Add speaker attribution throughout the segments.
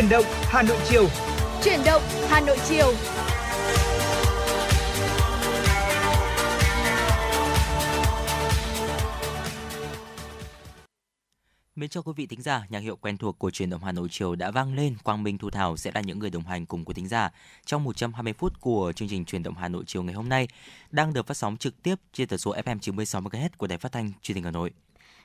Speaker 1: Chuyển động Hà Nội chiều.
Speaker 2: Chuyển động Hà Nội chiều.
Speaker 3: Mến chào quý vị thính giả, nhạc hiệu quen thuộc của truyền động Hà Nội chiều đã vang lên. Quang Minh Thu Thảo sẽ là những người đồng hành cùng quý thính giả trong 120 phút của chương trình truyền động Hà Nội chiều ngày hôm nay, đang được phát sóng trực tiếp trên tần số FM 96 MHz của Đài Phát thanh Truyền hình Hà Nội.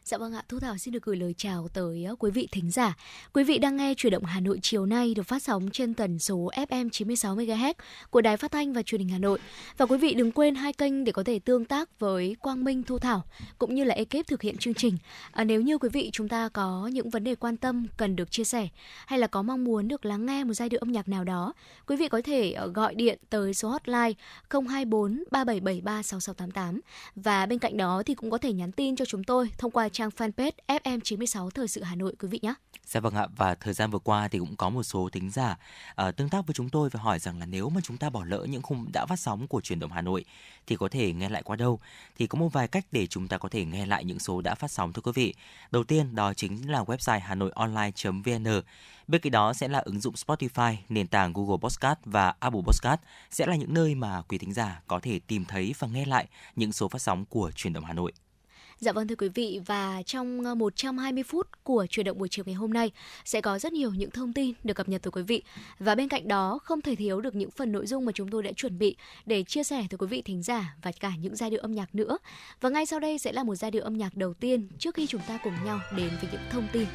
Speaker 2: Dạ vâng ạ, Thu Thảo xin được gửi lời chào tới ờ, quý vị thính giả. Quý vị đang nghe chuyển động Hà Nội chiều nay được phát sóng trên tần số FM 96 MHz của Đài Phát thanh và Truyền hình Hà Nội. Và quý vị đừng quên hai kênh để có thể tương tác với Quang Minh Thu Thảo cũng như là ekip thực hiện chương trình. À, nếu như quý vị chúng ta có những vấn đề quan tâm cần được chia sẻ hay là có mong muốn được lắng nghe một giai điệu âm nhạc nào đó, quý vị có thể ờ, gọi điện tới số hotline 024 3773 6688 và bên cạnh đó thì cũng có thể nhắn tin cho chúng tôi thông qua trang fanpage FM96 Thời sự Hà Nội quý vị nhé.
Speaker 3: Dạ vâng ạ và thời gian vừa qua thì cũng có một số thính giả uh, tương tác với chúng tôi và hỏi rằng là nếu mà chúng ta bỏ lỡ những khung đã phát sóng của truyền động Hà Nội thì có thể nghe lại qua đâu? Thì có một vài cách để chúng ta có thể nghe lại những số đã phát sóng thưa quý vị. Đầu tiên đó chính là website hanoionline.vn. Bên cạnh đó sẽ là ứng dụng Spotify, nền tảng Google Podcast và Apple Podcast sẽ là những nơi mà quý thính giả có thể tìm thấy và nghe lại những số phát sóng của truyền động Hà Nội.
Speaker 2: Dạ vâng thưa quý vị, và trong ờ, 120 phút của chuyển động buổi chiều ngày hôm nay, sẽ có rất nhiều những thông tin được cập nhật tới quý vị và bên cạnh đó, không thể thiếu được những phần nội dung mà chúng tôi đã chuẩn bị để chia sẻ tới quý vị thính giả, và cả những giai điệu âm nhạc nữa. Và ngay sau đây sẽ là một giai điệu âm nhạc đầu tiên trước khi chúng ta cùng nhau đến với những thông tin.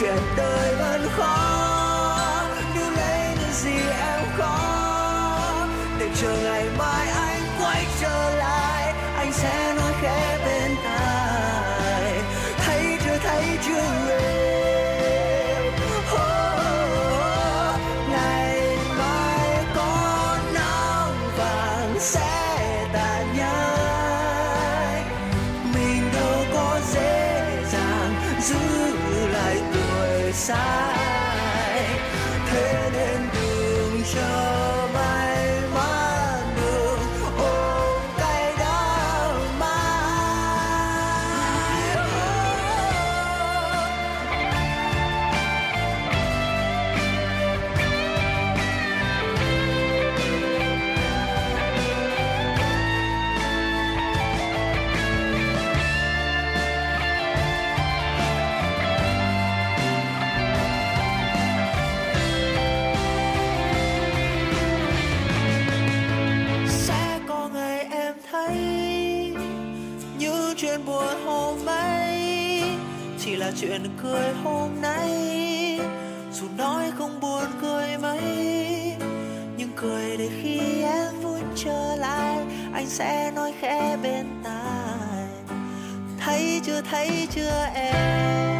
Speaker 4: Chuyện đời vẫn khó. Níu lấy những gì em có, để chờ ngày mai anh quay trở lại, anh sẽ nói khẽ người hôm nay. Dù nói không buồn cười mấy, nhưng cười để khi em vui trở lại, anh sẽ nói khẽ bên tai. Thấy chưa thấy chưa em?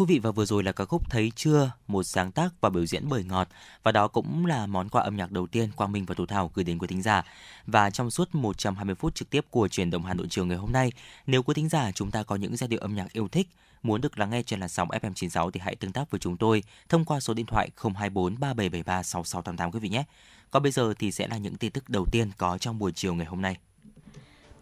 Speaker 5: Quý
Speaker 3: vị và vừa rồi là ca khúc Thấy chưa, một sáng tác và biểu diễn bởi ngọt và đó cũng là món quà âm nhạc đầu tiên Quang Minh và Thủ Thảo gửi đến quý thính giả. Và trong suốt 120 phút trực tiếp của truyền động Hà Nội chiều ngày hôm nay, nếu quý thính giả chúng ta có những giai điệu âm nhạc yêu thích Muốn được lắng nghe trên làn sóng FM 96 thì hãy tương tác với chúng tôi thông qua số điện thoại 024 3773 6688 quý vị nhé. Còn bây giờ thì sẽ là những tin tức đầu tiên có trong buổi chiều ngày hôm nay.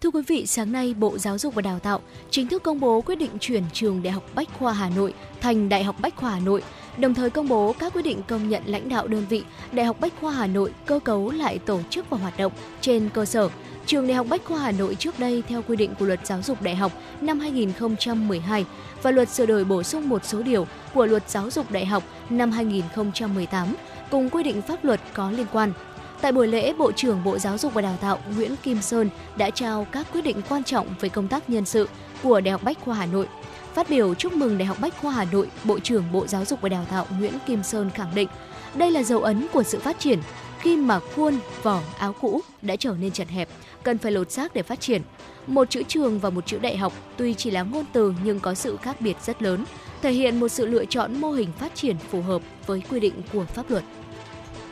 Speaker 2: Thưa quý vị, sáng nay Bộ Giáo dục và Đào tạo chính thức công bố quyết định chuyển trường Đại học Bách khoa Hà Nội thành Đại học Bách khoa Hà Nội, đồng thời công bố các quyết định công nhận lãnh đạo đơn vị Đại học Bách khoa Hà Nội cơ cấu lại tổ chức và hoạt động trên cơ sở Trường Đại học Bách khoa Hà Nội trước đây theo quy định của Luật Giáo dục Đại học năm 2012 và Luật sửa đổi bổ sung một số điều của Luật Giáo dục Đại học năm 2018 cùng quy định pháp luật có liên quan. Tại buổi lễ, Bộ trưởng Bộ Giáo dục và Đào tạo Nguyễn Kim Sơn đã trao các quyết định quan trọng về công tác nhân sự của Đại học Bách khoa Hà Nội. Phát biểu chúc mừng Đại học Bách khoa Hà Nội, Bộ trưởng Bộ Giáo dục và Đào tạo Nguyễn Kim Sơn khẳng định đây là dấu ấn của sự phát triển khi mà khuôn vỏ áo cũ đã trở nên chật hẹp, cần phải lột xác để phát triển. Một chữ trường và một chữ đại học tuy chỉ là ngôn từ nhưng có sự khác biệt rất lớn, thể hiện một sự lựa chọn mô hình phát triển phù hợp với quy định của pháp luật.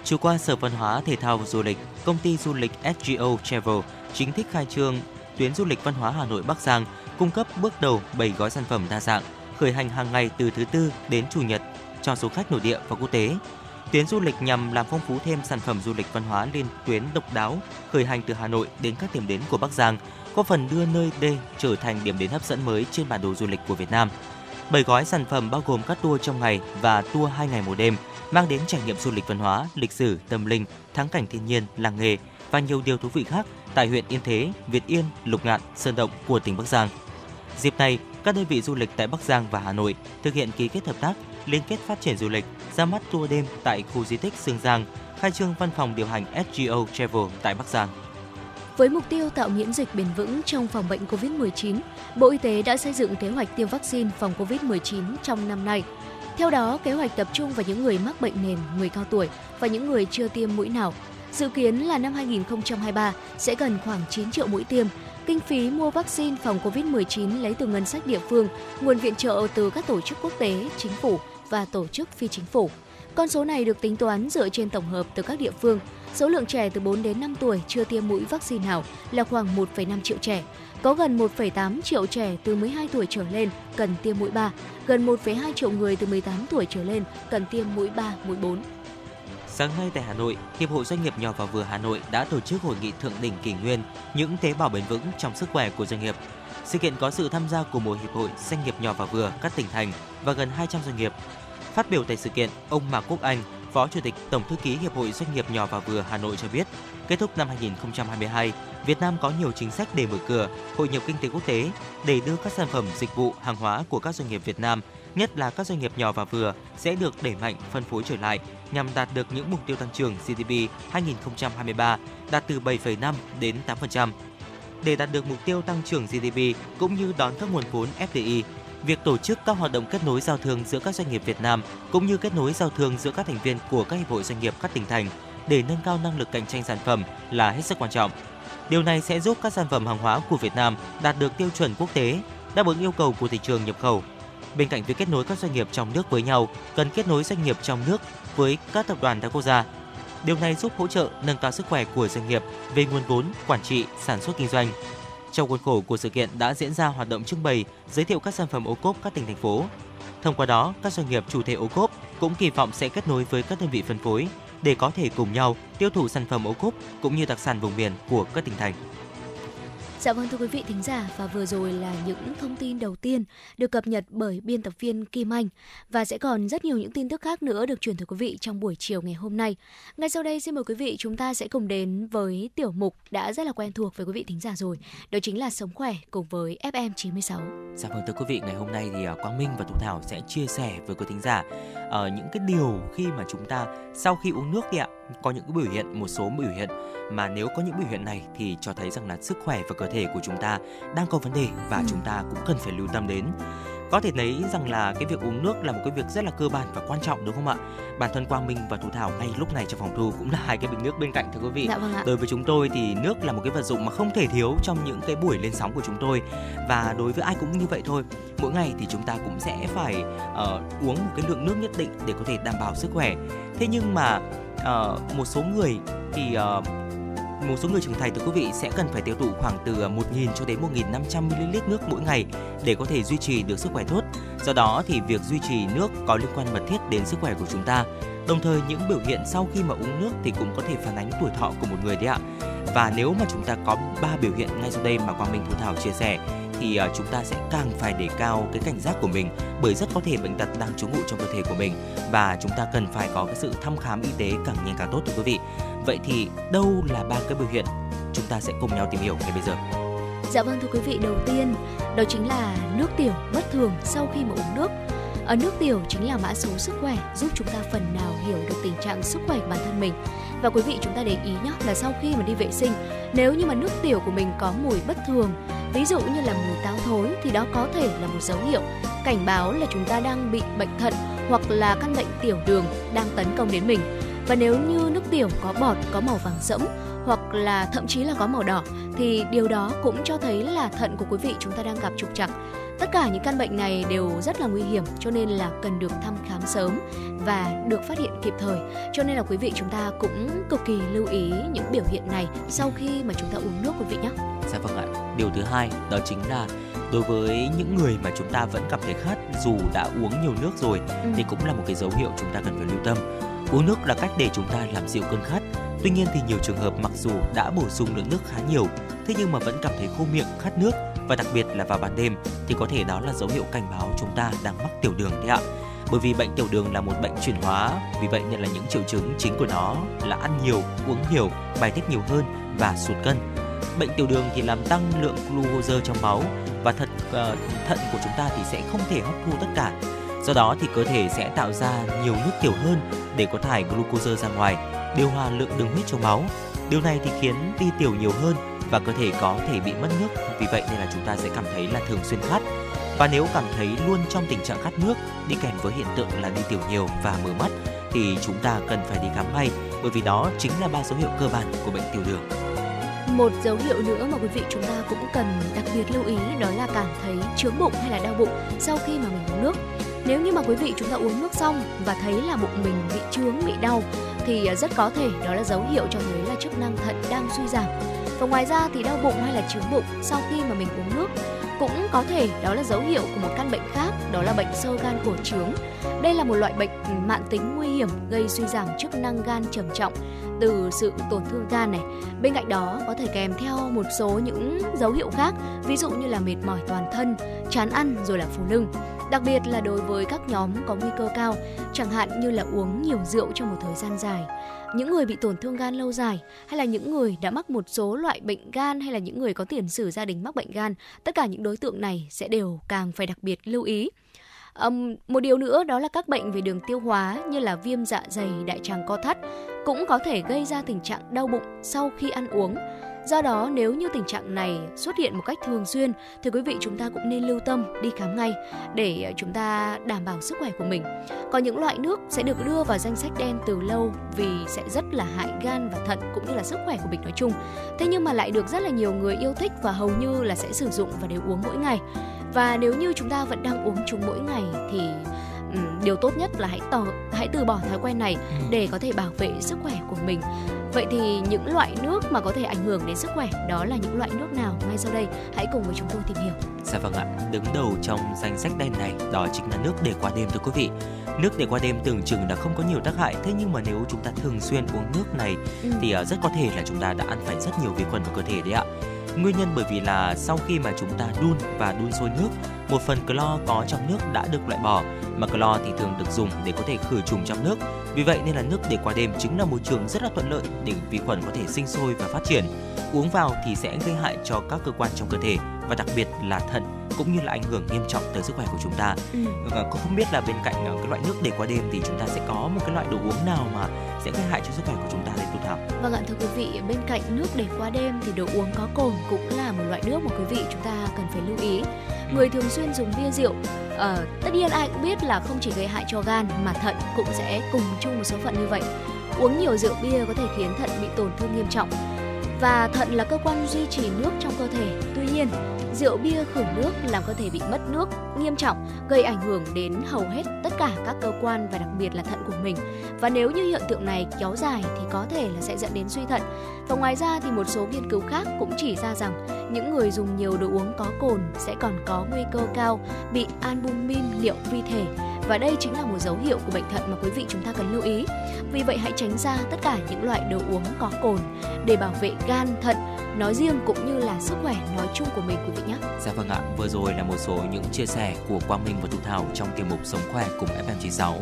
Speaker 3: Chiều qua, Sở Văn hóa, Thể thao và Du lịch, công ty du lịch SGO Travel chính thức khai trương tuyến du lịch văn hóa Hà Nội Bắc Giang, cung cấp bước đầu 7 gói sản phẩm đa dạng, khởi hành hàng ngày từ thứ tư đến chủ nhật cho du khách nội địa và quốc tế. Tuyến du lịch nhằm làm phong phú thêm sản phẩm du lịch văn hóa liên tuyến độc đáo, khởi hành từ Hà Nội đến các điểm đến của Bắc Giang, có phần đưa nơi đây trở thành điểm đến hấp dẫn mới trên bản đồ du lịch của Việt Nam. Bảy gói sản phẩm bao gồm các tour trong ngày và tour 2 ngày một đêm, mang đến trải nghiệm du lịch văn hóa, lịch sử, tâm linh, thắng cảnh thiên nhiên, làng nghề và nhiều điều thú vị khác tại huyện Yên Thế, Việt Yên, Lục Ngạn, Sơn Động của tỉnh Bắc Giang. Dịp này, các đơn vị du lịch tại Bắc Giang và Hà Nội thực hiện ký kết hợp tác, liên kết phát triển du lịch, ra mắt tour đêm tại khu di tích Sương Giang, khai trương văn phòng điều hành SGO Travel tại Bắc Giang.
Speaker 2: Với mục tiêu tạo miễn dịch bền vững trong phòng bệnh COVID-19, Bộ Y tế đã xây dựng kế hoạch tiêm vaccine phòng COVID-19 trong năm nay. Theo đó, kế hoạch tập trung vào những người mắc bệnh nền, người cao tuổi và những người chưa tiêm mũi nào. Dự kiến là năm 2023 sẽ cần khoảng 9 triệu mũi tiêm. Kinh phí mua vaccine phòng COVID-19 lấy từ ngân sách địa phương, nguồn viện trợ từ các tổ chức quốc tế, chính phủ và tổ chức phi chính phủ. Con số này được tính toán dựa trên tổng hợp từ các địa phương. Số lượng trẻ từ 4 đến 5 tuổi chưa tiêm mũi vaccine nào là khoảng 1,5 triệu trẻ. Có gần 1,8 triệu trẻ từ 12 tuổi trở lên cần tiêm mũi 3, gần 1,2 triệu người từ 18 tuổi trở lên cần tiêm mũi 3, mũi 4.
Speaker 3: Sáng nay tại Hà Nội, Hiệp hội Doanh nghiệp nhỏ và vừa Hà Nội đã tổ chức hội nghị thượng đỉnh kỷ nguyên những tế bào bền vững trong sức khỏe của doanh nghiệp. Sự kiện có sự tham gia của một hiệp hội doanh nghiệp nhỏ và vừa các tỉnh thành và gần 200 doanh nghiệp. Phát biểu tại sự kiện, ông Mạc Quốc Anh, Phó Chủ tịch Tổng thư ký Hiệp hội Doanh nghiệp nhỏ và vừa Hà Nội cho biết, kết thúc năm 2022, Việt Nam có nhiều chính sách để mở cửa, hội nhập kinh tế quốc tế để đưa các sản phẩm, dịch vụ, hàng hóa của các doanh nghiệp Việt Nam, nhất là các doanh nghiệp nhỏ và vừa sẽ được đẩy mạnh phân phối trở lại nhằm đạt được những mục tiêu tăng trưởng GDP 2023 đạt từ 7,5 đến 8%. Để đạt được mục tiêu tăng trưởng GDP cũng như đón các nguồn vốn FDI, việc tổ chức các hoạt động kết nối giao thương giữa các doanh nghiệp Việt Nam cũng như kết nối giao thương giữa các thành viên của các hiệp hội doanh nghiệp các tỉnh thành để nâng cao năng lực cạnh tranh sản phẩm là hết sức quan trọng. Điều này sẽ giúp các sản phẩm hàng hóa của Việt Nam đạt được tiêu chuẩn quốc tế, đáp ứng yêu cầu của thị trường nhập khẩu. Bên cạnh việc kết nối các doanh nghiệp trong nước với nhau, cần kết nối doanh nghiệp trong nước với các tập đoàn đa quốc gia. Điều này giúp hỗ trợ nâng cao sức khỏe của doanh nghiệp về nguồn vốn, quản trị, sản xuất kinh doanh. Trong khuôn khổ của sự kiện đã diễn ra hoạt động trưng bày, giới thiệu các sản phẩm ô cốp các tỉnh thành phố. Thông qua đó, các doanh nghiệp chủ thể ô cốp cũng kỳ vọng sẽ kết nối với các đơn vị phân phối để có thể cùng nhau tiêu thụ sản phẩm ô cốp cũng như đặc sản vùng miền của các tỉnh thành.
Speaker 2: Dạ vâng thưa quý vị thính giả và vừa rồi là những thông tin đầu tiên được cập nhật bởi biên tập viên Kim Anh và sẽ còn rất nhiều những tin tức khác nữa được truyền tới quý vị trong buổi chiều ngày hôm nay. Ngay sau đây xin mời quý vị chúng ta sẽ cùng đến với tiểu mục đã rất là quen thuộc với quý vị thính giả rồi, đó chính là sống khỏe cùng với FM 96.
Speaker 3: Dạ vâng thưa quý vị, ngày hôm nay thì à, Quang Minh và Thu Thảo sẽ chia sẻ với quý thính giả uh, những cái điều khi mà chúng ta sau khi uống nước đi ạ, có những biểu hiện một số biểu hiện mà nếu có những biểu hiện này thì cho thấy rằng là sức khỏe và cơ thể của chúng ta đang có vấn đề và ừ. chúng ta cũng cần phải lưu tâm đến có thể thấy rằng là cái việc uống nước là một cái việc rất là cơ bản và quan trọng đúng không ạ? Bản thân Quang Minh và Thu Thảo ngay lúc này trong phòng thu cũng là hai cái bình nước bên cạnh thưa quý vị.
Speaker 2: Dạ vâng ạ.
Speaker 3: Đối với chúng tôi thì nước là một cái vật dụng mà không thể thiếu trong những cái buổi lên sóng của chúng tôi và đối với ai cũng như vậy thôi. Mỗi ngày thì chúng ta cũng sẽ phải uh, uống một cái lượng nước nhất định để có thể đảm bảo sức khỏe. Thế nhưng mà uh, một số người thì uh, một số người trưởng thành thì quý vị sẽ cần phải tiêu thụ khoảng từ à, 1.000 cho đến 1.500 ml nước mỗi ngày để có thể duy trì được sức khỏe tốt. Do đó thì việc duy trì nước có liên quan mật thiết đến sức khỏe của chúng ta. Đồng thời những biểu hiện sau khi mà uống nước thì cũng có thể phản ánh tuổi thọ của một người đấy ạ. Và nếu mà chúng ta có ba biểu hiện ngay sau đây mà Quang Minh Thu Thảo chia sẻ thì à, chúng ta sẽ càng phải đề cao cái cảnh giác của mình bởi rất có thể bệnh tật đang trú ngụ trong cơ thể của mình và chúng ta cần phải có cái sự thăm khám y tế càng nhanh càng tốt thưa quý vị. Vậy thì đâu là ba cái biểu hiện? Chúng ta sẽ cùng nhau tìm hiểu ngay bây giờ.
Speaker 2: Dạ vâng thưa quý vị, đầu tiên đó chính là nước tiểu bất thường sau khi mà uống nước. Ở nước tiểu chính là mã số sức khỏe giúp chúng ta phần nào hiểu được tình trạng sức khỏe của bản thân mình. Và quý vị chúng ta để ý nhé là sau khi mà đi vệ sinh, nếu như mà nước tiểu của mình có mùi bất thường ví dụ như là mùi táo thối thì đó có thể là một dấu hiệu cảnh báo là chúng ta đang bị bệnh thận hoặc là căn bệnh tiểu đường đang tấn công đến mình. Và nếu như nước tiểu có bọt có màu vàng sẫm hoặc là thậm chí là có màu đỏ thì điều đó cũng cho thấy là thận của quý vị chúng ta đang gặp trục trặc. Tất cả những căn bệnh này đều rất là nguy hiểm cho nên là cần được thăm khám sớm và được phát hiện kịp thời. Cho nên là quý vị chúng ta cũng cực kỳ lưu ý những biểu hiện này sau khi mà chúng ta uống nước quý vị nhé.
Speaker 3: Dạ vâng ạ. Điều thứ hai đó chính là đối với những người mà chúng ta vẫn cảm thấy khát dù đã uống nhiều nước rồi ừ. thì cũng là một cái dấu hiệu chúng ta cần phải lưu tâm. Uống nước là cách để chúng ta làm dịu cơn khát. Tuy nhiên thì nhiều trường hợp mặc dù đã bổ sung lượng nước khá nhiều, thế nhưng mà vẫn cảm thấy khô miệng, khát nước và đặc biệt là vào ban đêm thì có thể đó là dấu hiệu cảnh báo chúng ta đang mắc tiểu đường đấy ạ. Bởi vì bệnh tiểu đường là một bệnh chuyển hóa, vì vậy nên là những triệu chứng chính của nó là ăn nhiều, uống nhiều, bài tiết nhiều hơn và sụt cân bệnh tiểu đường thì làm tăng lượng glucose trong máu và thật uh, thận của chúng ta thì sẽ không thể hấp thu tất cả. Do đó thì cơ thể sẽ tạo ra nhiều nước tiểu hơn để có thải glucose ra ngoài, điều hòa lượng đường huyết trong máu. Điều này thì khiến đi tiểu nhiều hơn và cơ thể có thể bị mất nước. Vì vậy nên là chúng ta sẽ cảm thấy là thường xuyên khát. Và nếu cảm thấy luôn trong tình trạng khát nước đi kèm với hiện tượng là đi tiểu nhiều và mờ mắt thì chúng ta cần phải đi khám ngay bởi vì đó chính là ba dấu hiệu cơ bản của bệnh tiểu đường.
Speaker 2: Một dấu hiệu nữa mà quý vị chúng ta cũng cần đặc biệt lưu ý đó là cảm thấy chướng bụng hay là đau bụng sau khi mà mình uống nước. Nếu như mà quý vị chúng ta uống nước xong và thấy là bụng mình bị chướng, bị đau thì à, rất có thể đó là dấu hiệu cho thấy là chức năng thận đang suy giảm. Và ngoài ra thì đau bụng hay là chướng bụng sau khi mà mình uống nước cũng có thể đó là dấu hiệu của một căn bệnh khác, đó là bệnh sơ gan cổ trướng. Đây là một loại bệnh mạn tính nguy hiểm gây suy giảm chức năng gan trầm trọng từ sự tổn thương gan này. Bên cạnh đó có thể kèm theo một số những dấu hiệu khác, ví dụ như là mệt mỏi toàn thân, chán ăn rồi là phù lưng. Đặc biệt là đối với các nhóm có nguy cơ cao, chẳng hạn như là uống nhiều rượu trong một thời gian dài, những người bị tổn thương gan lâu dài hay là những người đã mắc một số loại bệnh gan hay là những người có tiền sử gia đình mắc bệnh gan, tất cả những đối tượng này sẽ đều càng phải đặc biệt lưu ý. Um, một điều nữa đó là các bệnh về đường tiêu hóa như là viêm dạ dày, đại tràng co thắt cũng có thể gây ra tình trạng đau bụng sau khi ăn uống. Do đó, nếu như tình trạng này xuất hiện một cách thường xuyên, thì quý vị chúng ta cũng nên lưu tâm đi khám ngay để ờ, chúng ta đảm bảo sức khỏe của mình. Có những loại nước sẽ được đưa vào danh sách đen từ lâu vì sẽ rất là hại gan và thận cũng như là sức khỏe của mình nói chung. Thế nhưng mà lại được rất là nhiều người yêu thích và hầu như là sẽ sử dụng và đều uống mỗi ngày. Và nếu như chúng ta vẫn đang uống chúng mỗi ngày thì điều tốt nhất là hãy tỏ hãy từ bỏ thói quen này ừ. để có thể bảo vệ sức khỏe của mình. Vậy thì những loại nước mà có thể ảnh hưởng đến sức khỏe đó là những loại nước nào? Ngay sau đây hãy cùng với chúng tôi tìm hiểu.
Speaker 3: Dạ vâng ạ. Đứng đầu trong danh sách đen này đó chính là nước để qua đêm thưa quý vị. Nước để qua đêm tưởng chừng là không có nhiều tác hại thế nhưng mà nếu chúng ta thường xuyên uống nước này ừ. thì uh, rất có thể là chúng ta đã ăn phải rất nhiều vi khuẩn vào cơ thể đấy ạ Nguyên nhân bởi vì là sau khi mà chúng ta đun và đun sôi nước, một phần clo có trong nước đã được loại bỏ, mà clo thì thường được dùng để có thể khử trùng trong nước. Vì vậy nên là nước để qua đêm chính là môi trường rất là thuận lợi để vi khuẩn có thể sinh sôi và phát triển. Uống vào thì sẽ gây hại cho các cơ quan trong cơ thể và đặc biệt là thận cũng như là ảnh hưởng nghiêm trọng tới sức khỏe của chúng ta. Ừ. Và không biết là bên cạnh ờ, cái loại nước để qua đêm thì chúng ta sẽ có một cái loại đồ uống nào mà sẽ gây hại cho sức khỏe của chúng ta để tu thảo?
Speaker 2: Vâng ạ thưa quý vị, bên cạnh nước để qua đêm thì đồ uống có cồn cũng là một loại nước mà quý vị chúng ta cần phải lưu ý. Ừ. Người thường xuyên dùng bia rượu Ờ, tất nhiên ai cũng biết là không chỉ gây hại cho gan mà thận cũng sẽ cùng chung một số phận như vậy. Uống nhiều rượu bia có thể khiến thận bị tổn thương nghiêm trọng. Và thận là cơ quan duy trì nước trong cơ thể. Tuy nhiên, Rượu bia khử nước làm cơ thể bị mất nước nghiêm trọng, gây ảnh hưởng đến hầu hết tất cả các cơ quan và đặc biệt là thận của mình. Và nếu như hiện tượng này kéo dài thì có thể là sẽ dẫn đến suy thận. Và ngoài ra thì một số nghiên cứu khác cũng chỉ ra rằng những người dùng nhiều đồ uống có cồn sẽ còn có nguy cơ cao bị albumin liệu vi thể và đây chính là một dấu hiệu của bệnh thận mà quý vị chúng ta cần lưu ý. Vì vậy hãy tránh ra tất cả những loại đồ uống có cồn để bảo vệ gan, thận nói riêng cũng như là sức khỏe nói chung của mình quý vị nhé.
Speaker 3: Dạ vâng ạ, vừa rồi là một số những chia sẻ của Quang Minh và Thu Thảo trong tiểu mục Sống khỏe cùng FM96.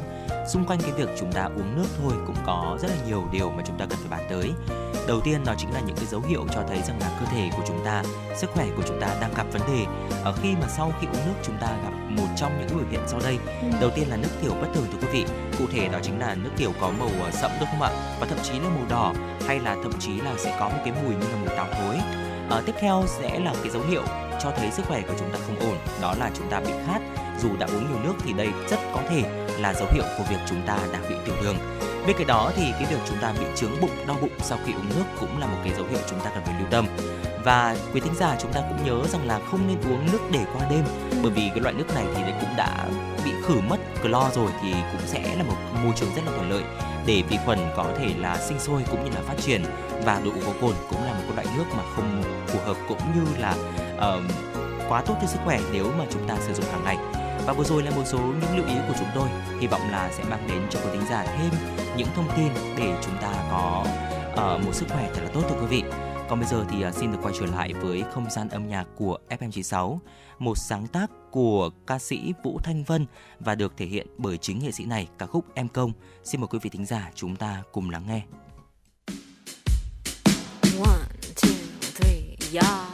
Speaker 3: Xung quanh cái việc chúng ta uống nước thôi cũng có rất là nhiều điều mà chúng ta cần phải bàn tới. Đầu tiên đó chính là những cái dấu hiệu cho thấy rằng là cơ thể của chúng ta, sức khỏe của chúng ta đang gặp vấn đề. Ở khi mà sau khi uống nước chúng ta gặp một trong những biểu hiện sau đây. Ừ. Đầu tiên là nước tiểu bất thường thưa quý vị. Cụ thể đó chính là nước tiểu có màu ờ, sậm đúng không ạ? Và thậm chí là màu đỏ hay là thậm chí là sẽ có một cái mùi như là mùi táo thối. À, tiếp theo sẽ là cái dấu hiệu cho thấy sức khỏe của chúng ta không ổn, đó là chúng ta bị khát. Dù đã uống nhiều nước thì đây rất có thể là dấu hiệu của việc chúng ta đang bị tiểu đường. Bên cạnh đó thì cái việc chúng ta bị trướng bụng, đau bụng sau khi uống nước cũng là một cái dấu hiệu chúng ta cần phải lưu tâm. Và quý thính giả chúng ta cũng nhớ rằng là không nên uống nước để qua đêm bởi vì cái loại nước này thì cũng đã bị khử mất clo rồi thì cũng sẽ là một môi trường rất là thuận lợi để vi khuẩn có thể là sinh sôi cũng như là phát triển và độ có cồn cũng là một loại nước mà không phù hợp cũng như là uh, quá tốt cho sức khỏe nếu mà chúng ta sử dụng hàng ngày và vừa rồi là một số những lưu ý của chúng tôi hy vọng là sẽ mang đến cho quý thính giả thêm những thông tin để chúng ta có uh, một sức khỏe thật là tốt thưa quý vị còn bây giờ thì uh, xin được quay trở lại với không gian âm nhạc của FM96, một sáng tác của ca sĩ Vũ Thanh Vân và được thể hiện bởi chính nghệ sĩ này ca khúc Em Công. Xin mời quý vị thính giả chúng ta cùng lắng nghe. One, two, three, yeah.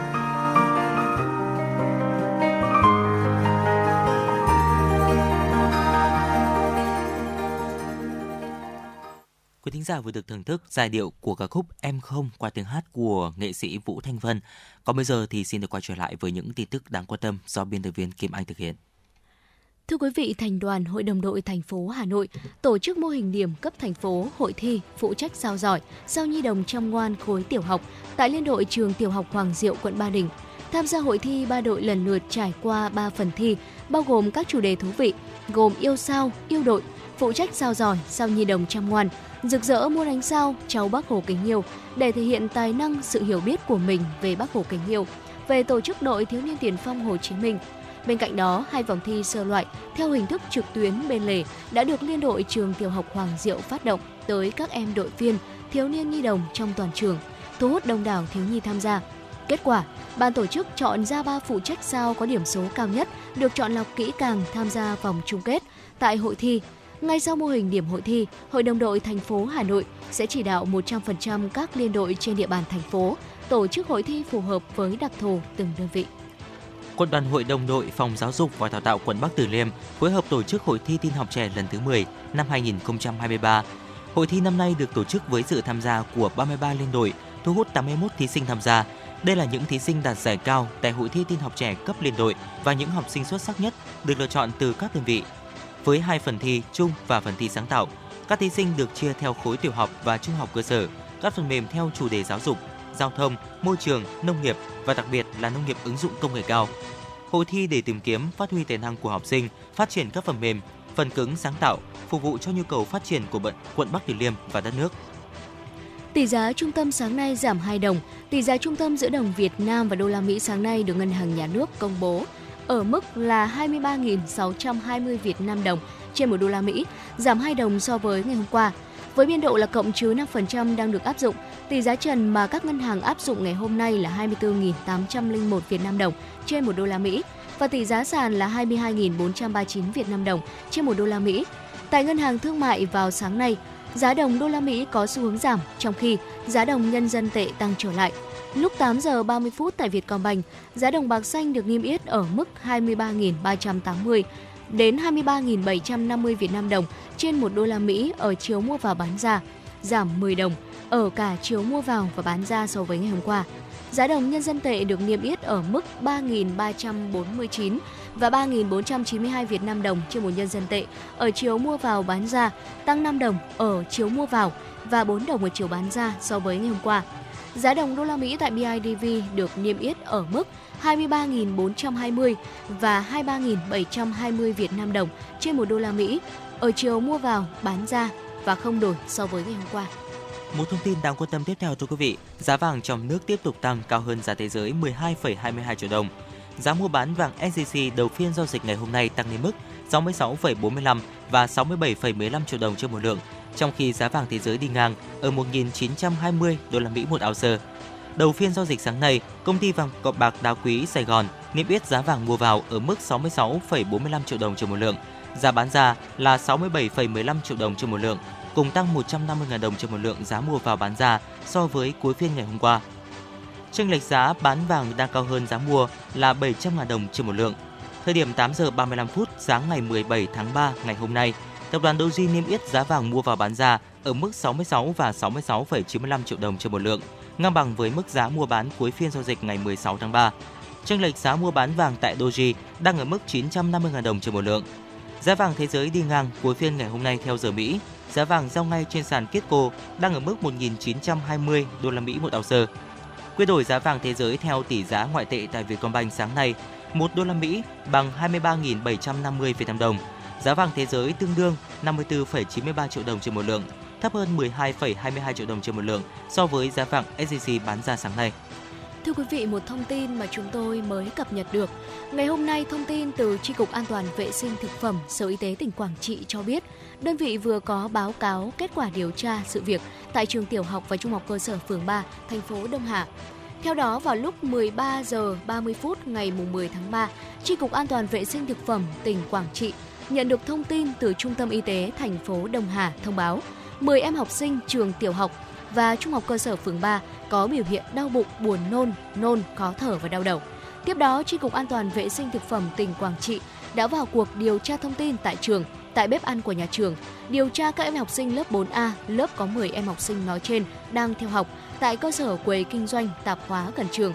Speaker 3: thính giả vừa được thưởng thức giai điệu của ca khúc Em không qua tiếng hát của nghệ sĩ Vũ Thanh Vân. Còn bây giờ thì xin được quay trở lại với những tin tức đáng quan tâm do biên tập viên Kim Anh thực hiện.
Speaker 2: Thưa quý vị, Thành đoàn Hội đồng đội thành phố Hà Nội tổ chức mô hình điểm cấp thành phố hội thi phụ trách sao giỏi, sao nhi đồng chăm ngoan khối tiểu học tại Liên đội trường tiểu học Hoàng Diệu, quận Ba Đình. Tham gia hội thi, ba đội lần lượt trải qua 3 phần thi, bao gồm các chủ đề thú vị, gồm yêu sao, yêu đội, phụ trách sao giỏi, sao nhi đồng chăm ngoan, rực rỡ muôn ánh sao, cháu Bác Hồ kính yêu để thể hiện tài năng, sự hiểu biết của mình về Bác Hồ kính yêu, về tổ chức đội thiếu niên tiền phong Hồ Chí Minh. Bên cạnh đó, hai vòng thi sơ loại theo hình thức trực tuyến bên lề đã được Liên đội trường tiểu học Hoàng Diệu phát động tới các em đội viên, thiếu niên nhi đồng trong toàn trường, thu hút đông đảo thiếu nhi tham gia. Kết quả, ban tổ chức chọn ra ba phụ trách sao có điểm số cao nhất được chọn lọc kỹ càng tham gia vòng chung kết tại hội thi. Ngay sau mô hình điểm hội thi, Hội đồng đội thành phố Hà Nội sẽ chỉ đạo 100% các liên đội trên địa bàn thành phố tổ chức hội thi phù hợp với đặc thù từng đơn vị.
Speaker 3: Quân đoàn Hội đồng đội Phòng Giáo dục và Đào tạo quận Bắc Từ Liêm phối hợp tổ chức hội thi tin học trẻ lần thứ 10 năm 2023. Hội thi năm nay được tổ chức với sự tham gia của 33 liên đội, thu hút 81 thí sinh tham gia. Đây là những thí sinh đạt giải cao tại hội thi tin học trẻ cấp liên đội và những học sinh xuất sắc nhất được lựa chọn từ các đơn vị. Với hai phần thi chung và phần thi sáng tạo, các thí sinh được chia theo khối tiểu học và trung học cơ sở, các phần mềm theo chủ đề giáo dục, giao thông, môi trường, nông nghiệp và đặc biệt là nông nghiệp ứng dụng công nghệ cao. Hội thi để tìm kiếm phát huy tài năng của học sinh, phát triển các phần mềm, phần cứng sáng tạo, phục vụ cho nhu cầu phát triển của bận quận Bắc Từ Liêm và đất nước.
Speaker 2: Tỷ giá trung tâm sáng nay giảm 2 đồng. Tỷ giá trung tâm giữa đồng Việt Nam và đô la Mỹ sáng nay được Ngân hàng Nhà nước công bố ở mức là 23.620 Việt Nam đồng trên 1 đô la Mỹ, giảm 2 đồng so với ngày hôm qua. Với biên độ là cộng trừ 5% đang được áp dụng, tỷ giá trần mà các ngân hàng áp dụng ngày hôm nay là 24.801 Việt Nam đồng trên 1 đô la Mỹ và tỷ giá sàn là 22.439 Việt Nam đồng trên 1 đô la Mỹ. Tại ngân hàng thương mại vào sáng nay, giá đồng đô la Mỹ có xu hướng giảm, trong khi giá đồng nhân dân tệ tăng trở lại. Lúc 8 giờ 30 phút tại Vietcombank, giá đồng bạc xanh được niêm yết ở mức 23.380 đến 23.750 Việt Nam đồng trên 1 đô la Mỹ ở chiều mua vào bán ra, giảm 10 đồng ở cả chiều mua vào và bán ra so với ngày hôm qua. Giá đồng nhân dân tệ được niêm yết ở mức 3.349 và 3.492 Việt Nam đồng trên một nhân dân tệ ở chiều mua vào bán ra, tăng 5 đồng ở chiều mua vào và 4 đồng ở chiều bán ra so với ngày hôm qua. Giá đồng đô la Mỹ tại BIDV được niêm yết ở mức 23.420 và 23.720 Việt Nam đồng trên một đô la Mỹ ở chiều mua vào bán ra và không đổi so với ngày hôm qua.
Speaker 3: Một thông tin đáng quan tâm tiếp theo thưa quý vị, giá vàng trong nước tiếp tục tăng cao hơn giá thế giới 12,22 triệu đồng. Giá mua bán vàng SJC đầu phiên giao dịch ngày hôm nay tăng lên mức 66,45 và 67,15 triệu đồng trên một lượng, trong khi giá vàng thế giới đi ngang ở 1.920 đô la Mỹ một ounce. Đầu phiên giao dịch sáng nay, công ty vàng cọp bạc đá quý Sài Gòn niêm yết giá vàng mua vào ở mức 66,45 triệu đồng trên một lượng, giá bán ra là 67,15 triệu đồng trên một lượng, cùng tăng 150.000 đồng trên một lượng giá mua vào bán ra so với cuối phiên ngày hôm qua. Chênh lệch giá bán vàng đang cao hơn giá mua là 700.000 đồng trên một lượng. Thời điểm 8 giờ 35 phút sáng ngày 17 tháng 3 ngày hôm nay, tập đoàn Doji niêm yết giá vàng mua vào bán ra ở mức 66 và 66,95 triệu đồng trên một lượng, ngang bằng với mức giá mua bán cuối phiên giao dịch ngày 16 tháng 3. Chênh lệch giá mua bán vàng tại Doji đang ở mức 950.000 đồng trên một lượng. Giá vàng thế giới đi ngang cuối phiên ngày hôm nay theo giờ Mỹ, giá vàng giao ngay trên sàn Kitco đang ở mức 1.920 đô la Mỹ một ounce. Quy đổi giá vàng thế giới theo tỷ giá ngoại tệ tại Vietcombank sáng nay, 1 đô la Mỹ bằng 23.750 Việt Nam đồng. Giá vàng thế giới tương đương 54,93 triệu đồng trên một lượng, thấp hơn 12,22 triệu đồng trên một lượng so với giá vàng SJC bán ra sáng nay.
Speaker 2: Thưa quý vị, một thông tin mà chúng tôi mới cập nhật được. Ngày hôm nay, thông tin từ Tri Cục An toàn Vệ sinh Thực phẩm Sở Y tế tỉnh Quảng Trị cho biết, đơn vị vừa có báo cáo kết quả điều tra sự việc tại trường tiểu học và trung học cơ sở phường 3, thành phố Đông Hà. Theo đó, vào lúc 13 giờ 30 phút ngày 10 tháng 3, Tri Cục An toàn Vệ sinh Thực phẩm tỉnh Quảng Trị nhận được thông tin từ Trung tâm Y tế thành phố Đông Hà thông báo 10 em học sinh trường tiểu học và trung học cơ sở phường 3 có biểu hiện đau bụng, buồn nôn, nôn, khó thở và đau đầu. Tiếp đó, Tri Cục An toàn Vệ sinh Thực phẩm tỉnh Quảng Trị đã vào cuộc điều tra thông tin tại trường, tại bếp ăn của nhà trường, điều tra các em học sinh lớp 4A, lớp có 10 em học sinh nói trên đang theo học tại cơ sở quầy kinh doanh tạp hóa gần trường.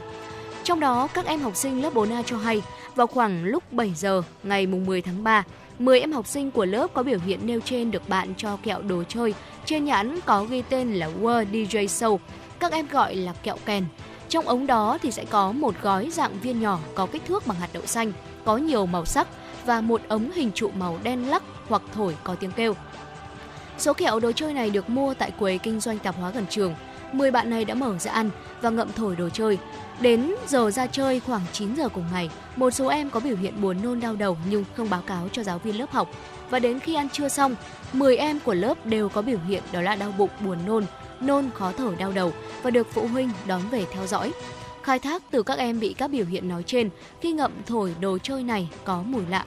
Speaker 2: Trong đó, các em học sinh lớp 4A cho hay, vào khoảng lúc 7 giờ ngày 10 tháng 3, 10 em học sinh của lớp có biểu hiện nêu trên được bạn cho kẹo đồ chơi trên nhãn có ghi tên là World DJ Show, các em gọi là kẹo kèn. Trong ống đó thì sẽ có một gói dạng viên nhỏ có kích thước bằng hạt đậu xanh, có nhiều màu sắc và một ống hình trụ màu đen lắc hoặc thổi có tiếng kêu. Số kẹo đồ chơi này được mua tại quầy kinh doanh tạp hóa gần trường. 10 bạn này đã mở ra ăn và ngậm thổi đồ chơi. Đến giờ ra chơi khoảng 9 giờ cùng ngày, một số em có biểu hiện buồn nôn đau đầu nhưng không báo cáo cho giáo viên lớp học. Và đến khi ăn trưa xong, 10 em của lớp đều có biểu hiện đó là đau bụng, buồn nôn, nôn, khó thở, đau đầu và được phụ huynh đón về theo dõi. Khai thác từ các em bị các biểu hiện nói trên, khi ngậm thổi đồ chơi này có mùi lạ.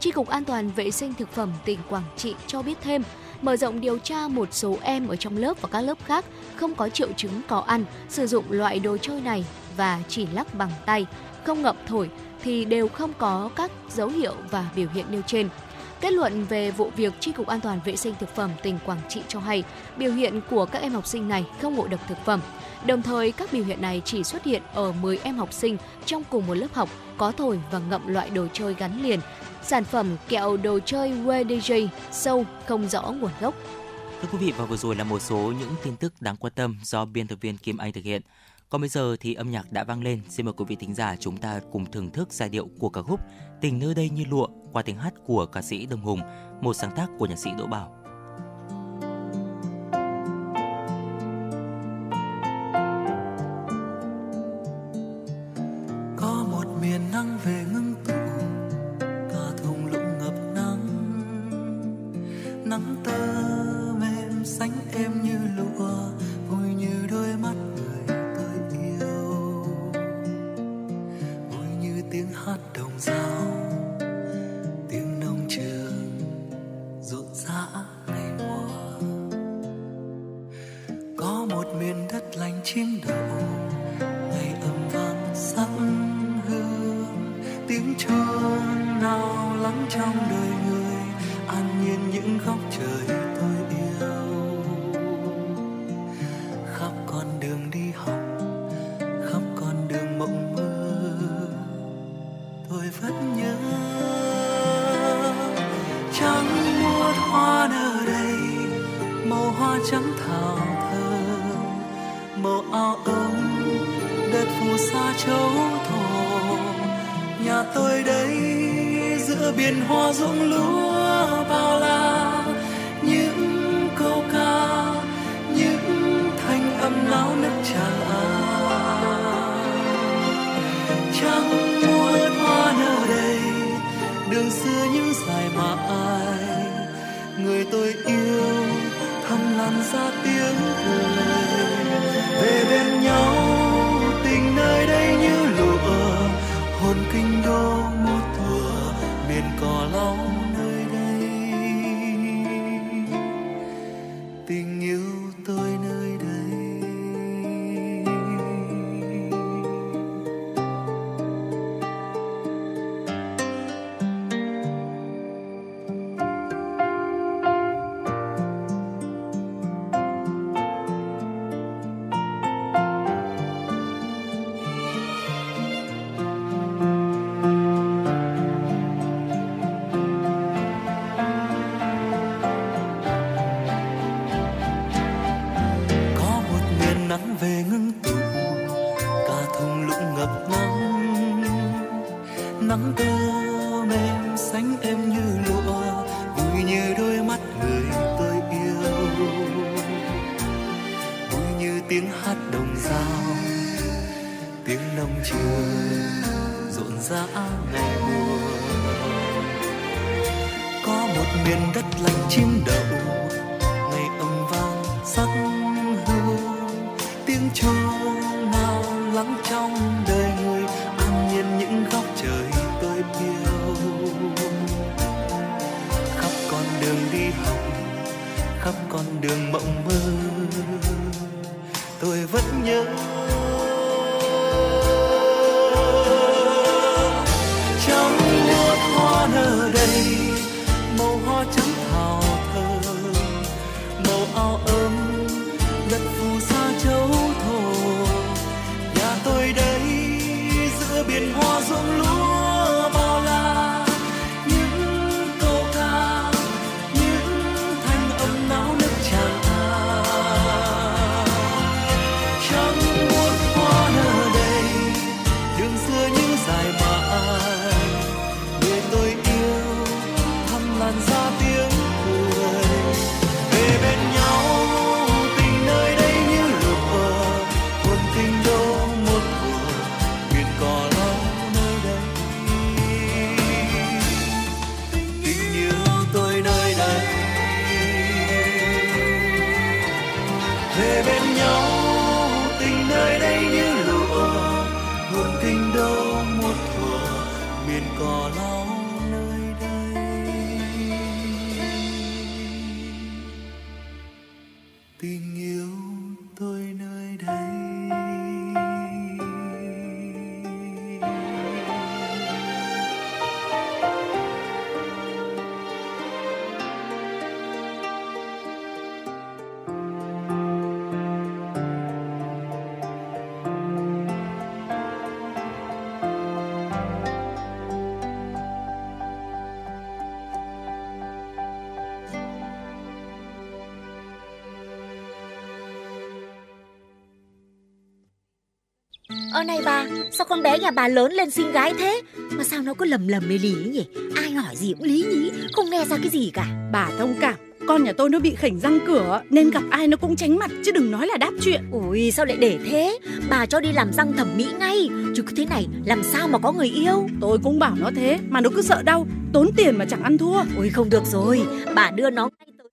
Speaker 2: Tri Cục An toàn Vệ sinh Thực phẩm tỉnh Quảng Trị cho biết thêm, mở rộng điều tra một số em ở trong lớp và các lớp khác không có triệu chứng có ăn, sử dụng loại đồ chơi này và chỉ lắc bằng tay, không ngậm thổi thì đều không có các dấu hiệu và biểu hiện nêu trên. Kết luận về vụ việc, Tri Cục An toàn Vệ sinh Thực phẩm tỉnh Quảng Trị cho hay biểu hiện của các em học sinh này không ngộ độc thực phẩm. Đồng thời, các biểu hiện này chỉ xuất hiện ở 10 em học sinh trong cùng một lớp học có thổi và ngậm loại đồ chơi gắn liền. Sản phẩm kẹo đồ chơi WDJ sâu không rõ nguồn gốc.
Speaker 3: Thưa quý vị và vừa rồi là một số những tin tức đáng quan tâm do biên tập viên Kim Anh thực hiện. Còn bây giờ thì âm nhạc đã vang lên, xin mời quý vị thính giả chúng ta cùng thưởng thức giai điệu của ca khúc Tình nơi đây như lụa qua tiếng hát của ca sĩ Đông Hùng, một sáng tác của nhạc sĩ Đỗ Bảo.
Speaker 4: Tôi vẫn nhớ
Speaker 5: Ơ này bà, sao con bé nhà bà lớn lên xinh gái thế? Mà sao nó cứ lầm lầm lì ấy nhỉ? Ai hỏi gì cũng lý nhí, không nghe ra cái gì cả.
Speaker 6: Bà thông cảm, con nhà tôi nó bị khỉnh răng cửa nên gặp ai nó cũng tránh mặt chứ đừng nói là đáp chuyện.
Speaker 5: Ui sao lại để thế? Bà cho đi làm răng thẩm mỹ ngay, chứ cứ thế này làm sao mà có người yêu?
Speaker 6: Tôi cũng bảo nó thế mà nó cứ sợ đau, tốn tiền mà chẳng ăn thua.
Speaker 5: Ui không được rồi, bà đưa nó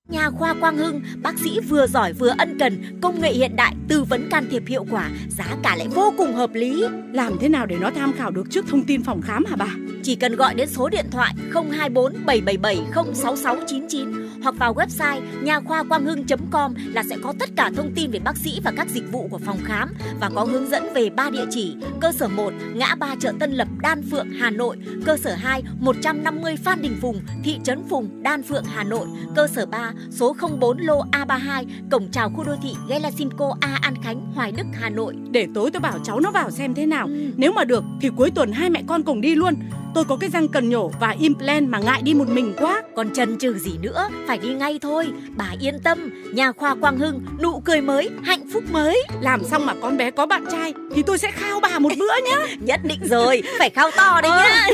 Speaker 5: nhà khoa Quang Hưng, bác sĩ vừa giỏi vừa ân cần, công nghệ hiện đại, tư vấn can thiệp hiệu quả, giá cả lại vô cùng hợp lý.
Speaker 6: Làm thế nào để nó tham khảo được trước thông tin phòng khám hả bà?
Speaker 5: Chỉ cần gọi đến số điện thoại 024 777 06699 hoặc vào website nha khoa quang hưng.com là sẽ có tất cả thông tin về bác sĩ và các dịch vụ của phòng khám và có hướng dẫn về ba địa chỉ: cơ sở 1 ngã ba chợ Tân Lập, Đan Phượng, Hà Nội; cơ sở 2 150 Phan Đình Phùng, thị trấn Phùng, Đan Phượng, Hà Nội; cơ sở 3 số 04 lô A32, cổng chào khu đô thị Gelasimco A An Khánh, Hoài Đức, Hà Nội.
Speaker 6: Để tối tôi bảo cháu nó vào xem thế nào. Nếu mà được thì cuối tuần hai mẹ con cùng đi luôn. Tôi Tôi có cái răng cần nhổ và implant mà ngại đi một mình quá.
Speaker 5: Còn chần chừ gì nữa, phải đi ngay thôi. Bà yên tâm, nhà khoa Quang Hưng, nụ cười mới, hạnh phúc mới.
Speaker 6: Làm xong mà con bé có bạn trai thì tôi sẽ khao bà một bữa nhá.
Speaker 5: Nhất định rồi, phải khao to đấy nhá.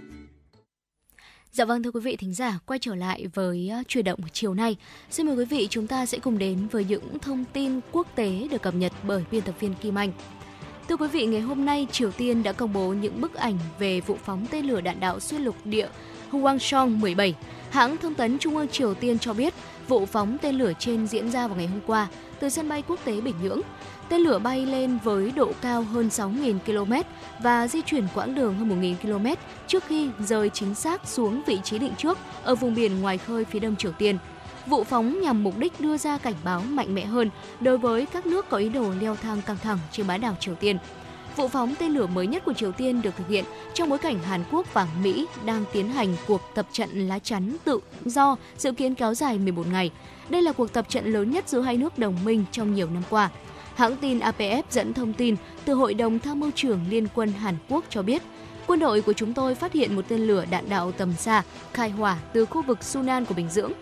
Speaker 2: Dạ vâng thưa quý vị thính giả, quay trở lại với ờ, chuyển động chiều nay. Xin mời quý vị chúng ta sẽ cùng đến với những thông tin quốc tế được cập nhật bởi biên tập viên Kim Anh. Thưa quý vị, ngày hôm nay Triều Tiên đã công bố những bức ảnh về vụ phóng tên lửa đạn đạo xuyên lục địa Hwasong 17. Hãng thông tấn Trung ương Triều Tiên cho biết vụ phóng tên lửa trên diễn ra vào ngày hôm qua từ sân bay quốc tế Bình Nhưỡng. Tên lửa bay lên với độ cao hơn 6.000 km và di chuyển quãng đường hơn 1.000 km trước khi rơi chính xác xuống vị trí định trước ở vùng biển ngoài khơi phía đông Triều Tiên. Vụ phóng nhằm mục đích đưa ra cảnh báo mạnh mẽ hơn đối với các nước có ý đồ leo thang căng thẳng trên bán đảo Triều Tiên. Vụ phóng tên lửa mới nhất của Triều Tiên được thực hiện trong bối cảnh Hàn Quốc và Mỹ đang tiến hành cuộc tập trận lá chắn tự do dự kiến kéo dài 11 ngày. Đây là cuộc tập trận lớn nhất giữa hai nước đồng minh trong nhiều năm qua. Hãng tin APF dẫn thông tin từ Hội đồng Tham mưu trưởng Liên quân Hàn Quốc cho biết, quân đội của chúng tôi phát hiện một tên lửa đạn đạo tầm xa khai hỏa từ khu vực Sunan của Bình dưỡng.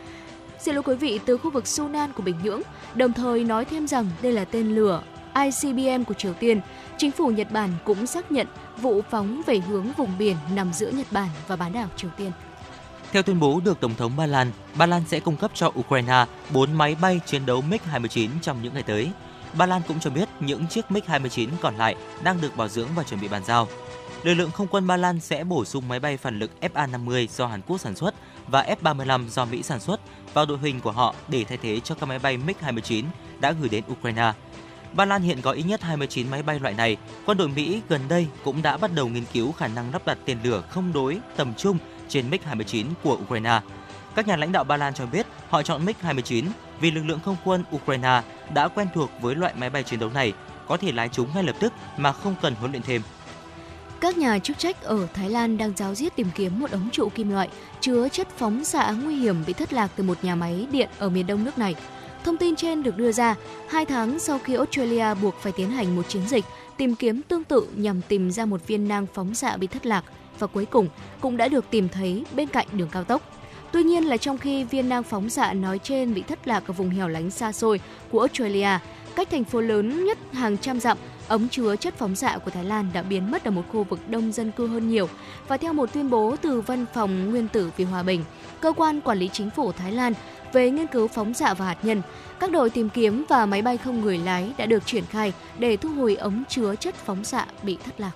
Speaker 2: Xin lỗi quý vị, từ khu vực Sunan của Bình Nhưỡng, đồng thời nói thêm rằng đây là tên lửa ICBM của Triều Tiên. Chính phủ Nhật Bản cũng xác nhận vụ phóng về hướng vùng biển nằm giữa Nhật Bản và bán đảo Triều Tiên.
Speaker 3: Theo tuyên bố được Tổng thống Ba Lan, Ba Lan sẽ cung cấp cho Ukraine 4 máy bay chiến đấu MiG-29 trong những ngày tới. Ba Lan cũng cho biết những chiếc MiG-29 còn lại đang được bảo dưỡng và chuẩn bị bàn giao. Lực lượng không quân Ba Lan sẽ bổ sung máy bay phản lực FA-50 do Hàn Quốc sản xuất và F-35 do Mỹ sản xuất vào đội hình của họ để thay thế cho các máy bay MiG-29 đã gửi đến Ukraine. Ba Lan hiện có ít nhất 29 máy bay loại này. Quân đội Mỹ gần đây cũng đã bắt đầu nghiên cứu khả năng lắp đặt tên lửa không đối tầm trung trên MiG-29 của Ukraine. Các nhà lãnh đạo Ba Lan cho biết họ chọn MiG-29 vì lực lượng không quân Ukraine đã quen thuộc với loại máy bay chiến đấu này, có thể lái chúng ngay lập tức mà không cần huấn luyện thêm.
Speaker 2: Các nhà chức trách ở Thái Lan đang giáo diết tìm kiếm một ống trụ kim loại chứa chất phóng xạ nguy hiểm bị thất lạc từ một nhà máy điện ở miền đông nước này. Thông tin trên được đưa ra hai tháng sau khi Australia buộc phải tiến hành một chiến dịch tìm kiếm tương tự nhằm tìm ra một viên nang phóng xạ bị thất lạc và cuối cùng cũng đã được tìm thấy bên cạnh đường cao tốc. Tuy nhiên là trong khi viên nang phóng xạ nói trên bị thất lạc ở vùng hẻo lánh xa xôi của Australia, cách thành phố lớn nhất hàng trăm dặm, ống chứa chất phóng xạ của Thái Lan đã biến mất ở một khu vực đông dân cư hơn nhiều. Và theo một tuyên bố từ Văn phòng Nguyên tử vì Hòa bình, cơ quan quản lý chính phủ Thái Lan về nghiên cứu phóng xạ và hạt nhân, các đội tìm kiếm và máy bay không người lái đã được triển khai để thu hồi ống chứa chất phóng xạ bị thất lạc.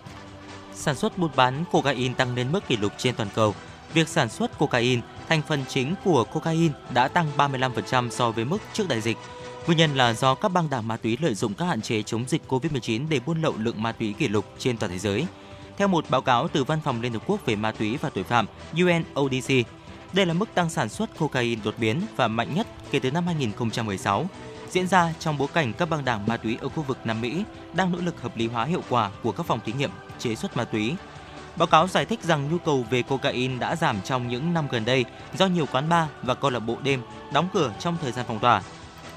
Speaker 3: Sản xuất buôn bán cocaine tăng lên mức kỷ lục trên toàn cầu. Việc sản xuất cocaine, thành phần chính của cocaine đã tăng 35% so với mức trước đại dịch. Nguyên nhân là do các băng đảng ma túy lợi dụng các hạn chế chống dịch COVID-19 để buôn lậu lượng ma túy kỷ lục trên toàn thế giới. Theo một báo cáo từ Văn phòng Liên Hợp Quốc về ma túy và tội phạm UNODC, đây là mức tăng sản xuất cocaine đột biến và mạnh nhất kể từ năm 2016, diễn ra trong bối cảnh các băng đảng ma túy ở khu vực Nam Mỹ đang nỗ lực hợp lý hóa hiệu quả của các phòng thí nghiệm chế xuất ma túy. Báo cáo giải thích rằng nhu cầu về cocaine đã giảm trong những năm gần đây do nhiều quán bar và câu lạc bộ đêm đóng cửa trong thời gian phong tỏa.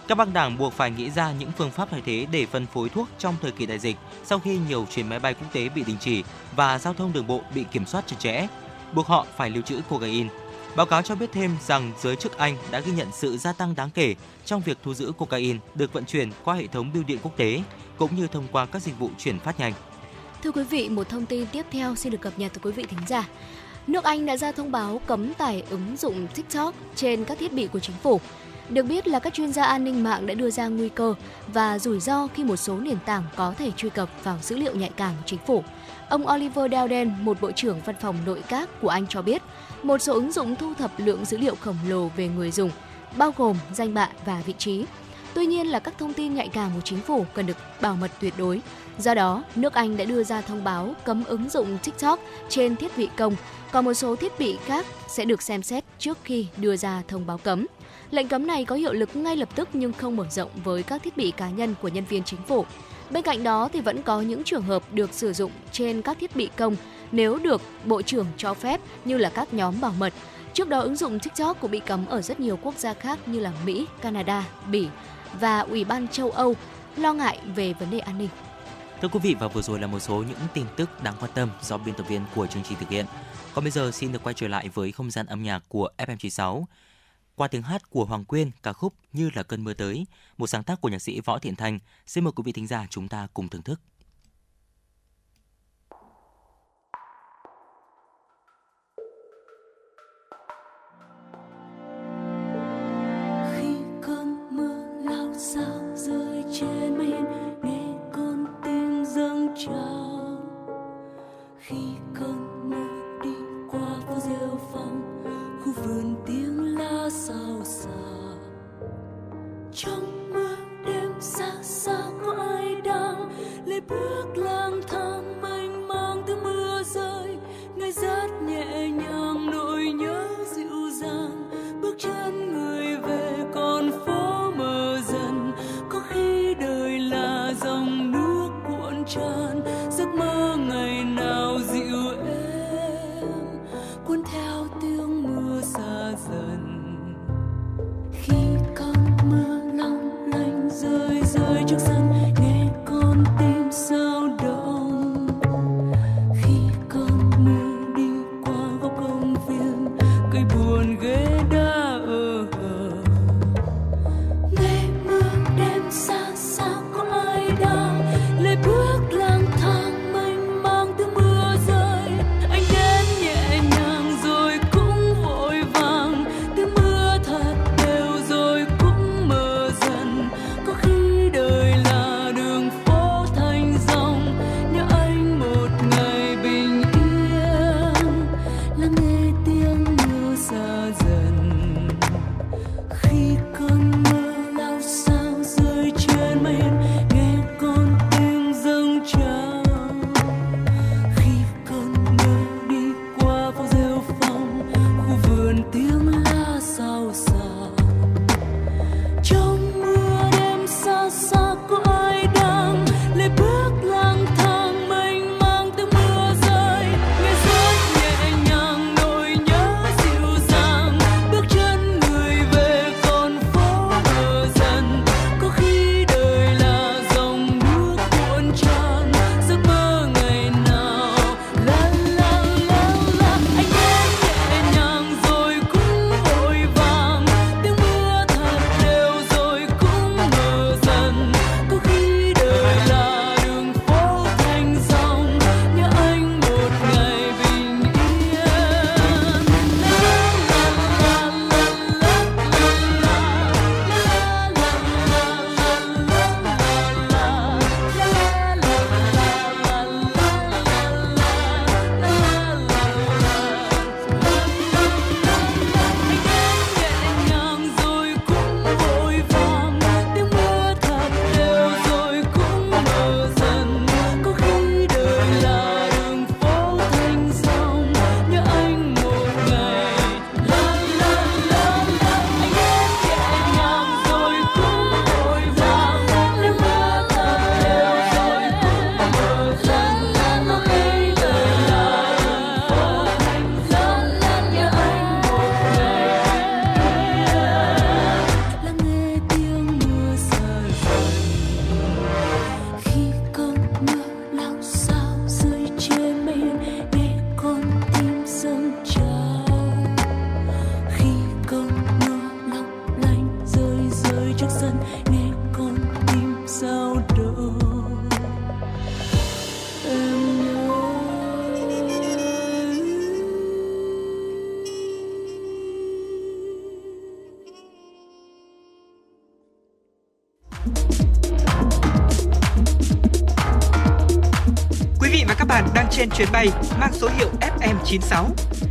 Speaker 3: Các băng đảng buộc phải nghĩ ra những phương pháp thay thế để phân phối thuốc trong thời kỳ đại dịch sau khi nhiều chuyến máy bay quốc tế bị đình chỉ và giao thông đường bộ bị kiểm soát chặt chẽ, buộc họ phải lưu trữ cocaine. Báo cáo cho biết thêm rằng giới chức Anh đã ghi nhận sự gia tăng đáng kể trong việc thu giữ cocaine được vận chuyển qua hệ thống bưu điện quốc tế cũng như thông qua các dịch vụ chuyển phát nhanh.
Speaker 2: Thưa quý vị, một thông tin tiếp theo xin được cập nhật từ quý vị thính giả. Nước Anh đã ra thông báo cấm tải ứng dụng TikTok trên các thiết bị của chính phủ. Được biết là các chuyên gia an ninh mạng đã đưa ra nguy cơ và rủi ro khi một số nền tảng có thể truy cập vào dữ liệu nhạy cảm của chính phủ. Ông Oliver Dowden, một bộ trưởng văn phòng nội các của Anh cho biết, một số ứng dụng thu thập lượng dữ liệu khổng lồ về người dùng, bao gồm danh bạ và vị trí. Tuy nhiên là các thông tin nhạy cảm của chính phủ cần được bảo mật tuyệt đối. Do đó, nước Anh đã đưa ra thông báo cấm ứng dụng TikTok trên thiết bị công, còn một số thiết bị khác sẽ được xem xét trước khi đưa ra thông báo cấm. Lệnh cấm này có hiệu lực ngay lập tức nhưng không mở rộng với các thiết bị cá nhân của nhân viên chính phủ. Bên cạnh đó thì vẫn có những trường hợp được sử dụng trên các thiết bị công nếu được Bộ trưởng cho phép như là các nhóm bảo mật. Trước đó ứng dụng TikTok cũng bị cấm ở rất nhiều quốc gia khác như là Mỹ, Canada, Bỉ và Ủy ban châu Âu lo ngại về vấn đề an ninh.
Speaker 3: Thưa quý vị và vừa rồi là một số những tin tức đáng quan tâm do biên tập viên của chương trình thực hiện. Còn bây giờ xin được quay trở lại với không gian âm nhạc của FM96. Qua tiếng hát của Hoàng Quyên, ca khúc Như là cơn mưa tới, một sáng tác của nhạc sĩ Võ Thiện Thành. Xin mời quý vị thính giả chúng ta cùng thưởng thức.
Speaker 7: khi cơn mưa lao sao dâng khi cơn mưa đi qua phố rêu phong khu vườn tiếng lá xào xạc trong mưa đêm xa xa có ai đang lê bước lang
Speaker 1: chuyến bay mang số hiệu FM96.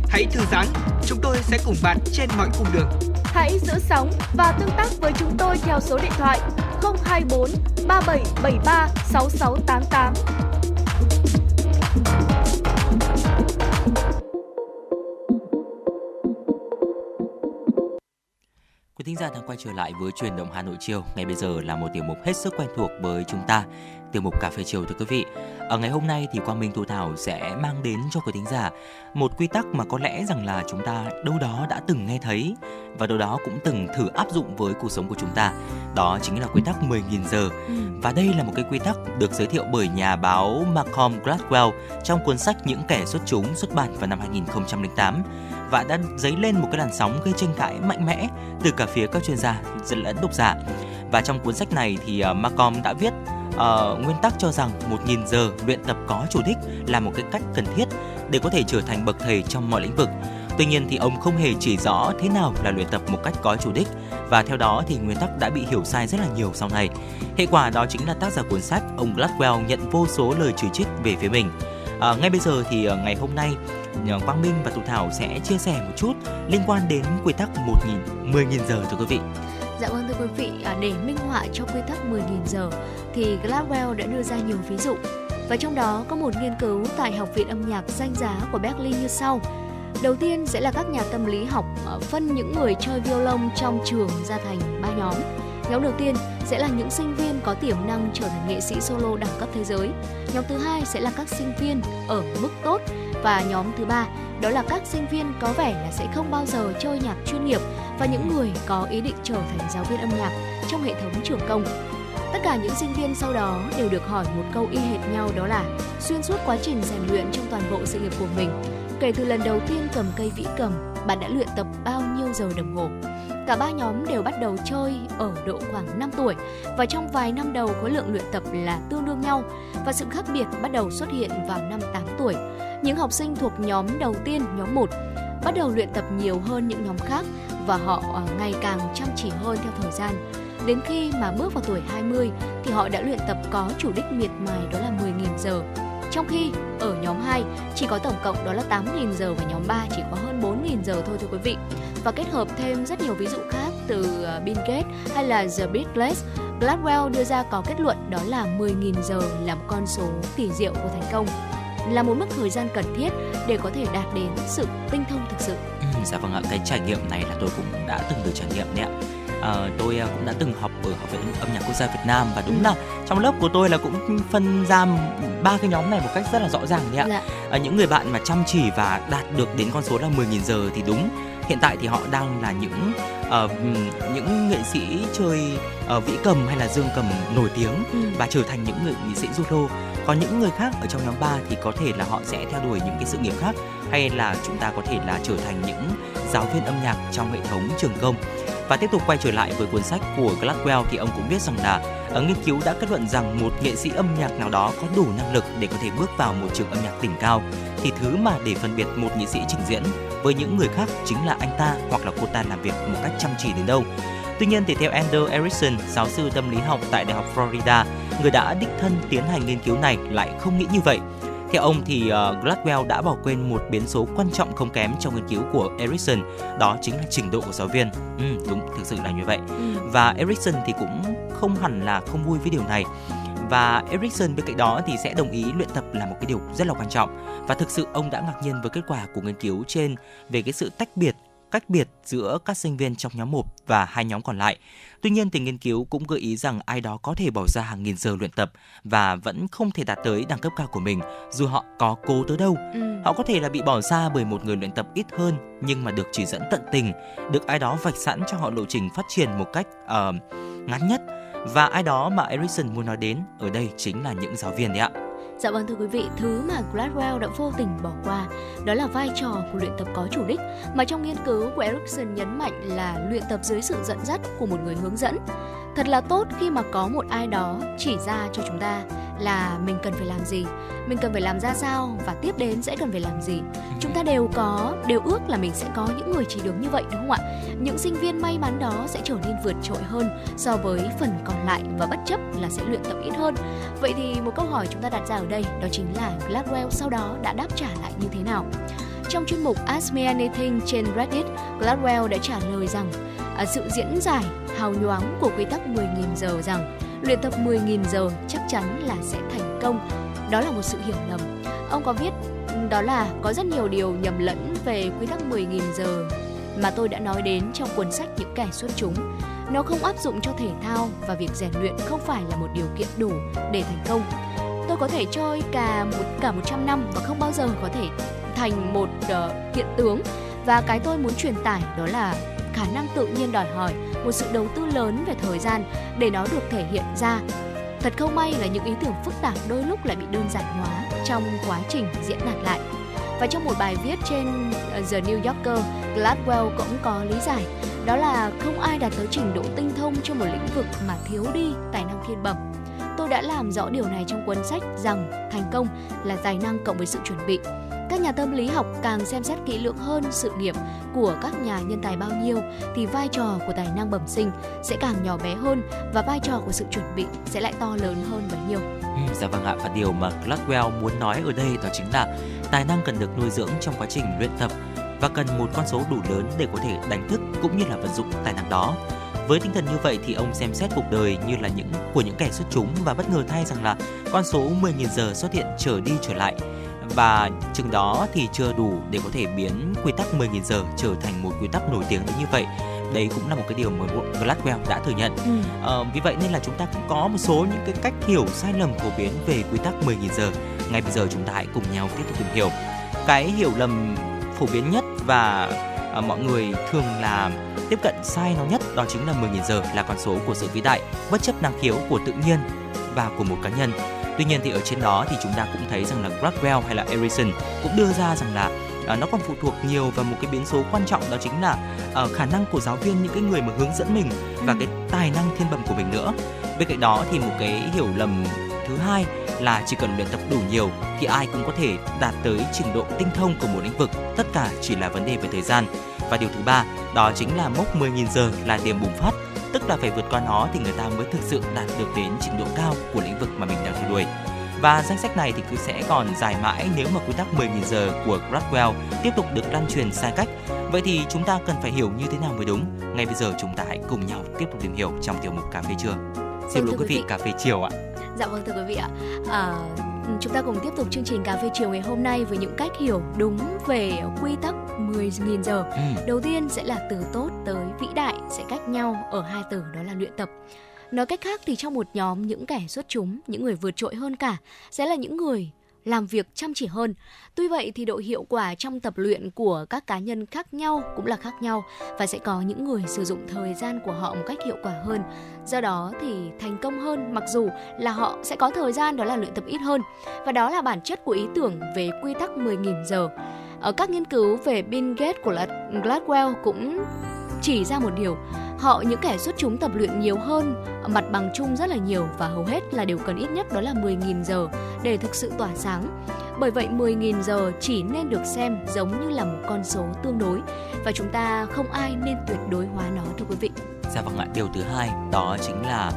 Speaker 1: Hãy thư giãn, chúng tôi sẽ cùng bạn trên mọi cung đường.
Speaker 8: Hãy giữ sóng và tương tác với chúng tôi theo số điện thoại 024 3773 6688.
Speaker 3: Quý thính giả đang quay trở lại với truyền động Hà Nội chiều. Ngay bây giờ là một tiểu mục hết sức quen thuộc với chúng ta, tiểu mục cà phê chiều thưa quý vị. Ở ngày hôm nay thì Quang Minh Thu Thảo sẽ mang đến cho quý thính giả một quy tắc mà có lẽ rằng là chúng ta đâu đó đã từng nghe thấy và đâu đó cũng từng thử áp dụng với cuộc sống của chúng ta. Đó chính là quy tắc 10.000 giờ.
Speaker 2: Ừ.
Speaker 3: Và đây là một cái quy tắc được giới thiệu bởi nhà báo Malcolm Gladwell trong cuốn sách Những kẻ xuất chúng xuất bản vào năm 2008 và đã dấy lên một cái làn sóng gây tranh cãi mạnh mẽ từ cả phía các chuyên gia lẫn độc giả. Và trong cuốn sách này thì uh, đã viết uh, nguyên tắc cho rằng 1.000 giờ luyện tập có chủ đích là một cái cách cần thiết để có thể trở thành bậc thầy trong mọi lĩnh vực. Tuy nhiên thì ông không hề chỉ rõ thế nào là luyện tập một cách có chủ đích và theo đó thì nguyên tắc đã bị hiểu sai rất là nhiều sau này. Hệ quả đó chính là tác giả cuốn sách ông Gladwell nhận vô số lời chỉ trích về phía mình. À, ngay bây giờ thì uh, ngày hôm nay Quang Minh và Tụ Thảo sẽ chia sẻ một chút liên quan đến quy tắc 1.000 10.000 giờ thưa quý vị.
Speaker 2: Dạ vâng thưa quý vị, à, để minh họa cho quy tắc 10.000 giờ thì Gladwell đã đưa ra nhiều ví dụ. Và trong đó có một nghiên cứu tại Học viện âm nhạc danh giá của Berlin như sau. Đầu tiên sẽ là các nhà tâm lý học à, phân những người chơi violon trong trường ra thành ba nhóm. Nhóm đầu tiên sẽ là những sinh viên có tiềm năng trở thành nghệ sĩ solo đẳng cấp thế giới. Nhóm thứ hai sẽ là các sinh viên ở mức tốt và nhóm thứ ba đó là các sinh viên có vẻ là sẽ không bao giờ chơi nhạc chuyên nghiệp và những người có ý định trở thành giáo viên âm nhạc trong hệ thống trường công. Tất cả những sinh viên sau đó đều được hỏi một câu y hệt nhau đó là xuyên suốt quá trình rèn luyện trong toàn bộ sự nghiệp của mình, kể từ lần đầu tiên cầm cây vĩ cầm, bạn đã luyện tập bao nhiêu giờ đồng hồ. Cả ba nhóm đều bắt đầu chơi ở độ khoảng 5 tuổi và trong vài năm đầu khối lượng luyện tập là tương đương nhau và sự khác biệt bắt đầu xuất hiện vào năm 8 tuổi. Những học sinh thuộc nhóm đầu tiên, nhóm 1, bắt đầu luyện tập nhiều hơn những nhóm khác và họ à, ngày càng chăm chỉ hơn theo thời gian. Đến khi mà bước vào tuổi 20 thì họ đã luyện tập có chủ đích miệt mài đó là 10.000 giờ. Trong khi ở nhóm 2 chỉ có tổng cộng đó là 8.000 giờ và nhóm 3 chỉ có hơn 4.000 giờ thôi thưa quý vị. Và kết hợp thêm rất nhiều ví dụ khác từ ờ, Bill Gates hay là The Beatles, Gladwell đưa ra có kết luận đó là 10.000 giờ là một con số kỳ diệu của thành công là một mức thời gian cần thiết để có thể đạt đến sự tinh thông thực sự.
Speaker 3: Ừ, dạ vâng ạ, cái trải nghiệm này là tôi cũng đã từng được trải nghiệm đấy ạ. À, tôi ờ, cũng đã từng học ở học viện âm nhạc quốc gia Việt Nam và đúng là trong lớp của tôi là cũng phân ra ba cái nhóm này một cách rất là rõ ràng đấy ạ.
Speaker 2: Dạ.
Speaker 3: À, những người bạn mà chăm chỉ và đạt được đến con số là 10.000 giờ thì đúng hiện tại thì họ đang là những uh, những nghệ sĩ chơi uh, vĩ cầm hay là dương cầm nổi tiếng
Speaker 2: Ừ.
Speaker 3: và trở thành những người nghệ sĩ solo còn những người khác ở trong nhóm 3 thì có thể là họ sẽ theo đuổi những cái sự nghiệp khác hay là chúng ta có thể là trở thành những giáo viên âm nhạc trong hệ thống trường công và tiếp tục quay trở lại với cuốn sách của Gladwell thì ông cũng viết rằng là ở nghiên cứu đã kết luận rằng một nghệ sĩ âm nhạc nào đó có đủ năng lực để có thể bước vào một trường âm nhạc đỉnh cao thì thứ mà để phân biệt một nghệ sĩ trình diễn với những người khác chính là anh ta hoặc là cô ta làm việc một cách chăm chỉ đến đâu. Tuy nhiên thì theo Andrew Erickson, giáo sư tâm lý học tại Đại học Florida, người đã đích thân tiến hành nghiên cứu này lại không nghĩ như vậy. Theo ông thì uh, Gladwell đã bỏ quên một biến số quan trọng không kém trong nghiên cứu của Erickson, đó chính là trình độ của giáo viên. Ừ, đúng, thực sự là như vậy.
Speaker 2: Ừ.
Speaker 3: Và Erickson thì cũng không hẳn là không vui với điều này. Và Erickson bên cạnh đó thì sẽ đồng ý luyện tập là một cái điều rất là quan trọng. Và thực sự ông đã ngạc nhiên với kết quả của nghiên cứu trên về cái sự tách biệt cách biệt giữa các sinh viên trong nhóm 1 và hai nhóm còn lại. Tuy nhiên thì nghiên cứu cũng gợi ý rằng ai đó có thể bỏ ra hàng nghìn giờ luyện tập và vẫn không thể đạt tới đẳng cấp cao của mình dù họ có cố tới đâu.
Speaker 2: Ừ.
Speaker 3: Họ có thể là bị bỏ xa bởi một người luyện tập ít hơn nhưng mà được chỉ dẫn tận tình, được ai đó vạch sẵn cho họ lộ trình phát triển một cách ờ, ngắn nhất. Và ai đó mà Erickson muốn nói đến ở đây chính là những giáo viên đấy ạ.
Speaker 2: Dạ vâng thưa quý vị, thứ mà Gladwell đã vô tình bỏ qua đó là vai trò của luyện tập có chủ đích mà trong nghiên cứu của Erickson nhấn mạnh là luyện tập dưới sự dẫn dắt của một người hướng dẫn. Thật là tốt khi mà có một ai đó chỉ ra cho chúng ta là mình cần phải làm gì, mình cần phải làm ra sao và tiếp đến sẽ cần phải làm gì. Chúng ta đều có, đều ước là mình sẽ có những người chỉ đường như vậy đúng không ạ? Những sinh viên may mắn đó sẽ trở nên vượt trội hơn so với phần còn lại và bất chấp là sẽ luyện tập ít hơn. Vậy thì một câu hỏi chúng ta đặt ra ở đây đó chính là Gladwell sau đó đã đáp trả lại như thế nào? Trong chuyên mục Ask Me Anything trên Reddit, Gladwell đã trả lời rằng à, sự diễn giải hào nhoáng của quy tắc 10.000 giờ rằng luyện tập 10.000 giờ chắc chắn là sẽ thành công. Đó là một sự hiểu lầm. Ông có viết ừ, đó là có rất nhiều điều nhầm lẫn về quy tắc 10.000 giờ mà tôi đã nói đến trong cuốn sách Những kẻ xuất chúng. Nó không áp dụng cho thể thao và việc rèn luyện không phải là một điều kiện đủ để thành công. Tôi có thể chơi cả một cả 100 năm và không bao giờ có thể thành một uh, hiện tướng và cái tôi muốn truyền tải đó là khả năng tự nhiên đòi hỏi một sự đầu tư lớn về thời gian để nó được thể hiện ra thật không may là những ý tưởng phức tạp đôi lúc lại bị đơn giản hóa trong quá trình diễn đạt lại và trong một bài viết trên ờ, The New Yorker, Gladwell cũng có lý giải đó là không ai đạt tới trình độ tinh thông trong một lĩnh vực mà thiếu đi tài năng thiên bẩm. Tôi đã làm rõ điều này trong cuốn sách rằng thành công là tài năng cộng với sự chuẩn bị. Các nhà tâm lý học càng xem xét kỹ lưỡng hơn sự nghiệp của các nhà nhân tài bao nhiêu thì vai trò của tài năng bẩm sinh sẽ càng nhỏ bé hơn và vai trò của sự chuẩn bị sẽ lại to lớn hơn bấy nhiêu.
Speaker 3: Ừ, dạ vâng ạ và điều mà Gladwell muốn nói ở đây đó chính là tài năng cần được nuôi dưỡng trong quá trình luyện tập và cần một con số đủ lớn để có thể đánh thức cũng như là vận dụng tài năng đó. Với tinh thần như vậy thì ông xem xét cuộc đời như là những của những kẻ xuất chúng và bất ngờ thay rằng là con số 10.000 giờ xuất hiện trở đi trở lại và chừng đó thì chưa đủ để có thể biến quy tắc 10.000 giờ trở thành một quy tắc nổi tiếng đến như vậy đấy cũng là một cái điều mà Gladwell đã thừa nhận.
Speaker 2: Ừ.
Speaker 3: Ờ, vì vậy nên là chúng ta cũng có một số những cái cách hiểu sai lầm phổ biến về quy tắc 10.000 giờ. Ngay bây giờ chúng ta hãy cùng nhau tiếp tục tìm hiểu. Cái hiểu lầm phổ biến nhất và à, mọi người thường là tiếp cận sai nó nhất đó chính là 10.000 giờ là con số của sự vĩ đại bất chấp năng khiếu của tự nhiên và của một cá nhân. Tuy nhiên thì ở trên đó thì chúng ta cũng thấy rằng là Gladwell hay là Erickson cũng đưa ra rằng là à, nó còn phụ thuộc nhiều vào một cái biến số quan trọng đó chính là à, khả năng của giáo viên những cái người mà hướng dẫn mình và cái tài năng thiên bẩm của mình nữa. Bên cạnh đó thì một cái hiểu lầm thứ hai là chỉ cần luyện tập đủ nhiều thì ai cũng có thể đạt tới trình độ tinh thông của một lĩnh vực, tất cả chỉ là vấn đề về thời gian. Và điều thứ ba, đó chính là mốc 10.000 giờ là điểm bùng phát, tức là phải vượt qua nó thì người ta mới thực sự đạt được đến trình độ cao của lĩnh vực mà mình đang theo đuổi. Và danh sách này thì cứ sẽ còn dài mãi nếu mà quy tắc 10.000 giờ của Gladwell tiếp tục được lan truyền sai cách. Vậy thì chúng ta cần phải hiểu như thế nào mới đúng? Ngay bây giờ chúng ta hãy cùng nhau tiếp tục tìm hiểu trong tiểu mục cà phê trưa. Xin
Speaker 2: Vâng,
Speaker 3: lỗi
Speaker 2: thưa
Speaker 3: quý vị,
Speaker 2: quý vị.
Speaker 3: cà phê chiều ạ.
Speaker 2: Dạ vâng thưa quý vị ạ. À, chúng ta cùng tiếp tục chương trình cà phê chiều ngày hôm nay với những cách hiểu đúng về quy tắc 10.000 giờ.
Speaker 3: Ừ.
Speaker 2: Đầu tiên sẽ là từ tốt tới vĩ đại sẽ cách nhau ở hai từ đó là luyện tập. Nói cách khác thì trong một nhóm những kẻ xuất chúng, những người vượt trội hơn cả sẽ là những người làm việc chăm chỉ hơn. Tuy vậy thì độ hiệu quả trong tập luyện của các cá nhân khác nhau cũng là khác nhau và sẽ có những người sử dụng thời gian của họ một cách hiệu quả hơn. Do đó thì thành công hơn, mặc dù là họ sẽ có thời gian đó là luyện tập ít hơn. Và đó là bản chất của ý tưởng về quy tắc 10.000 giờ. Ở các nghiên cứu về Bill Gates của Gladwell cũng chỉ ra một điều họ những kẻ xuất chúng tập luyện nhiều hơn mặt bằng chung rất là nhiều và hầu hết là đều cần ít nhất đó là 10.000 giờ để thực sự tỏa sáng. Bởi vậy 10.000 giờ chỉ nên được xem giống như là một con số tương đối và chúng ta không ai nên tuyệt đối hóa nó thưa quý vị.
Speaker 3: Dạ vâng ạ, điều thứ hai đó chính là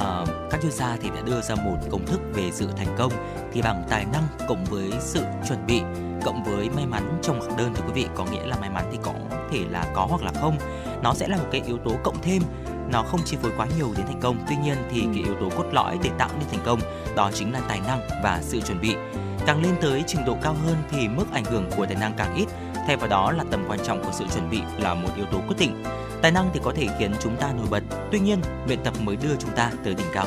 Speaker 3: ờ, các chuyên gia thì đã đưa ra một công thức về sự thành công thì bằng tài năng cộng với sự chuẩn bị cộng với may mắn trong thực đơn thì quý vị có nghĩa là may mắn thì có thể là có hoặc là không. Nó sẽ là một cái yếu tố cộng thêm nó không chi phối quá nhiều đến thành công. Tuy nhiên thì cái yếu tố cốt lõi để tạo nên thành công đó chính là tài năng và sự chuẩn bị. Càng lên tới trình độ cao hơn thì mức ảnh hưởng của tài năng càng ít thay vào đó là tầm quan trọng của sự chuẩn bị là một yếu tố quyết định Tài năng thì có thể khiến chúng ta nổi bật, tuy nhiên luyện tập mới đưa chúng ta tới đỉnh cao.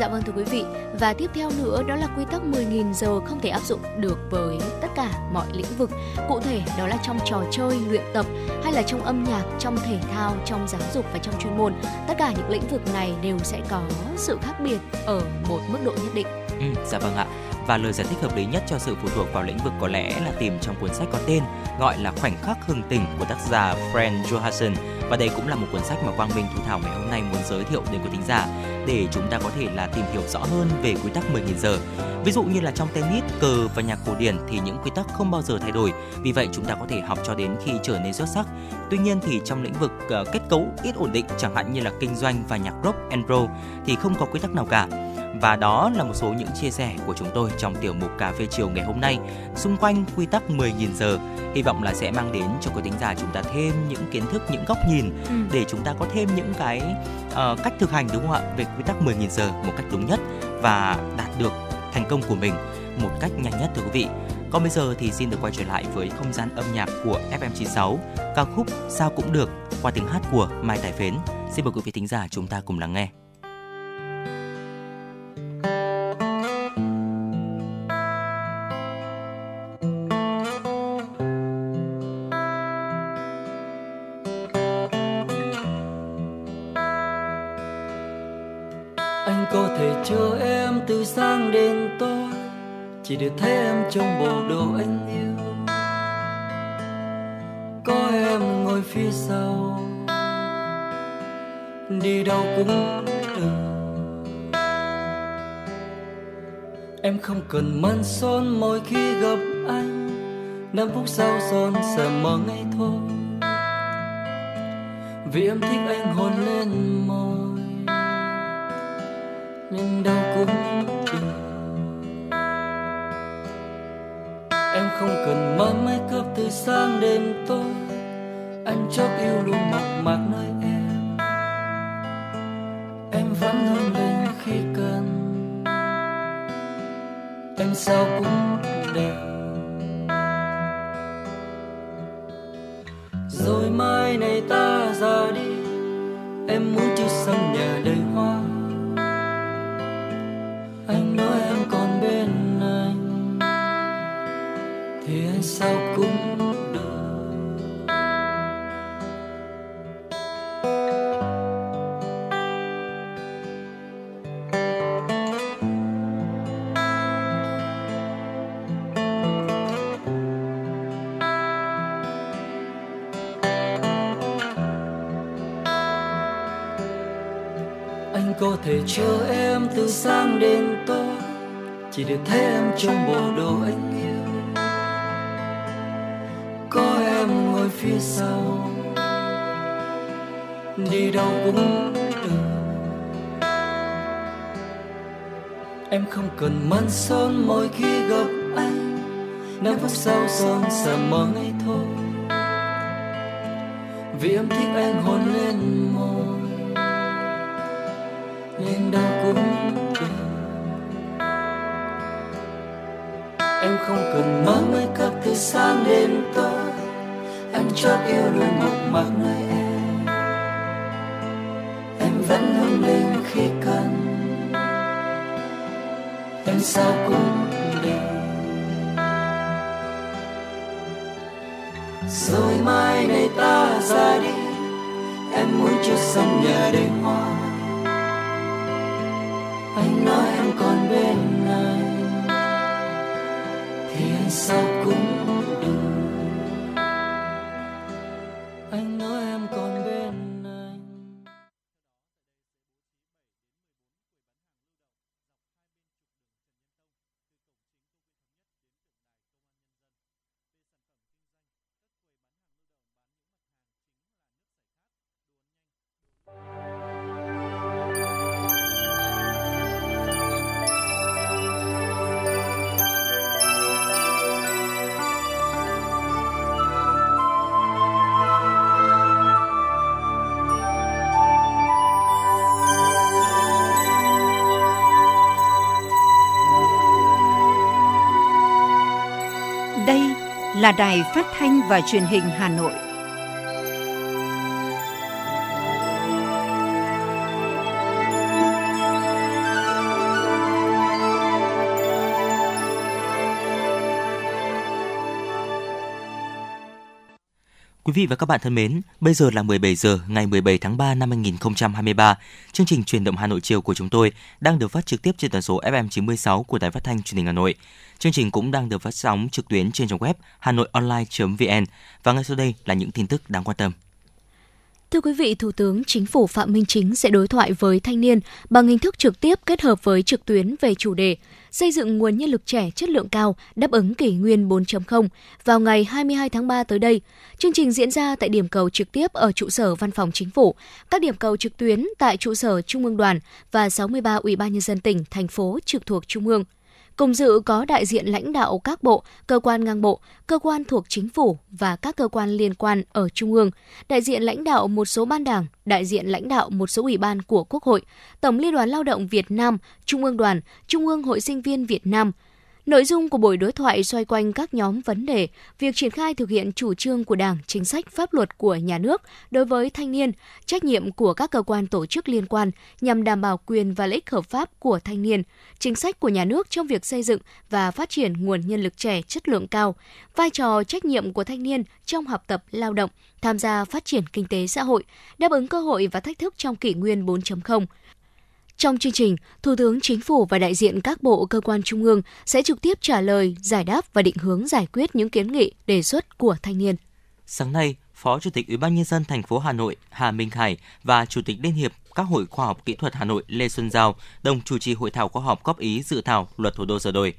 Speaker 2: Dạ vâng thưa quý vị Và tiếp theo nữa đó là quy tắc 10.000 giờ không thể áp dụng được với tất cả mọi lĩnh vực Cụ thể đó là trong trò chơi, luyện tập hay là trong âm nhạc, trong thể thao, trong giáo dục và trong chuyên môn Tất cả những lĩnh vực này đều sẽ có sự khác biệt ở một mức độ nhất định
Speaker 3: Ừ, dạ vâng ạ. Và lời giải thích hợp lý nhất cho sự phụ thuộc vào lĩnh vực có lẽ là tìm trong cuốn sách có tên gọi là Khoảnh khắc hưng tình của tác giả Fran Johansson và đây cũng là một cuốn sách mà Quang Minh Thu Thảo ngày hôm nay muốn giới thiệu đến quý thính giả để chúng ta có thể là tìm hiểu rõ hơn về quy tắc 10.000 giờ. Ví dụ như là trong tennis, cờ và nhạc cổ điển thì những quy tắc không bao giờ thay đổi, vì vậy chúng ta có thể học cho đến khi trở nên xuất sắc. Tuy nhiên thì trong lĩnh vực ờ, kết cấu ít ổn định chẳng hạn như là kinh doanh và nhạc rock and roll thì không có quy tắc nào cả. Và đó là một số những chia sẻ của chúng tôi trong tiểu mục cà phê chiều ngày hôm nay xung quanh quy tắc 10.000 giờ. Hy vọng là sẽ mang đến cho quý thính giả chúng ta thêm những kiến thức, những góc nhìn
Speaker 2: Ừ.
Speaker 3: để chúng ta có thêm những cái ờ, cách thực hành đúng không ạ về quy tắc 10.000 giờ một cách đúng nhất và đạt được thành công của mình một cách nhanh nhất thưa quý vị. Còn bây giờ thì xin được quay trở lại với không gian âm nhạc của FM96, ca khúc Sao cũng được qua tiếng hát của Mai Tài Phến. Xin mời quý vị thính giả chúng ta cùng lắng nghe.
Speaker 9: Đi đâu em không cần mân son mỗi khi gặp anh. Năm phút sau son sẽ mở ngay thôi. Vì em thích anh hôn lên môi. Nên đâu cũng được. Em không cần mang make up từ sáng đến tối. Anh chót yêu chỉ để thấy em trong bộ đồ anh yêu. Có em ngồi phía sau. Đi đâu cũng được. Em không cần mặn son mỗi khi gặp anh. Năm phút sau son sẽ mở ngay thôi. Vì em thích anh hôn lên không cần mơ mới up từ sáng đến tối anh chót yêu luôn một mặt nơi em. Em vẫn hương linh khi cần. Em sao cũng được. Rồi mai này ta ra đi. Em muốn cho sân nhà đầy hoa. Anh nói em còn bên thì
Speaker 10: là đài phát thanh và truyền hình Hà Nội.
Speaker 3: Quý vị và các bạn thân mến, bây giờ là 17 giờ ngày 17 tháng 3 năm 2023. Chương trình truyền động Hà Nội chiều của chúng tôi đang được phát trực tiếp trên tần số FM 96 của Đài Phát thanh Truyền hình Hà Nội. Chương trình cũng đang được phát sóng trực tuyến trên trang web hanoionline.vn và ngay sau đây là những tin tức đáng quan tâm.
Speaker 2: Thưa quý vị, Thủ tướng Chính phủ Phạm Minh Chính sẽ đối thoại với thanh niên bằng hình thức trực tiếp kết hợp với trực tuyến về chủ đề xây dựng nguồn nhân lực trẻ chất lượng cao đáp ứng kỷ nguyên 4.0 vào ngày 22 tháng 3 tới đây. Chương trình diễn ra tại điểm cầu trực tiếp ở trụ sở Văn phòng Chính phủ, các điểm cầu trực tuyến tại trụ sở Trung ương Đoàn và 63 Ủy ban nhân dân tỉnh, thành phố trực thuộc Trung ương. Cùng dự có đại diện lãnh đạo các bộ, cơ quan ngang bộ, cơ quan thuộc chính phủ và các cơ quan liên quan ở Trung ương, đại diện lãnh đạo một số ban đảng, đại diện lãnh đạo một số ủy ban của Quốc hội, Tổng Liên đoàn Lao động Việt Nam, Trung ương đoàn, Trung ương Hội sinh viên Việt Nam, Nội dung của buổi đối thoại xoay quanh các nhóm vấn đề, việc triển khai thực hiện chủ trương của Đảng, chính sách pháp luật của nhà nước đối với thanh niên, trách nhiệm của các cơ quan tổ chức liên quan nhằm đảm bảo quyền và lợi ích hợp pháp của thanh niên, chính sách của nhà nước trong việc xây dựng và phát triển nguồn nhân lực trẻ chất lượng cao, vai trò trách nhiệm của thanh niên trong học tập lao động, tham gia phát triển kinh tế xã hội, đáp ứng cơ hội và thách thức trong kỷ nguyên 4.0 trong chương trình, Thủ tướng Chính phủ và đại diện các bộ cơ quan trung ương sẽ trực tiếp trả lời, giải đáp và định hướng giải quyết những kiến nghị, đề xuất của thanh niên.
Speaker 3: Sáng nay, Phó Chủ tịch Ủy ban nhân dân thành phố Hà Nội Hà Minh Hải và Chủ tịch Liên hiệp các hội khoa học kỹ thuật Hà Nội Lê Xuân Giao đồng chủ trì hội thảo khoa học góp ý dự thảo luật thủ đô sửa đổi.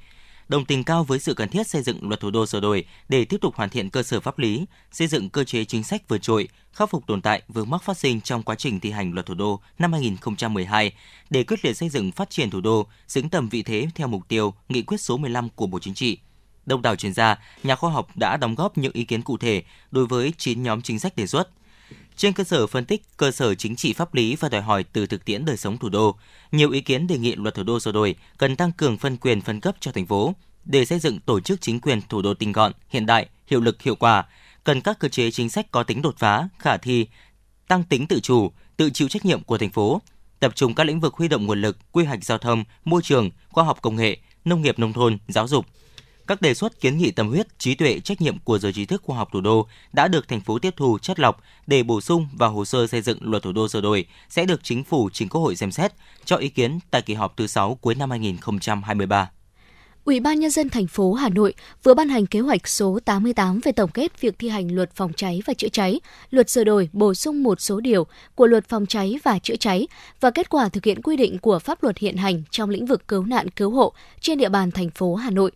Speaker 3: Đồng tình cao với sự cần thiết xây dựng luật thủ đô sửa đổi để tiếp tục hoàn thiện cơ sở pháp lý, xây dựng cơ chế chính sách vượt trội, khắc phục tồn tại vướng mắc phát sinh trong quá trình thi hành luật thủ đô năm 2012 để quyết liệt xây dựng phát triển thủ đô xứng tầm vị thế theo mục tiêu nghị quyết số 15 của Bộ Chính trị đông đảo chuyên gia, nhà khoa học đã đóng góp những ý kiến cụ thể đối với 9 nhóm chính sách đề xuất. Trên cơ sở phân tích cơ sở chính trị pháp lý và đòi hỏi từ thực tiễn đời sống thủ đô, nhiều ý kiến đề nghị luật thủ đô sửa đổi cần tăng cường phân quyền phân cấp cho thành phố để xây dựng tổ chức chính quyền thủ đô tinh gọn, hiện đại, hiệu lực hiệu quả, cần các cơ chế chính sách có tính đột phá, khả thi, tăng tính tự chủ, tự chịu trách nhiệm của thành phố, tập trung các lĩnh vực huy động nguồn lực, quy hoạch giao thông, môi trường, khoa học công nghệ, nông nghiệp nông thôn, giáo dục, các đề xuất kiến nghị tâm huyết, trí tuệ, trách nhiệm của giới trí thức khoa học thủ đô đã được thành phố tiếp thu, chất lọc để bổ sung vào hồ sơ xây dựng luật thủ đô sửa đổi sẽ được chính phủ chính Quốc hội xem xét cho ý kiến tại kỳ họp thứ 6 cuối năm 2023.
Speaker 2: Ủy ban nhân dân thành phố Hà Nội vừa ban hành kế hoạch số 88 về tổng kết việc thi hành luật phòng cháy và chữa cháy, luật sửa đổi bổ sung một số điều của luật phòng cháy và chữa cháy và kết quả thực hiện quy định của pháp luật hiện hành trong lĩnh vực cứu nạn cứu hộ trên địa bàn thành phố Hà Nội.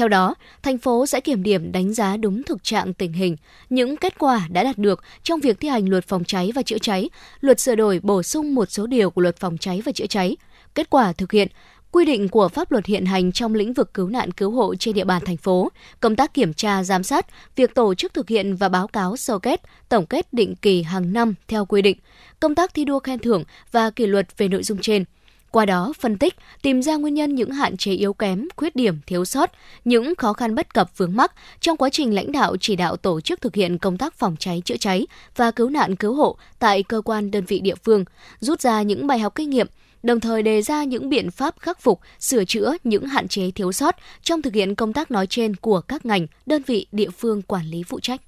Speaker 2: Theo đó, thành phố sẽ kiểm điểm đánh giá đúng thực trạng tình hình, những kết quả đã đạt được trong việc thi hành luật phòng cháy và chữa cháy, luật sửa đổi bổ sung một số điều của luật phòng cháy và chữa cháy, kết quả thực hiện, quy định của pháp luật hiện hành trong lĩnh vực cứu nạn cứu hộ trên địa bàn thành phố, công tác kiểm tra giám sát, việc tổ chức thực hiện và báo cáo sơ kết, tổng kết định kỳ hàng năm theo quy định, công tác thi đua khen thưởng và kỷ luật về nội dung trên – qua đó, phân tích, tìm ra nguyên nhân những hạn chế yếu kém, khuyết điểm, thiếu sót, những khó khăn bất cập vướng mắc trong quá trình lãnh đạo chỉ đạo tổ chức thực hiện công tác phòng cháy chữa cháy và cứu nạn cứu hộ tại cơ quan đơn vị địa phương, rút ra những bài học kinh nghiệm, đồng thời đề ra những biện pháp khắc phục, sửa chữa những hạn chế thiếu sót trong thực hiện công tác nói trên của các ngành, đơn vị địa phương quản lý phụ trách.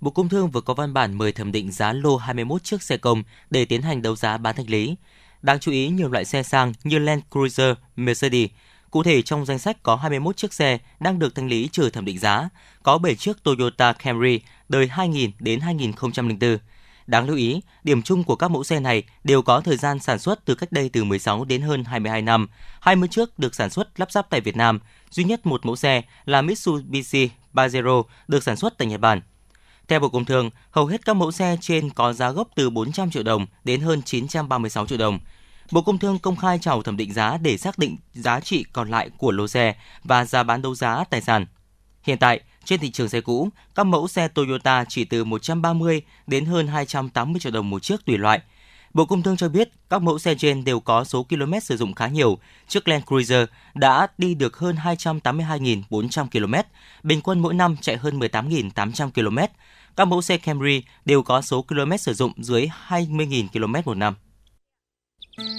Speaker 3: Bộ Công Thương vừa có văn bản mời thẩm định giá lô 21 chiếc xe công để tiến hành đấu giá bán thanh lý. Đáng chú ý, nhiều loại xe sang như Land Cruiser, Mercedes. Cụ thể trong danh sách có 21 chiếc xe đang được thanh lý trừ thẩm định giá, có 7 chiếc Toyota Camry đời 2000 đến 2004. Đáng lưu ý, điểm chung của các mẫu xe này đều có thời gian sản xuất từ cách đây từ 16 đến hơn 22 năm. 20 chiếc được sản xuất lắp ráp tại Việt Nam, duy nhất một mẫu xe là Mitsubishi Pajero được sản xuất tại Nhật Bản. Theo Bộ Công Thương, hầu hết các mẫu xe trên có giá gốc từ 400 triệu đồng đến hơn 936 triệu đồng. Bộ Công Thương công khai chào thẩm định giá để xác định giá trị còn lại của lô xe và giá bán đấu giá tài sản. Hiện tại, trên thị trường xe cũ, các mẫu xe Toyota chỉ từ 130 đến hơn 280 triệu đồng một chiếc tùy loại. Bộ Công Thương cho biết các mẫu xe trên đều có số km sử dụng khá nhiều. Chiếc Land Cruiser đã đi được hơn 282.400 km, bình quân mỗi năm chạy hơn 18.800 km. Các mẫu xe Camry đều có số km sử dụng dưới 20.000 km một năm.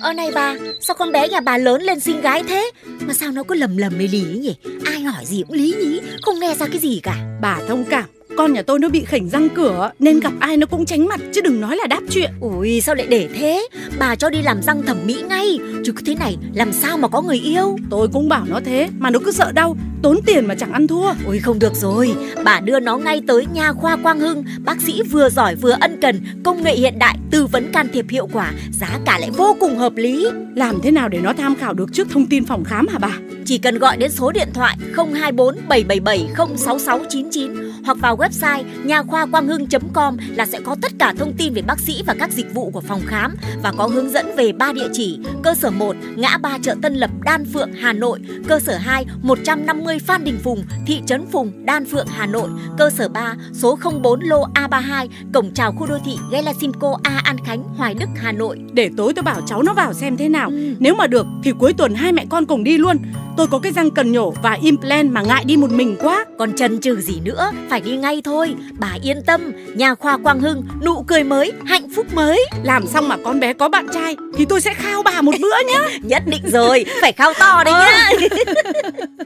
Speaker 5: Ơ này bà, sao con bé nhà bà lớn lên xinh gái thế? Mà sao nó cứ lầm lầm mê lý nhỉ? Ai hỏi gì cũng lý nhí Không nghe ra cái gì cả.
Speaker 6: Bà thông cảm con nhà tôi nó bị khỉnh răng cửa nên gặp ai nó cũng tránh mặt chứ đừng nói là đáp chuyện.
Speaker 5: Ui sao lại để thế? Bà cho đi làm răng thẩm mỹ ngay. Chứ cứ thế này làm sao mà có người yêu?
Speaker 6: Tôi cũng bảo nó thế mà nó cứ sợ đau Tốn tiền mà chẳng ăn thua.
Speaker 5: Ui không được rồi. Bà đưa nó ngay tới nha khoa Quang Hưng. Bác sĩ vừa giỏi vừa ân cần Công nghệ hiện đại tư vấn can thiệp hiệu quả Giá cả lại vô cùng hợp lý.
Speaker 6: Làm thế nào để nó tham khảo được trước thông tin phòng khám hả bà?
Speaker 5: Chỉ cần gọi đến số điện thoại 024 777 06699 Hoặc vào website nha khoa quang hưng.com là sẽ có tất cả thông tin về bác sĩ và các dịch vụ của phòng khám và có hướng dẫn về ba địa chỉ. Cơ sở 1 ngã ba chợ Tân Lập Đan Phượng Hà Nội. Cơ sở 2 150 Phan Đình Phùng thị trấn Phùng Đan Phượng Hà Nội. Cơ sở 3 số 04 lô A32 cổng chào khu đô thị Gelasimco A An Khánh Hoài Đức Hà Nội.
Speaker 6: Để tối tôi bảo cháu nó vào xem thế nào. Ừ. nếu mà được thì cuối tuần hai mẹ con cùng đi luôn. Tôi có cái răng cần nhổ và implant mà ngại đi một mình quá.
Speaker 5: Còn chần chừ gì nữa phải đi ngay ngay thôi. Bà yên tâm Nhà khoa Quang Hưng nụ cười mới Hạnh phúc mới.
Speaker 6: Làm xong mà con bé có bạn trai Thì tôi sẽ khao bà một bữa nhá.
Speaker 5: Nhất định rồi Phải khao to đấy nhá. Ờ.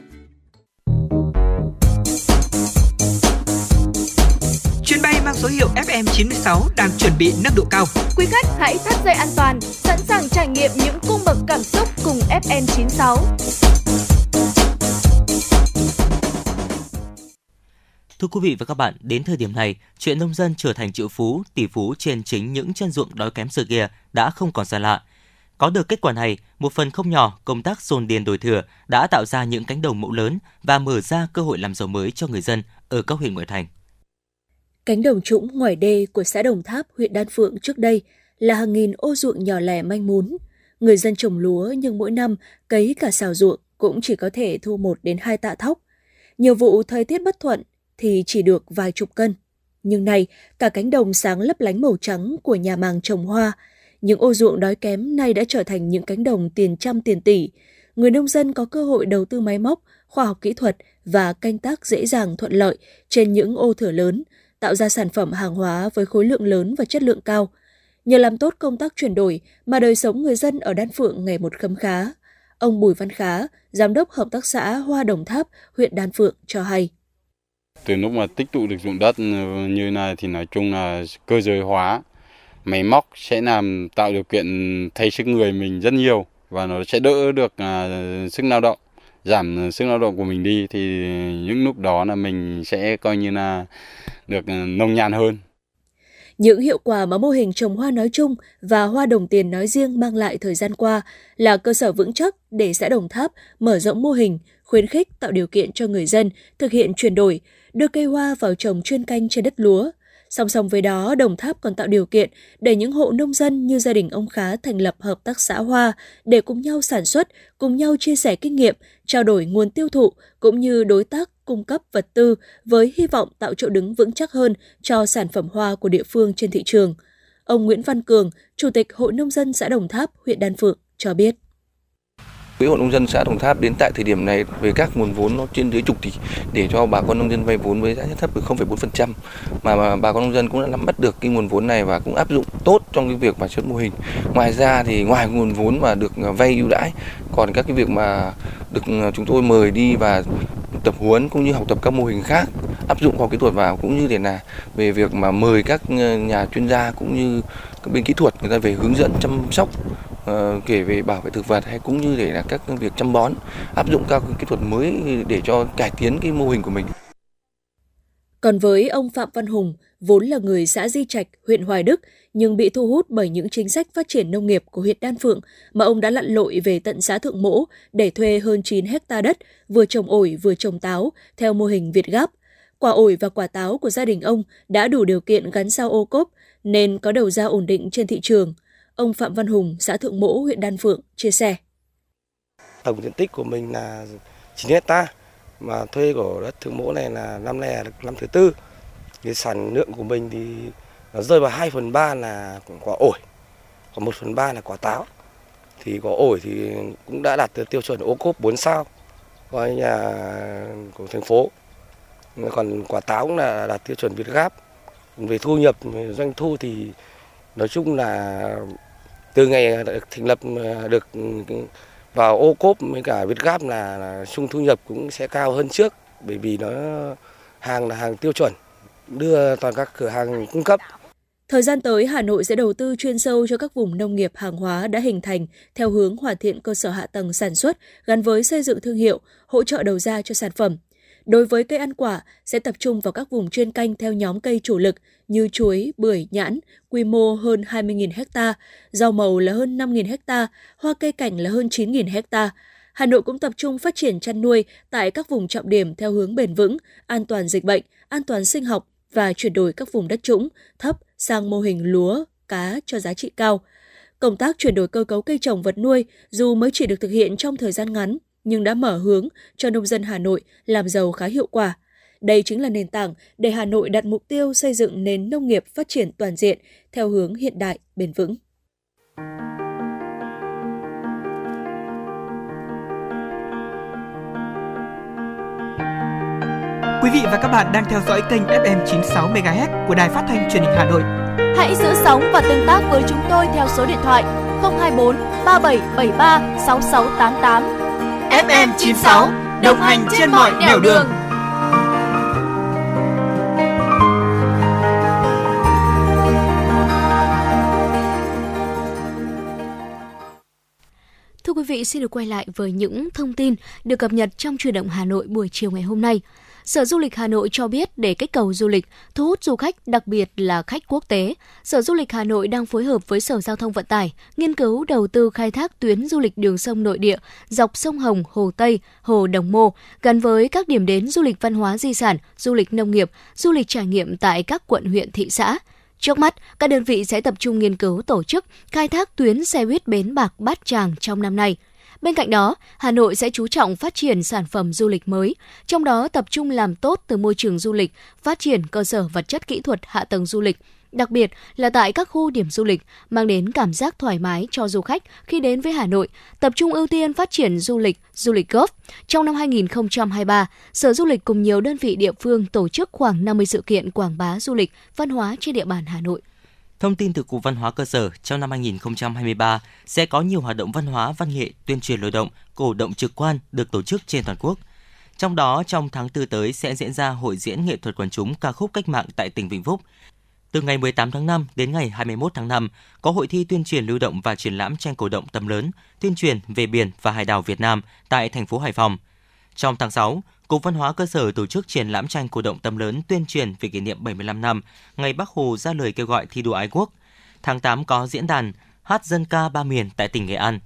Speaker 1: Chuyến bay mang số hiệu FM96 đang chuẩn bị nâng độ cao.
Speaker 8: Quý khách hãy thắt dây an toàn, sẵn sàng trải nghiệm những cung bậc cảm xúc cùng FN96.
Speaker 3: Thưa quý vị và các bạn, đến thời điểm này, chuyện nông dân trở thành triệu phú, tỷ phú trên chính những chân ruộng đói kém xưa kia đã không còn xa lạ. Có được kết quả này, một phần không nhỏ công tác dồn điền đổi thừa đã tạo ra những cánh đồng mẫu lớn và mở ra cơ hội làm giàu mới cho người dân ở các huyện ngoại thành.
Speaker 11: Cánh đồng trũng ngoài đê của xã Đồng Tháp, huyện Đan Phượng trước đây là hàng nghìn ô ruộng nhỏ lẻ manh mún. Người dân trồng lúa nhưng mỗi năm cấy cả xào ruộng cũng chỉ có thể thu một đến hai tạ thóc. Nhiều vụ thời tiết bất thuận thì chỉ được vài chục cân. Nhưng nay, cả cánh đồng sáng lấp lánh màu trắng của nhà màng trồng hoa, những ô ruộng đói kém nay đã trở thành những cánh đồng tiền trăm tiền tỷ. Người nông dân có cơ hội đầu tư máy móc, khoa học kỹ thuật và canh tác dễ dàng thuận lợi trên những ô thửa lớn, tạo ra sản phẩm hàng hóa với khối lượng lớn và chất lượng cao. Nhờ làm tốt công tác chuyển đổi mà đời sống người dân ở Đan Phượng ngày một khấm khá. Ông Bùi Văn Khá, Giám đốc Hợp tác xã Hoa Đồng Tháp, huyện Đan Phượng cho hay.
Speaker 12: Từ lúc mà tích tụ được dụng đất ừ, như này thì nói chung là cơ giới hóa, máy móc sẽ làm tạo điều kiện thay sức người mình rất nhiều và nó sẽ đỡ được à, sức lao động, giảm sức lao động của mình đi thì những lúc đó là mình sẽ coi như là được ừ, nông nhàn hơn.
Speaker 11: Những hiệu quả mà mô hình trồng hoa nói chung và hoa đồng tiền nói riêng mang lại thời gian qua là cơ sở vững chắc để xã Đồng Tháp mở rộng mô hình, khuyến khích tạo điều kiện cho người dân thực hiện chuyển đổi, đưa cây hoa vào trồng chuyên canh trên đất lúa. Song song với đó, Đồng Tháp còn tạo điều kiện để những hộ nông dân như gia đình ông Khá thành lập hợp tác xã hoa để cùng nhau sản xuất, cùng nhau chia sẻ kinh nghiệm, trao đổi nguồn tiêu thụ cũng như đối tác cung cấp vật tư với hy vọng tạo chỗ đứng vững chắc hơn cho sản phẩm hoa của địa phương trên thị trường. Ông Nguyễn Văn Cường, Chủ tịch Hội Nông dân xã Đồng Tháp, huyện Đan Phượng cho biết.
Speaker 13: Quỹ hội nông dân xã Đồng Tháp đến tại thời điểm này về các nguồn vốn nó trên dưới chục tỷ để cho bà con nông dân vay vốn với giá thấp từ 0,4% mà, bà con nông dân cũng đã nắm bắt được cái nguồn vốn này và cũng áp dụng tốt trong cái việc mà xuất mô hình. Ngoài ra thì ngoài nguồn vốn mà được à, vay ưu đãi còn các cái việc mà được à, chúng tôi mời đi và tập huấn cũng như học tập các mô hình khác áp dụng khoa học kỹ thuật vào cũng như để là về việc mà mời các à, nhà chuyên gia cũng như các bên kỹ thuật người ta về hướng dẫn chăm sóc Ờ, kể về bảo vệ thực vật hay cũng như để là các việc chăm bón áp dụng các kỹ thuật mới để cho cải tiến cái mô hình của mình.
Speaker 11: Còn với ông Phạm Văn Hùng, vốn là người xã Di Trạch, huyện Hoài Đức, nhưng bị thu hút bởi những chính sách phát triển nông nghiệp của huyện Đan Phượng mà ông đã lặn lội về tận xã Thượng Mỗ để thuê hơn 9 hecta đất, vừa trồng ổi vừa trồng táo, theo mô hình Việt Gáp. Quả ổi và quả táo của gia đình ông đã đủ điều kiện gắn sao ô cốp, nên có đầu ra ổn định trên thị trường. Ông Phạm Văn Hùng, xã Thượng Mỗ, huyện Đan Phượng, chia sẻ.
Speaker 14: Tổng diện tích của mình là 9 hecta mà thuê của đất Thượng Mỗ này là năm nay là năm thứ tư. Cái sản lượng của mình thì nó rơi vào 2 phần 3 là quả ổi, còn 1 phần 3 là quả táo. Thì quả ổi thì cũng đã đạt tiêu chuẩn ô cốp 4 sao của nhà của thành phố. Còn quả táo cũng là đạt tiêu chuẩn Việt Gáp. Về thu nhập, về doanh thu thì nói chung là từ ngày được thành lập ờ, được ừ, vào ô cốp với cả Việt Gáp là, sung thu nhập cũng sẽ cao hơn trước bởi vì nó hàng là hàng tiêu chuẩn đưa toàn các cửa hàng cung cấp.
Speaker 11: Thời gian tới, Hà Nội sẽ đầu tư chuyên sâu cho các vùng nông nghiệp hàng hóa đã hình thành theo hướng hoàn thiện cơ sở hạ tầng sản xuất gắn với xây dựng thương hiệu, hỗ trợ đầu ra cho sản phẩm. Đối với cây ăn quả, sẽ tập trung vào các vùng chuyên canh theo nhóm cây chủ lực như chuối, bưởi, nhãn, quy mô hơn 20.000 ha, rau màu là hơn 5.000 ha, hoa cây cảnh là hơn 9.000 ha. Hà Nội cũng tập trung phát triển chăn nuôi tại các vùng trọng điểm theo hướng bền vững, an toàn dịch bệnh, an toàn sinh học và chuyển đổi các vùng đất trũng, thấp sang mô hình lúa, cá cho giá trị cao. Công tác chuyển đổi cơ cấu cây trồng vật nuôi dù mới chỉ được thực hiện trong thời gian ngắn, nhưng đã mở hướng cho nông dân Hà Nội làm giàu khá hiệu quả. Đây chính là nền tảng để Hà Nội đặt mục tiêu xây dựng nền nông nghiệp phát triển toàn diện theo hướng hiện đại, bền vững.
Speaker 1: Quý vị và các bạn đang theo dõi kênh FM 96 MHz của Đài Phát thanh Truyền hình Hà Nội.
Speaker 8: Hãy giữ sóng và tương tác với chúng tôi theo số điện thoại 024 3773 6688.
Speaker 1: FM96 đồng hành trên mọi nẻo đường. đường.
Speaker 2: Thưa quý vị, xin được quay lại với những thông tin được cập nhật trong truyền động Hà Nội buổi chiều ngày hôm nay. Sở Du lịch Hà Nội cho biết để kích cầu du lịch, thu hút du khách, đặc biệt là khách quốc tế, Sở Du lịch Hà Nội đang phối hợp với Sở Giao thông Vận tải nghiên cứu đầu tư khai thác tuyến du lịch đường sông nội địa dọc sông Hồng, Hồ Tây, Hồ Đồng Mô gắn với các điểm đến du lịch văn hóa di sản, du lịch nông nghiệp, du lịch trải nghiệm tại các quận huyện thị xã. Trước mắt, các đơn vị sẽ tập trung nghiên cứu tổ chức khai thác tuyến xe buýt Bến Bạc Bát Tràng trong năm nay. Bên cạnh đó, Hà Nội sẽ chú trọng phát triển sản phẩm du lịch mới, trong đó tập trung làm tốt từ môi trường du lịch, phát triển cơ sở vật chất kỹ thuật hạ tầng du lịch, đặc biệt là tại các khu điểm du lịch, mang đến cảm giác thoải mái cho du khách khi đến với Hà Nội, tập trung ưu tiên phát triển du lịch, du lịch golf. Trong năm 2023, Sở Du lịch cùng nhiều đơn vị địa phương tổ chức khoảng 50 sự kiện quảng bá du lịch, văn hóa trên địa bàn Hà Nội.
Speaker 3: Thông tin từ Cục Văn hóa Cơ sở, trong năm 2023 sẽ có nhiều hoạt động văn hóa, văn nghệ, tuyên truyền lưu động, cổ động trực quan được tổ chức trên toàn quốc. Trong đó, trong tháng 4 tới sẽ diễn ra hội diễn nghệ thuật quần chúng ca khúc cách mạng tại tỉnh Vĩnh Phúc. Từ ngày 18 tháng 5 đến ngày 21 tháng 5, có hội thi tuyên truyền lưu động và triển lãm tranh cổ động tầm lớn, tuyên truyền về biển và hải đảo Việt Nam tại thành phố Hải Phòng. Trong tháng 6, Cục Văn hóa Cơ sở tổ chức triển lãm tranh cổ động tầm lớn tuyên truyền về kỷ niệm 75 năm ngày Bắc Hồ ra lời kêu gọi thi đua ái quốc. Tháng 8 có diễn đàn hát dân ca ba miền tại tỉnh Nghệ An.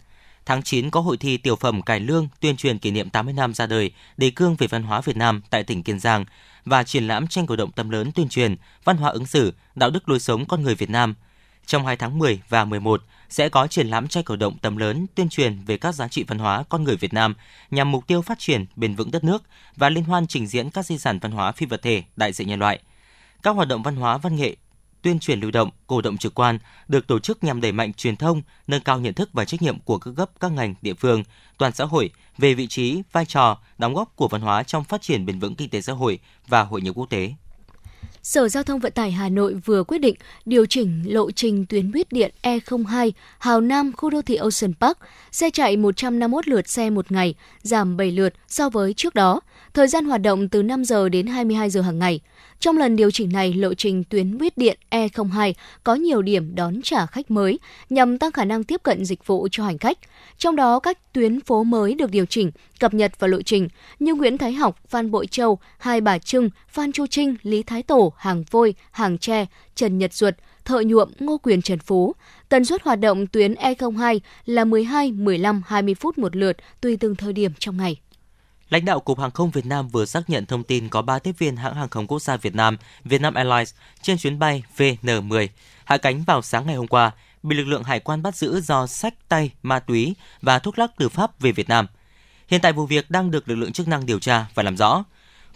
Speaker 3: Tháng 9 có hội thi tiểu phẩm cải lương tuyên truyền kỷ niệm 80 năm ra đời, đề cương về văn hóa Việt Nam tại tỉnh Kiên Giang và triển lãm tranh cổ động tầm lớn tuyên truyền văn hóa ứng xử, đạo đức lối sống con người Việt Nam. Trong 2 tháng 10 và 11 sẽ có triển lãm tranh cổ động tầm lớn tuyên truyền về các giá trị văn hóa con người Việt Nam nhằm mục tiêu phát triển bền vững đất nước và liên hoan trình diễn các di sản văn hóa phi vật thể đại diện nhân loại. Các hoạt động văn hóa văn nghệ tuyên truyền lưu động, cổ động trực quan được tổ chức nhằm đẩy mạnh truyền thông, nâng cao nhận thức và trách nhiệm của các cấp các ngành, địa phương, toàn xã hội về vị trí, vai trò, đóng góp của văn hóa trong phát triển bền vững kinh tế xã hội và hội nhập quốc tế.
Speaker 2: Sở Giao thông Vận tải Hà Nội vừa quyết định điều chỉnh lộ trình tuyến buýt điện E02 Hào Nam khu đô thị Ocean Park, xe chạy 151 lượt xe một ngày, giảm 7 lượt so với trước đó. Thời gian hoạt động từ 5 giờ đến 22 giờ hàng ngày. Trong lần điều chỉnh này, lộ trình tuyến buýt điện E02 có nhiều điểm đón trả khách mới nhằm tăng khả năng tiếp cận dịch vụ cho hành khách. Trong đó, các tuyến phố mới được điều chỉnh, cập nhật vào lộ trình như Nguyễn Thái Học, Phan Bội Châu, Hai Bà Trưng, Phan Chu Trinh, Lý Thái Tổ, Hàng Vôi, Hàng Tre, Trần Nhật Duật, Thợ Nhuộm, Ngô Quyền Trần Phú. Tần suất hoạt động tuyến E02 là 12, 15, 20 phút một lượt tùy từng thời điểm trong ngày.
Speaker 3: Lãnh đạo Cục Hàng không Việt Nam vừa xác nhận thông tin có 3 tiếp viên hãng hàng không quốc gia Việt Nam, Vietnam Airlines trên chuyến bay VN10 hạ cánh vào sáng ngày hôm qua bị lực lượng hải quan bắt giữ do sách tay, ma túy và thuốc lắc từ Pháp về Việt Nam. Hiện tại vụ việc đang được lực lượng chức năng điều tra và làm rõ.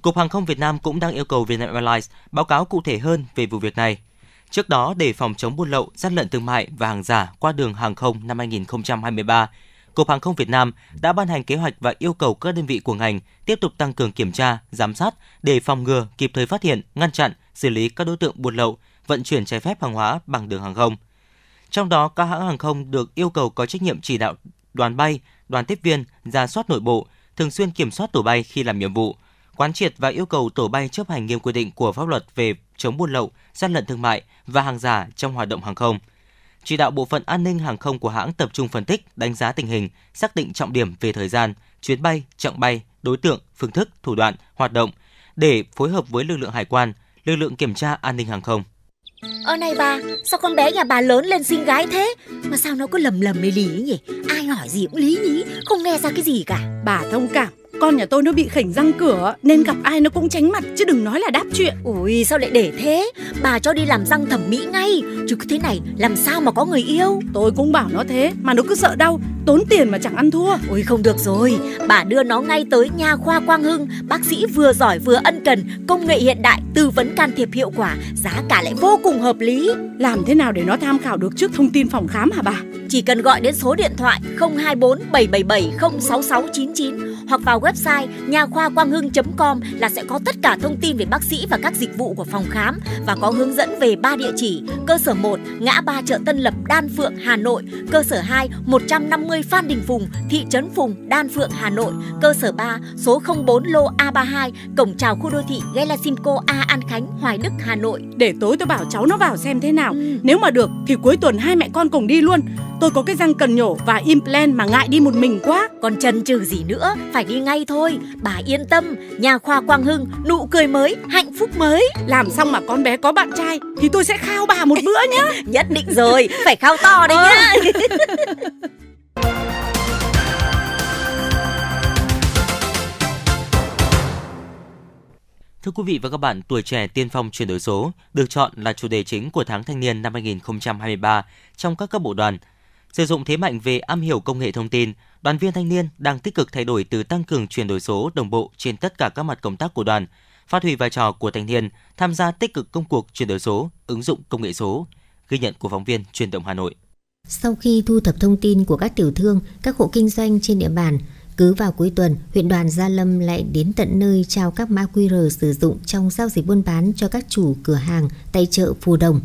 Speaker 3: Cục Hàng không Việt Nam cũng đang yêu cầu Vietnam Airlines báo cáo cụ thể hơn về vụ việc này. Trước đó, để phòng chống buôn lậu, gian lận thương mại và hàng giả qua đường hàng không năm 2023, Cục Hàng không Việt Nam đã ban hành kế hoạch và yêu cầu các đơn vị của ngành tiếp tục tăng cường kiểm tra, giám sát để phòng ngừa, kịp thời phát hiện, ngăn chặn, xử lý các đối tượng buôn lậu, vận chuyển trái phép hàng hóa bằng đường hàng không. Trong đó, các hãng hàng không được yêu cầu có trách nhiệm chỉ đạo đoàn bay, đoàn tiếp viên ra soát nội bộ, thường xuyên kiểm soát tổ bay khi làm nhiệm vụ, quán triệt và yêu cầu tổ bay chấp hành nghiêm quy định của pháp luật về chống buôn lậu, gian lận thương mại và hàng giả trong hoạt động hàng không. Chỉ đạo bộ phận an ninh hàng không của hãng tập trung phân tích, đánh giá tình hình, xác định trọng điểm về thời gian, chuyến bay, chặng bay, đối tượng, phương thức, thủ đoạn, hoạt động để phối hợp với lực lượng hải quan, lực lượng kiểm tra an ninh hàng không.
Speaker 5: Ơ này bà, sao con bé nhà bà lớn lên xinh gái thế? Mà sao nó cứ lầm lầm mê lý nhỉ? Ai hỏi gì cũng lý nhí, không nghe ra cái gì cả.
Speaker 6: Bà thông cảm, con nhà tôi nó bị khỉnh răng cửa nên gặp ai nó cũng tránh mặt chứ đừng nói là đáp chuyện.
Speaker 5: Ui sao lại để thế? Bà cho đi làm răng thẩm mỹ ngay, chứ cứ thế này làm sao mà có người yêu?
Speaker 6: Tôi cũng bảo nó thế mà nó cứ sợ đau, tốn tiền mà chẳng ăn thua.
Speaker 5: Ui không được rồi, bà đưa nó ngay tới nha khoa Quang Hưng, bác sĩ vừa giỏi vừa ân cần, công nghệ hiện đại, tư vấn can thiệp hiệu quả, giá cả lại vô cùng hợp lý.
Speaker 6: Làm thế nào để nó tham khảo được trước thông tin phòng khám hả bà?
Speaker 5: Chỉ cần gọi đến số điện thoại 024 777 06699 hoặc vào website nha khoa quang hưng.com là sẽ có tất cả thông tin về bác sĩ và các dịch vụ của phòng khám và có hướng dẫn về ba địa chỉ: cơ sở 1 ngã ba chợ Tân Lập, Đan Phượng, Hà Nội; cơ sở 2 150 Phan Đình Phùng, thị trấn Phùng, Đan Phượng, Hà Nội; cơ sở 3 số 04 lô A32, cổng chào khu đô thị Gelasimco A An Khánh, Hoài Đức, Hà Nội.
Speaker 6: Để tối tôi bảo cháu nó vào xem thế nào. Nếu mà được thì cuối tuần hai mẹ con cùng đi luôn. Tôi có cái răng cần nhổ và implant mà ngại đi một mình quá.
Speaker 5: Còn chần chừ gì nữa, phải đi ngay thôi. Bà yên tâm, nhà khoa Quang Hưng, nụ cười mới, hạnh phúc mới.
Speaker 6: Làm xong mà con bé có bạn trai thì tôi sẽ khao bà một bữa nhá.
Speaker 5: Nhất định rồi, phải khao to đấy nhá.
Speaker 3: Thưa quý vị và các bạn, tuổi trẻ tiên phong chuyển đổi số được chọn là chủ đề chính của tháng thanh niên năm 2023 trong các cấp bộ đoàn. Sử dụng thế mạnh về am hiểu công nghệ thông tin, đoàn viên thanh niên đang tích cực thay đổi từ tăng cường chuyển đổi số đồng bộ trên tất cả các mặt công tác của đoàn, phát huy vai trò của thanh niên tham gia tích cực công cuộc chuyển đổi số, ứng dụng công nghệ số. Ghi nhận của phóng viên Truyền động Hà Nội.
Speaker 15: Sau khi thu thập thông tin của các tiểu thương, các hộ kinh doanh trên địa bàn, cứ vào cuối tuần, huyện đoàn Gia Lâm lại đến tận nơi trao các mã QR sử dụng trong giao dịch buôn bán cho các chủ cửa hàng tại chợ Phù Đồng.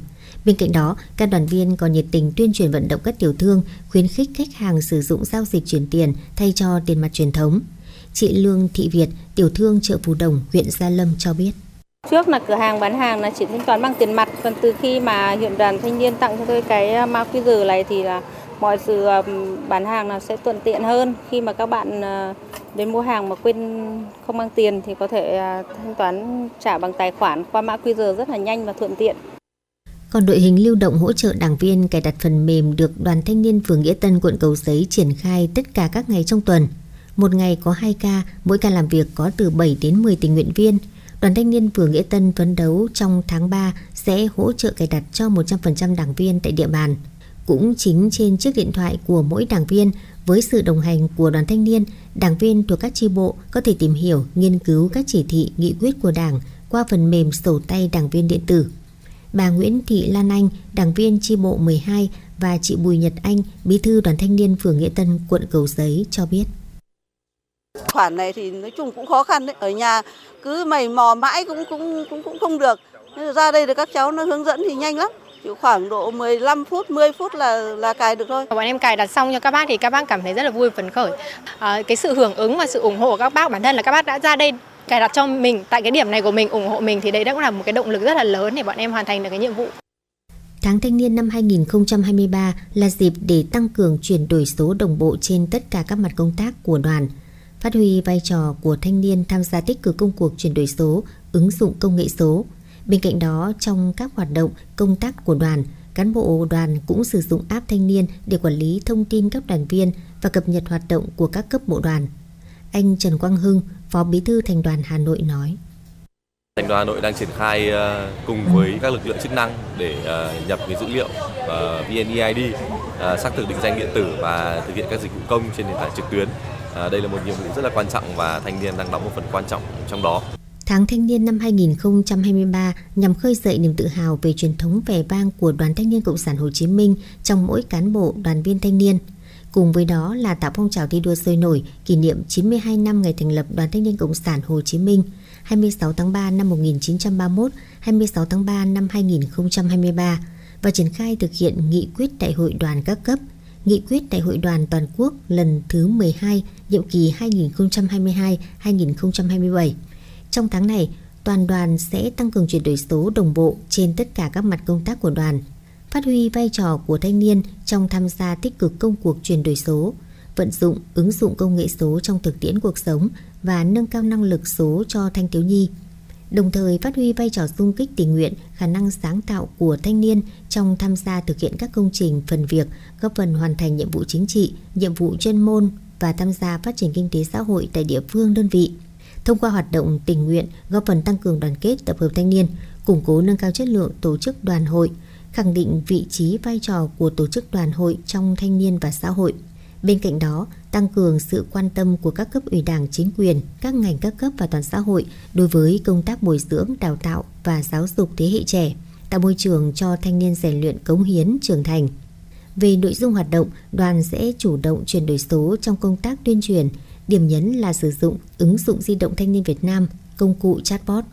Speaker 15: Bên cạnh đó, các đoàn viên còn nhiệt tình tuyên truyền vận động các tiểu thương, khuyến khích khách hàng sử dụng giao dịch chuyển tiền thay cho tiền mặt truyền thống. Chị Lương Thị Việt, tiểu thương chợ Phù Đồng, huyện Gia Lâm cho biết.
Speaker 16: Trước là cửa hàng bán hàng là chỉ thanh toán bằng tiền mặt, còn từ khi mà huyện đoàn thanh niên tặng cho tôi cái à, mã QR này thì là mọi sự à, bán hàng là sẽ thuận tiện hơn khi mà các bạn à, đến mua hàng mà quên không mang tiền thì có thể thanh toán trả bằng tài khoản qua mã QR rất là nhanh và thuận tiện.
Speaker 15: Còn đội hình lưu động hỗ trợ đảng viên cài đặt phần mềm được Đoàn Thanh niên phường Nghĩa Tân quận Cầu Giấy triển khai tất cả các ngày trong tuần. Một ngày có 2 ca, mỗi ca làm việc có từ 7 đến 10 tình nguyện viên. Đoàn Thanh niên phường Nghĩa Tân phấn đấu trong tháng 3 sẽ hỗ trợ cài đặt cho 100% đảng viên tại địa bàn. Cũng chính trên chiếc điện thoại của mỗi đảng viên, với sự đồng hành của đoàn thanh niên, đảng viên thuộc các chi bộ có thể tìm hiểu, nghiên cứu các chỉ thị, nghị quyết của đảng qua phần mềm sổ tay đảng viên điện tử. Bà Nguyễn Thị Lan Anh, đảng viên chi bộ 12 và chị Bùi Nhật Anh, bí thư đoàn thanh niên phường Nghĩa Tân, quận Cầu Giấy cho biết.
Speaker 17: Khoản này thì nói chung cũng khó khăn đấy. Ở nhà cứ mày mò mãi cũng cũng cũng cũng không được. Nên ra đây được các cháu nó hướng dẫn thì nhanh lắm. Chỉ khoảng độ 15 phút, 10 phút là là cài được thôi.
Speaker 18: Bọn em cài đặt xong cho các bác thì các bác cảm thấy rất là vui phấn khởi. À, cái sự hưởng ứng và sự ủng hộ của các bác bản thân là các bác đã ra đây cài đặt cho mình tại cái điểm này của mình ủng hộ mình thì đấy cũng là một cái động lực rất là lớn để bọn em hoàn thành được cái nhiệm vụ.
Speaker 15: Tháng thanh niên năm 2023 là dịp để tăng cường chuyển đổi số đồng bộ trên tất cả các mặt công tác của đoàn, phát huy vai trò của thanh niên tham gia tích cực công cuộc chuyển đổi số, ứng dụng công nghệ số. Bên cạnh đó, trong các hoạt động công tác của đoàn, cán bộ đoàn cũng sử dụng app thanh niên để quản lý thông tin các đoàn viên và cập nhật hoạt động của các cấp bộ đoàn. Anh Trần Quang Hưng, Phó Bí thư Thành đoàn Hà Nội nói.
Speaker 19: Thành đoàn Hà Nội đang triển khai cùng với các lực lượng chức năng để nhập cái dữ liệu VNEID, xác thực định danh điện tử và thực hiện các dịch vụ công trên nền tảng trực tuyến. Đây là một nhiệm vụ rất là quan trọng và thanh niên đang đóng một phần quan trọng trong đó.
Speaker 15: Tháng thanh niên năm 2023 nhằm khơi dậy niềm tự hào về truyền thống vẻ vang của Đoàn Thanh niên Cộng sản Hồ Chí Minh trong mỗi cán bộ đoàn viên thanh niên. Cùng với đó là tạo phong trào thi đua sôi nổi kỷ niệm 92 năm ngày thành lập Đoàn Thanh niên Cộng sản Hồ Chí Minh 26 tháng 3 năm 1931, 26 tháng 3 năm 2023 và triển khai thực hiện nghị quyết đại hội đoàn các cấp, nghị quyết đại hội đoàn toàn quốc lần thứ 12, nhiệm kỳ 2022-2027. Trong tháng này, toàn đoàn sẽ tăng cường chuyển đổi số đồng bộ trên tất cả các mặt công tác của đoàn, phát huy vai trò của thanh niên trong tham gia tích cực công cuộc chuyển đổi số, vận dụng, ứng dụng công nghệ số trong thực tiễn cuộc sống và nâng cao năng lực số cho thanh thiếu nhi. Đồng thời phát huy vai trò xung kích tình nguyện, khả năng sáng tạo của thanh niên trong tham gia thực hiện các công trình, phần việc, góp phần hoàn thành nhiệm vụ chính trị, nhiệm vụ chuyên môn và tham gia phát triển kinh tế xã hội tại địa phương đơn vị. Thông qua hoạt động tình nguyện, góp phần tăng cường đoàn kết tập hợp thanh niên, củng cố nâng cao chất lượng tổ chức đoàn hội, khẳng định vị trí vai trò của tổ chức đoàn hội trong thanh niên và xã hội. Bên cạnh đó, tăng cường sự quan tâm của các cấp ủy đảng chính quyền, các ngành các cấp và toàn xã hội đối với công tác bồi dưỡng, đào tạo và giáo dục thế hệ trẻ, tạo môi trường cho thanh niên rèn luyện cống hiến, trưởng thành. Về nội dung hoạt động, đoàn sẽ chủ động chuyển đổi số trong công tác tuyên truyền, Điểm nhấn là sử dụng ứng dụng di động thanh niên Việt Nam, công cụ chatbot.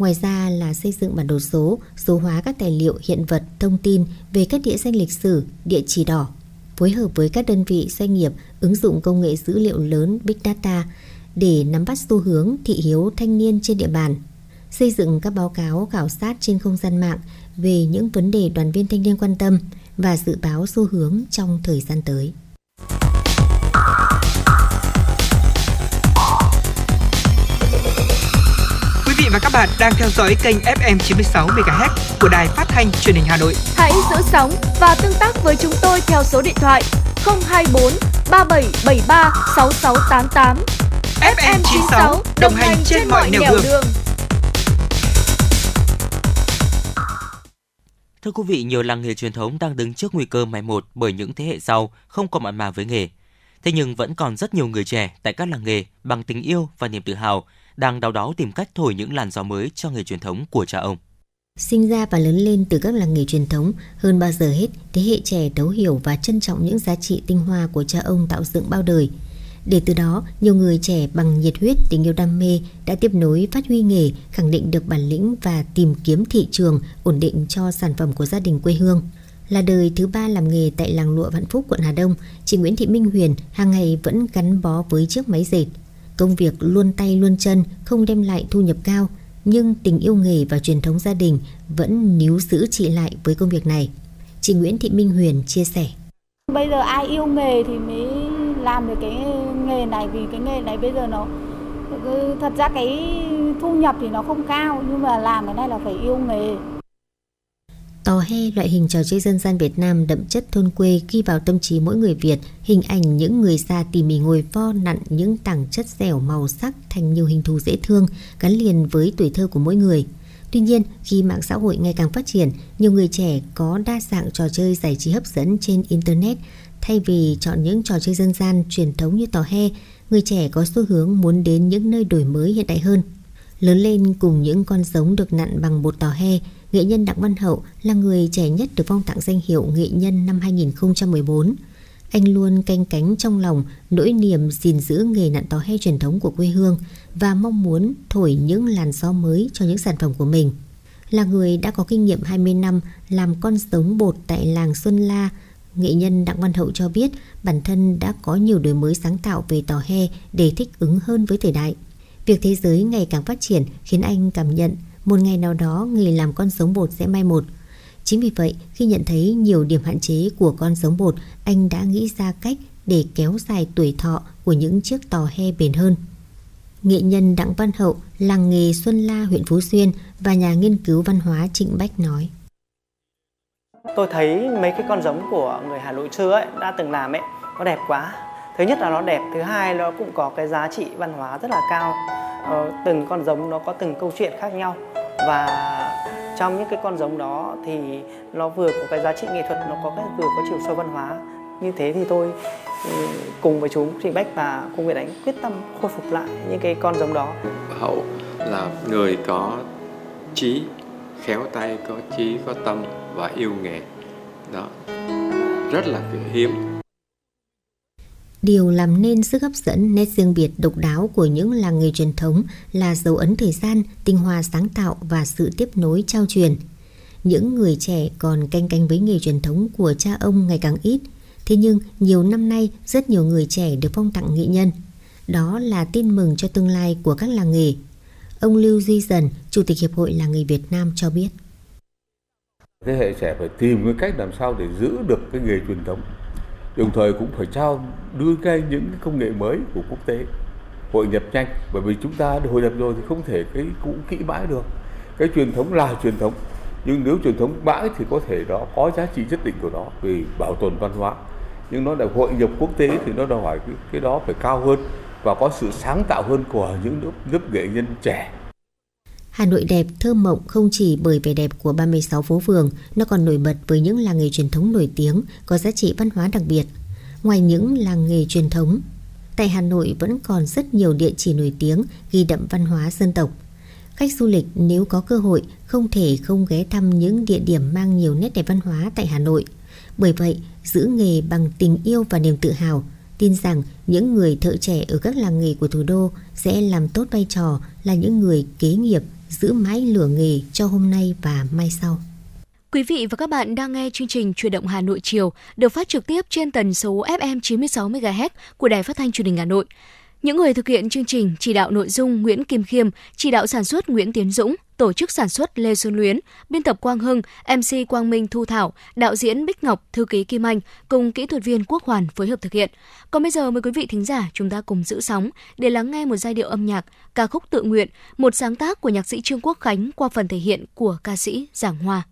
Speaker 15: Ngoài ra là xây dựng bản đồ số, số hóa các tài liệu hiện vật, thông tin về các địa danh lịch sử, địa chỉ đỏ. Phối hợp với các đơn vị doanh nghiệp ứng dụng công nghệ dữ liệu lớn Big Data để nắm bắt xu hướng thị hiếu thanh niên trên địa bàn. Xây dựng các báo cáo khảo sát trên không gian mạng về những vấn đề đoàn viên thanh niên quan tâm và dự báo xu hướng trong thời gian tới.
Speaker 1: Và các bạn đang theo dõi kênh FM 96 MHz của đài phát thanh truyền hình Hà Nội.
Speaker 8: Hãy giữ sóng và tương tác với chúng tôi theo số điện thoại 024 3773 6688.
Speaker 1: FM 96 đồng hành trên mọi nẻo đường.
Speaker 3: Thưa quý vị, nhiều làng nghề truyền thống đang đứng trước nguy cơ mai một bởi những thế hệ sau không còn mặn mà với nghề. Thế nhưng vẫn còn rất nhiều người trẻ tại các làng nghề bằng tình yêu và niềm tự hào đang đau đáu tìm cách thổi những làn gió mới cho nghề truyền thống của cha ông.
Speaker 15: Sinh ra và lớn lên từ các làng nghề truyền thống, hơn bao giờ hết, thế hệ trẻ thấu hiểu và trân trọng những giá trị tinh hoa của cha ông tạo dựng bao đời. Để từ đó, nhiều người trẻ bằng nhiệt huyết, tình yêu đam mê đã tiếp nối phát huy nghề, khẳng định được bản lĩnh và tìm kiếm thị trường ổn định cho sản phẩm của gia đình quê hương. Là đời thứ ba làm nghề tại làng lụa Vạn Phúc, quận Hà Đông, chị Nguyễn Thị Minh Huyền hàng ngày vẫn gắn bó với chiếc máy dệt. Công việc luôn tay luôn chân, không đem lại thu nhập cao, nhưng tình yêu nghề và truyền thống gia đình vẫn níu giữ chị lại với công việc này. Chị Nguyễn Thị Minh Huyền chia sẻ.
Speaker 20: Bây giờ ai yêu nghề thì mới làm được cái nghề này vì cái nghề này bây giờ nó thật ra cái thu nhập thì nó không cao nhưng mà làm cái này là phải yêu nghề.
Speaker 15: Tò he loại hình trò chơi dân gian Việt Nam đậm chất thôn quê ghi vào tâm trí mỗi người Việt, hình ảnh những người già tỉ mỉ ngồi vo nặn những tảng chất dẻo màu sắc thành nhiều hình thù dễ thương gắn liền với tuổi thơ của mỗi người. Tuy nhiên, khi mạng xã hội ngày càng phát triển, nhiều người trẻ có đa dạng trò chơi giải trí hấp dẫn trên Internet. Thay vì chọn những trò chơi dân gian truyền thống như tò he, người trẻ có xu hướng muốn đến những nơi đổi mới hiện đại hơn. Lớn lên cùng những con giống được nặn bằng bột tò he, nghệ nhân Đặng Văn Hậu là người trẻ nhất được phong tặng danh hiệu nghệ nhân năm 2014. Anh luôn canh cánh trong lòng nỗi niềm gìn giữ nghề nặn tò he truyền thống của quê hương và mong muốn thổi những làn gió mới cho những sản phẩm của mình. Là người đã có kinh nghiệm 20 năm làm con giống bột tại làng Xuân La, nghệ nhân Đặng Văn Hậu cho biết bản thân đã có nhiều đổi mới sáng tạo về tò he để thích ứng hơn với thời đại. Việc thế giới ngày càng phát triển khiến anh cảm nhận một ngày nào đó nghề làm con giống bột sẽ mai một. Chính vì vậy, khi nhận thấy nhiều điểm hạn chế của con giống bột, anh đã nghĩ ra cách để kéo dài tuổi thọ của những chiếc tò he bền hơn. Nghệ nhân Đặng Văn Hậu, làng nghề Xuân La, huyện Phú Xuyên và nhà nghiên cứu văn hóa Trịnh Bách nói.
Speaker 21: Tôi thấy mấy cái con giống của người Hà Nội xưa ấy, đã từng làm ấy, nó đẹp quá. Thứ nhất là nó đẹp, thứ hai nó cũng có cái giá trị văn hóa rất là cao. Ờ, từng con giống nó có từng câu chuyện khác nhau và trong những cái con giống đó thì nó vừa có cái giá trị nghệ thuật, nó có cái vừa có chiều sâu văn hóa. Như thế thì tôi ừ, cùng với chú Trịnh Bách và cô nguyễn Ánh quyết tâm khôi phục lại những cái con giống đó.
Speaker 22: Hậu là người có trí, khéo tay, có trí, có tâm và yêu nghề. Đó, rất là hiếm.
Speaker 15: Điều làm nên sức hấp dẫn nét riêng biệt độc đáo của những làng nghề truyền thống là dấu ấn thời gian, tinh hoa sáng tạo và sự tiếp nối trao truyền. Những người trẻ còn canh cánh với nghề truyền thống của cha ông ngày càng ít, thế nhưng nhiều năm nay rất nhiều người trẻ được phong tặng nghệ nhân. Đó là tin mừng cho tương lai của các làng nghề. Ông Lưu Duy Dần, Chủ tịch Hiệp hội Làng nghề Việt Nam cho biết.
Speaker 23: Thế hệ trẻ phải tìm cái cách làm sao để giữ được cái nghề truyền thống đồng thời cũng phải trao đưa ngay những công nghệ mới của quốc tế hội nhập nhanh. Bởi vì chúng ta hội nhập rồi thì không thể cái cũ kỹ mãi được. Cái truyền thống là truyền thống nhưng nếu truyền thống mãi thì có thể đó có giá trị nhất định của nó vì bảo tồn văn hóa. Nhưng nó là hội nhập quốc tế thì nó đòi hỏi cái, cái đó phải cao hơn và có sự sáng tạo hơn của những lớp, lớp nghệ nhân trẻ.
Speaker 15: Hà Nội đẹp, thơ mộng không chỉ bởi vẻ đẹp của 36 phố phường, nó còn nổi bật với những làng nghề truyền thống nổi tiếng, có giá trị văn hóa đặc biệt. Ngoài những làng nghề truyền thống, tại Hà Nội vẫn còn rất nhiều địa chỉ nổi tiếng ghi đậm văn hóa dân tộc. Khách du lịch nếu có cơ hội không thể không ghé thăm những địa điểm mang nhiều nét đẹp văn hóa tại Hà Nội. Bởi vậy, giữ nghề bằng tình yêu và niềm tự hào, tin rằng những người thợ trẻ ở các làng nghề của thủ đô sẽ làm tốt vai trò là những người kế nghiệp giữ mãi lửa nghề cho hôm nay và mai sau.
Speaker 7: Quý vị và các bạn đang nghe chương trình Truyền động Hà Nội chiều, được phát trực tiếp trên tần số FM 96 MHz của Đài Phát thanh Truyền hình Hà Nội. Những người thực hiện chương trình chỉ đạo nội dung Nguyễn Kim Khiêm, chỉ đạo sản xuất Nguyễn Tiến Dũng, tổ chức sản xuất Lê Xuân Luyến, biên tập Quang Hưng, MC Quang Minh Thu Thảo, đạo diễn Bích Ngọc, thư ký Kim Anh cùng kỹ thuật viên Quốc Hoàn phối hợp thực hiện. Còn bây giờ mời quý vị thính giả chúng ta cùng giữ sóng để lắng nghe một giai điệu âm nhạc, ca khúc tự nguyện, một sáng tác của nhạc sĩ Trương Quốc Khánh qua phần thể hiện của ca sĩ Giảng Hoa.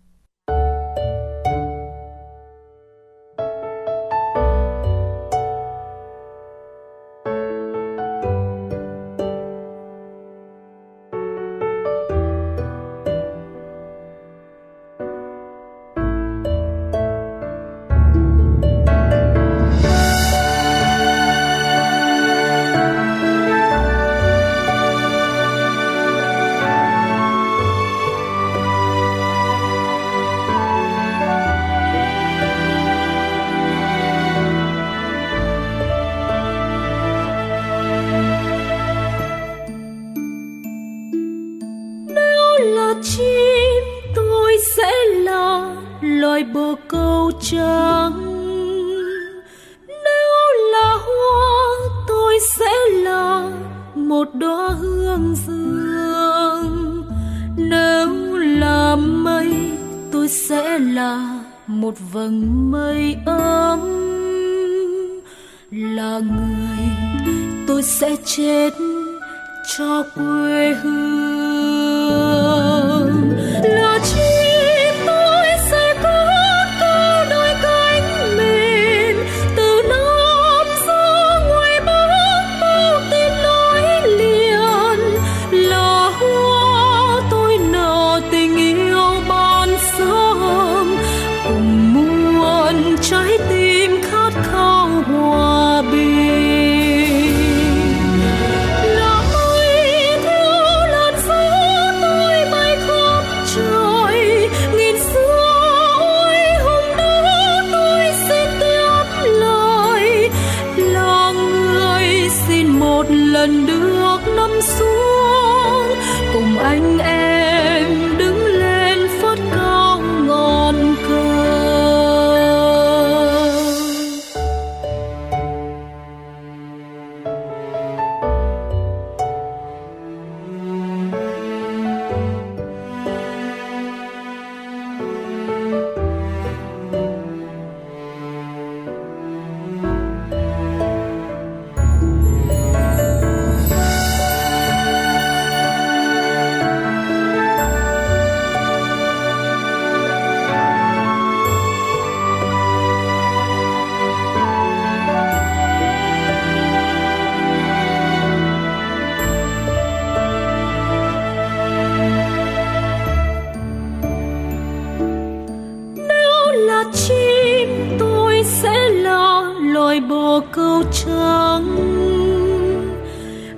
Speaker 24: của trắng.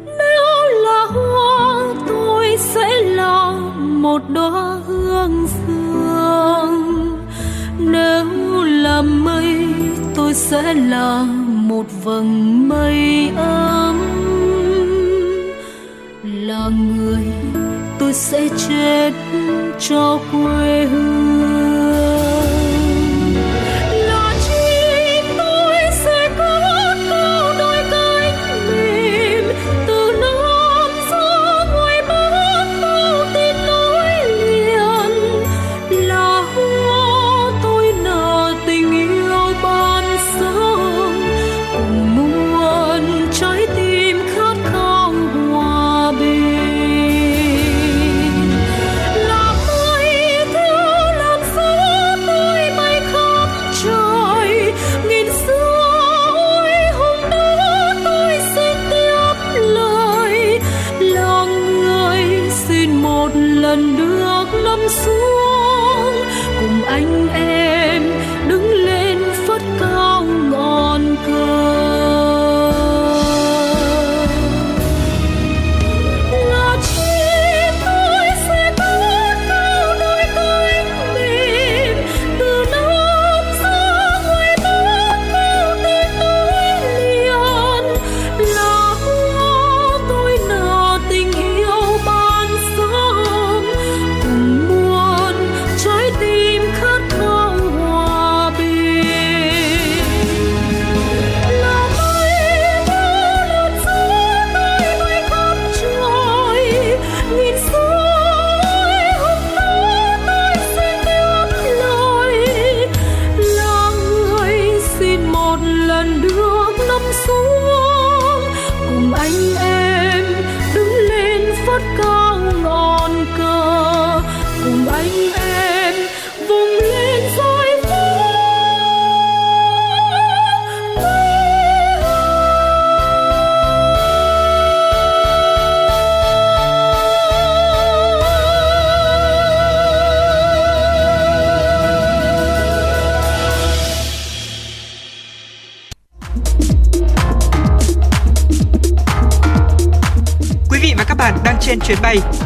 Speaker 24: Nếu là hoa, tôi sẽ là một đóa hương dương nếu là mây, tôi
Speaker 1: sẽ là một vầng mây ấm. Là người tôi sẽ chết cho quê hương.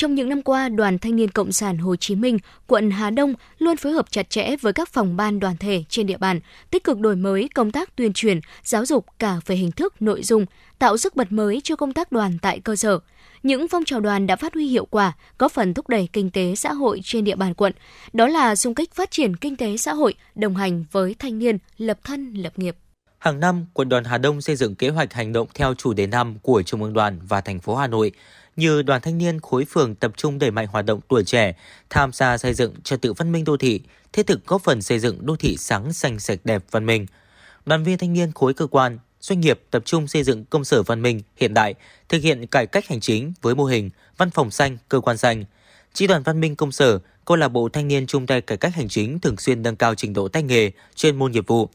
Speaker 2: trong những năm qua, Đoàn Thanh niên Cộng sản Hồ Chí Minh, quận Hà Đông luôn phối hợp chặt chẽ với các phòng ban đoàn thể trên địa bàn, tích cực đổi mới công tác tuyên truyền, giáo dục cả về hình thức, nội dung, tạo sức bật mới cho công tác đoàn tại cơ sở. Những phong trào đoàn đã phát huy hiệu quả, góp phần thúc đẩy kinh tế xã hội trên địa bàn quận. Đó là xung kích phát triển kinh tế xã hội, đồng hành với thanh niên, lập thân, lập nghiệp.
Speaker 3: Hàng năm, quận đoàn Hà Đông xây dựng kế hoạch hành động theo chủ đề năm của Trung ương đoàn và thành phố Hà Nội như đoàn thanh niên khối phường tập trung đẩy mạnh hoạt động tuổi trẻ, tham gia xây dựng trật tự văn minh đô thị, thiết thực góp phần xây dựng đô thị sáng xanh sạch đẹp văn minh. Đoàn viên thanh niên khối cơ quan, doanh nghiệp tập trung xây dựng công sở văn minh hiện đại, thực hiện cải cách hành chính với mô hình văn phòng xanh, cơ quan xanh. Chi đoàn văn minh công sở, câu lạc bộ thanh niên chung tay cải cách hành chính thường xuyên nâng cao trình độ tay nghề, chuyên môn nghiệp vụ,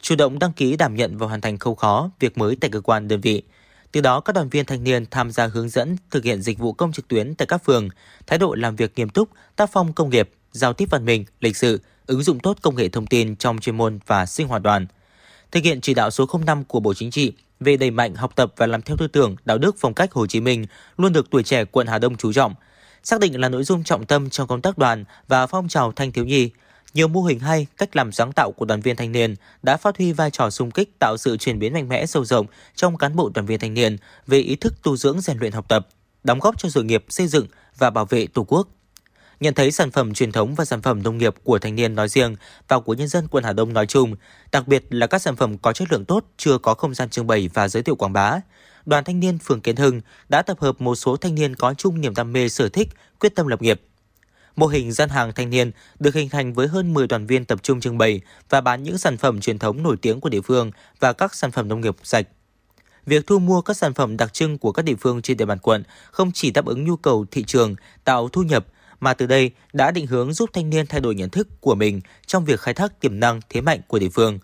Speaker 3: chủ động đăng ký đảm nhận và hoàn thành khâu khó, việc mới tại cơ quan đơn vị. Từ đó, các đoàn viên thanh niên tham gia hướng dẫn thực hiện dịch vụ công trực tuyến tại các phường, thái độ làm việc nghiêm túc, tác phong công nghiệp, giao tiếp văn minh, lịch sự, ứng dụng tốt công nghệ thông tin trong chuyên môn và sinh hoạt đoàn. Thực hiện chỉ đạo số 05 của Bộ Chính trị về đẩy mạnh học tập và làm theo tư tưởng, đạo đức phong cách Hồ Chí Minh luôn được tuổi trẻ quận Hà Đông chú trọng. Xác định là nội dung trọng tâm trong công tác đoàn và phong trào thanh thiếu nhi, nhiều mô hình hay, cách làm sáng tạo của đoàn viên thanh niên đã phát huy vai trò sung kích tạo sự chuyển biến mạnh mẽ sâu rộng trong cán bộ đoàn viên thanh niên về ý thức tu dưỡng rèn luyện học tập, đóng góp cho sự nghiệp xây dựng và bảo vệ Tổ quốc. Nhận thấy sản phẩm truyền thống và sản phẩm nông nghiệp của thanh niên nói riêng và của nhân dân quận Hà Đông nói chung, đặc biệt là các sản phẩm có chất lượng tốt chưa có không gian trưng bày và giới thiệu quảng bá, Đoàn Thanh niên phường Kiến Hưng đã tập hợp một số thanh niên có chung niềm đam mê sở thích, quyết tâm lập nghiệp. Mô hình gian hàng thanh niên được hình thành với hơn 10 đoàn viên tập trung trưng bày và bán những sản phẩm truyền thống nổi tiếng của địa phương và các sản phẩm nông nghiệp sạch. Việc thu mua các sản phẩm đặc trưng của các địa phương trên địa bàn quận không chỉ đáp ứng nhu cầu thị trường, tạo thu nhập mà từ đây đã định hướng giúp thanh niên thay đổi nhận thức của mình trong việc khai thác tiềm năng thế mạnh của địa phương.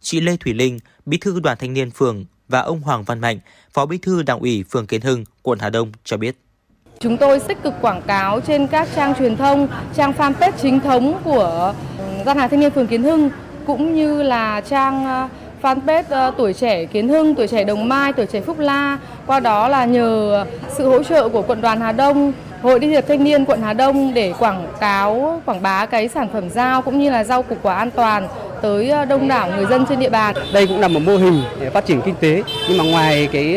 Speaker 3: Chị Lê Thủy Linh, bí thư đoàn thanh niên phường và ông Hoàng Văn Mạnh, phó bí thư đảng ủy phường Kiến Hưng, quận Hà Đông cho biết.
Speaker 25: Chúng tôi tích cực quảng cáo trên các trang truyền thông, trang fanpage chính thống của ừ, gian hàng thanh niên phường Kiến Hưng cũng như là trang ờ, fanpage ờ, tuổi trẻ Kiến Hưng, tuổi trẻ Đồng Mai, tuổi trẻ Phúc La. Qua đó là nhờ sự hỗ trợ của quận đoàn Hà Đông, Hội Liên hiệp Thanh niên quận Hà Đông để quảng cáo, quảng bá cái sản phẩm rau cũng như là rau củ quả an toàn tới ờ, đông đảo người dân trên địa bàn.
Speaker 26: Đây cũng là một mô hình để phát triển kinh tế nhưng mà ngoài cái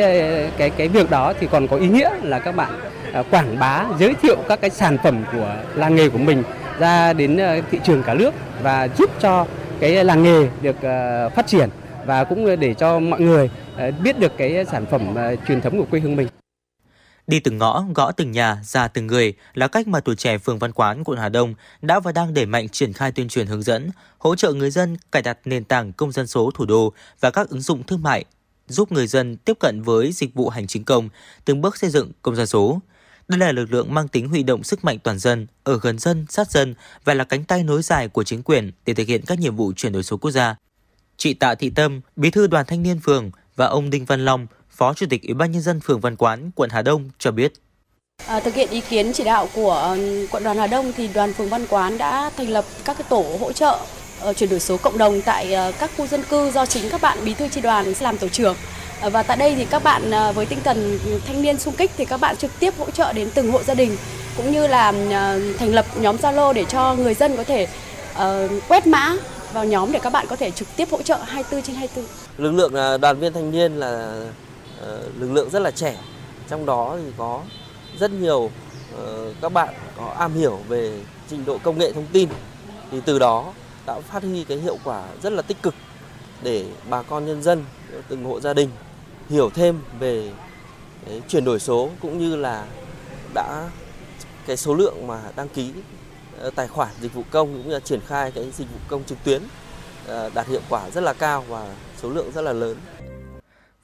Speaker 26: cái cái việc đó thì còn có ý nghĩa là các bạn À, quảng bá giới thiệu các cái sản phẩm của làng nghề của mình ra đến ờ, thị trường cả nước và giúp cho cái làng nghề được ờ, phát triển và cũng để cho mọi người ờ, biết được cái sản phẩm truyền thống của quê hương mình.
Speaker 3: Đi từng ngõ, gõ từng nhà, ra từng người là cách mà tuổi trẻ phường Văn Quán, quận Hà Đông đã và đang đẩy mạnh triển khai tuyên truyền hướng dẫn, hỗ trợ người dân cài đặt nền tảng công dân số thủ đô và các ứng dụng thương mại, giúp người dân tiếp cận với dịch vụ hành chính công, từng bước xây dựng công dân số. Đây là lực lượng mang tính huy động sức mạnh toàn dân, ở gần dân, sát dân và là cánh tay nối dài của chính quyền để thực hiện các nhiệm vụ chuyển đổi số quốc gia. Chị Tạ Thị Tâm, Bí thư Đoàn Thanh niên phường và ông Đinh Văn Long, Phó Chủ tịch Ủy ban nhân dân phường Văn Quán, quận Hà Đông cho biết.
Speaker 27: À, thực hiện ý kiến chỉ đạo của quận đoàn Hà Đông thì đoàn phường Văn Quán đã thành lập các cái tổ hỗ trợ uh, chuyển đổi số cộng đồng tại uh, các khu dân cư do chính các bạn bí thư chi đoàn làm tổ trưởng. Ờ, và tại đây thì các bạn ờ, với tinh thần thanh niên sung kích thì các bạn trực tiếp hỗ trợ đến từng hộ gia đình, cũng như là ờ, thành lập nhóm Zalo để cho người dân có thể quét mã vào nhóm để các bạn có thể trực tiếp hỗ trợ 24 trên 24.
Speaker 28: lực lượng đoàn viên thanh niên là lực lượng rất là trẻ trong đó thì có rất nhiều các bạn có am hiểu về trình độ công nghệ thông tin thì từ đó đã phát huy cái hiệu quả rất là tích cực để bà con nhân dân, từng hộ gia đình hiểu thêm về cái chuyển đổi số cũng như là đã cái số lượng mà đăng ký ờ, tài khoản dịch vụ công cũng như là triển khai cái dịch vụ công trực tuyến ờ, đạt hiệu quả rất là cao và số lượng rất là lớn.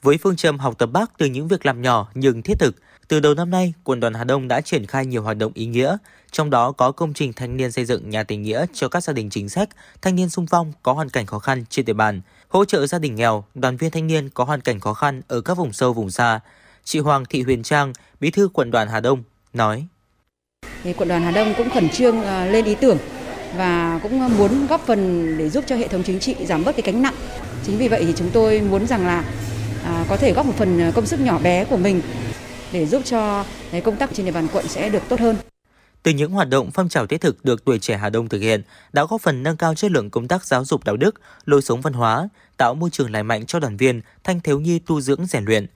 Speaker 3: Với phương châm học tập Bác từ những việc làm nhỏ nhưng thiết thực, từ đầu năm nay, Quận đoàn Hà Đông đã triển khai nhiều hoạt động ý nghĩa, trong đó có công trình thanh niên xây dựng nhà tình nghĩa cho các gia đình chính sách, thanh niên sung phong có hoàn cảnh khó khăn trên địa bàn, hỗ trợ gia đình nghèo, đoàn viên thanh niên có hoàn cảnh khó khăn ở các vùng sâu vùng xa. Chị Hoàng Thị Huyền Trang, Bí thư Quận đoàn Hà Đông, nói.
Speaker 29: Thì quận đoàn Hà Đông cũng khẩn trương ờ, lên ý tưởng và cũng muốn góp phần để giúp cho hệ thống chính trị giảm bớt cái cánh nặng. Chính vì vậy thì chúng tôi muốn rằng là à, có thể góp một phần công sức nhỏ bé của mình để giúp cho công tác trên địa bàn quận sẽ được tốt hơn.
Speaker 3: Từ những hoạt động phong trào thiết thực được tuổi trẻ Hà Đông thực hiện đã góp phần nâng cao chất lượng công tác giáo dục đạo đức, lối sống văn hóa, tạo môi trường lành mạnh cho đoàn viên, thanh thiếu nhi tu dưỡng rèn luyện.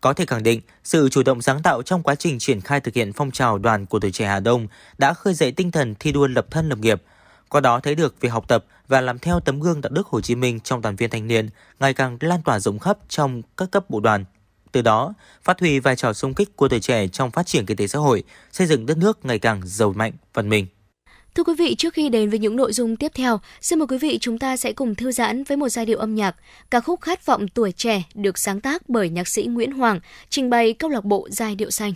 Speaker 3: Có thể khẳng định, sự chủ động sáng tạo trong quá trình triển khai thực hiện phong trào đoàn của tuổi trẻ Hà Đông đã khơi dậy tinh thần thi đua lập thân lập nghiệp. Qua đó thấy được việc học tập và làm theo tấm gương đạo đức Hồ Chí Minh trong đoàn viên thanh niên ngày càng lan tỏa rộng khắp trong các cấp bộ đoàn. Từ đó, phát huy vai trò sung kích của tuổi trẻ trong phát triển kinh tế xã hội, xây dựng đất nước ngày càng giàu mạnh, văn minh.
Speaker 2: Thưa quý vị, trước khi đến với những nội dung tiếp theo, xin mời quý vị chúng ta sẽ cùng thư giãn với một giai điệu âm nhạc. Ca khúc Khát vọng tuổi trẻ được sáng tác bởi nhạc sĩ Nguyễn Hoàng, trình bày câu lạc bộ giai điệu xanh.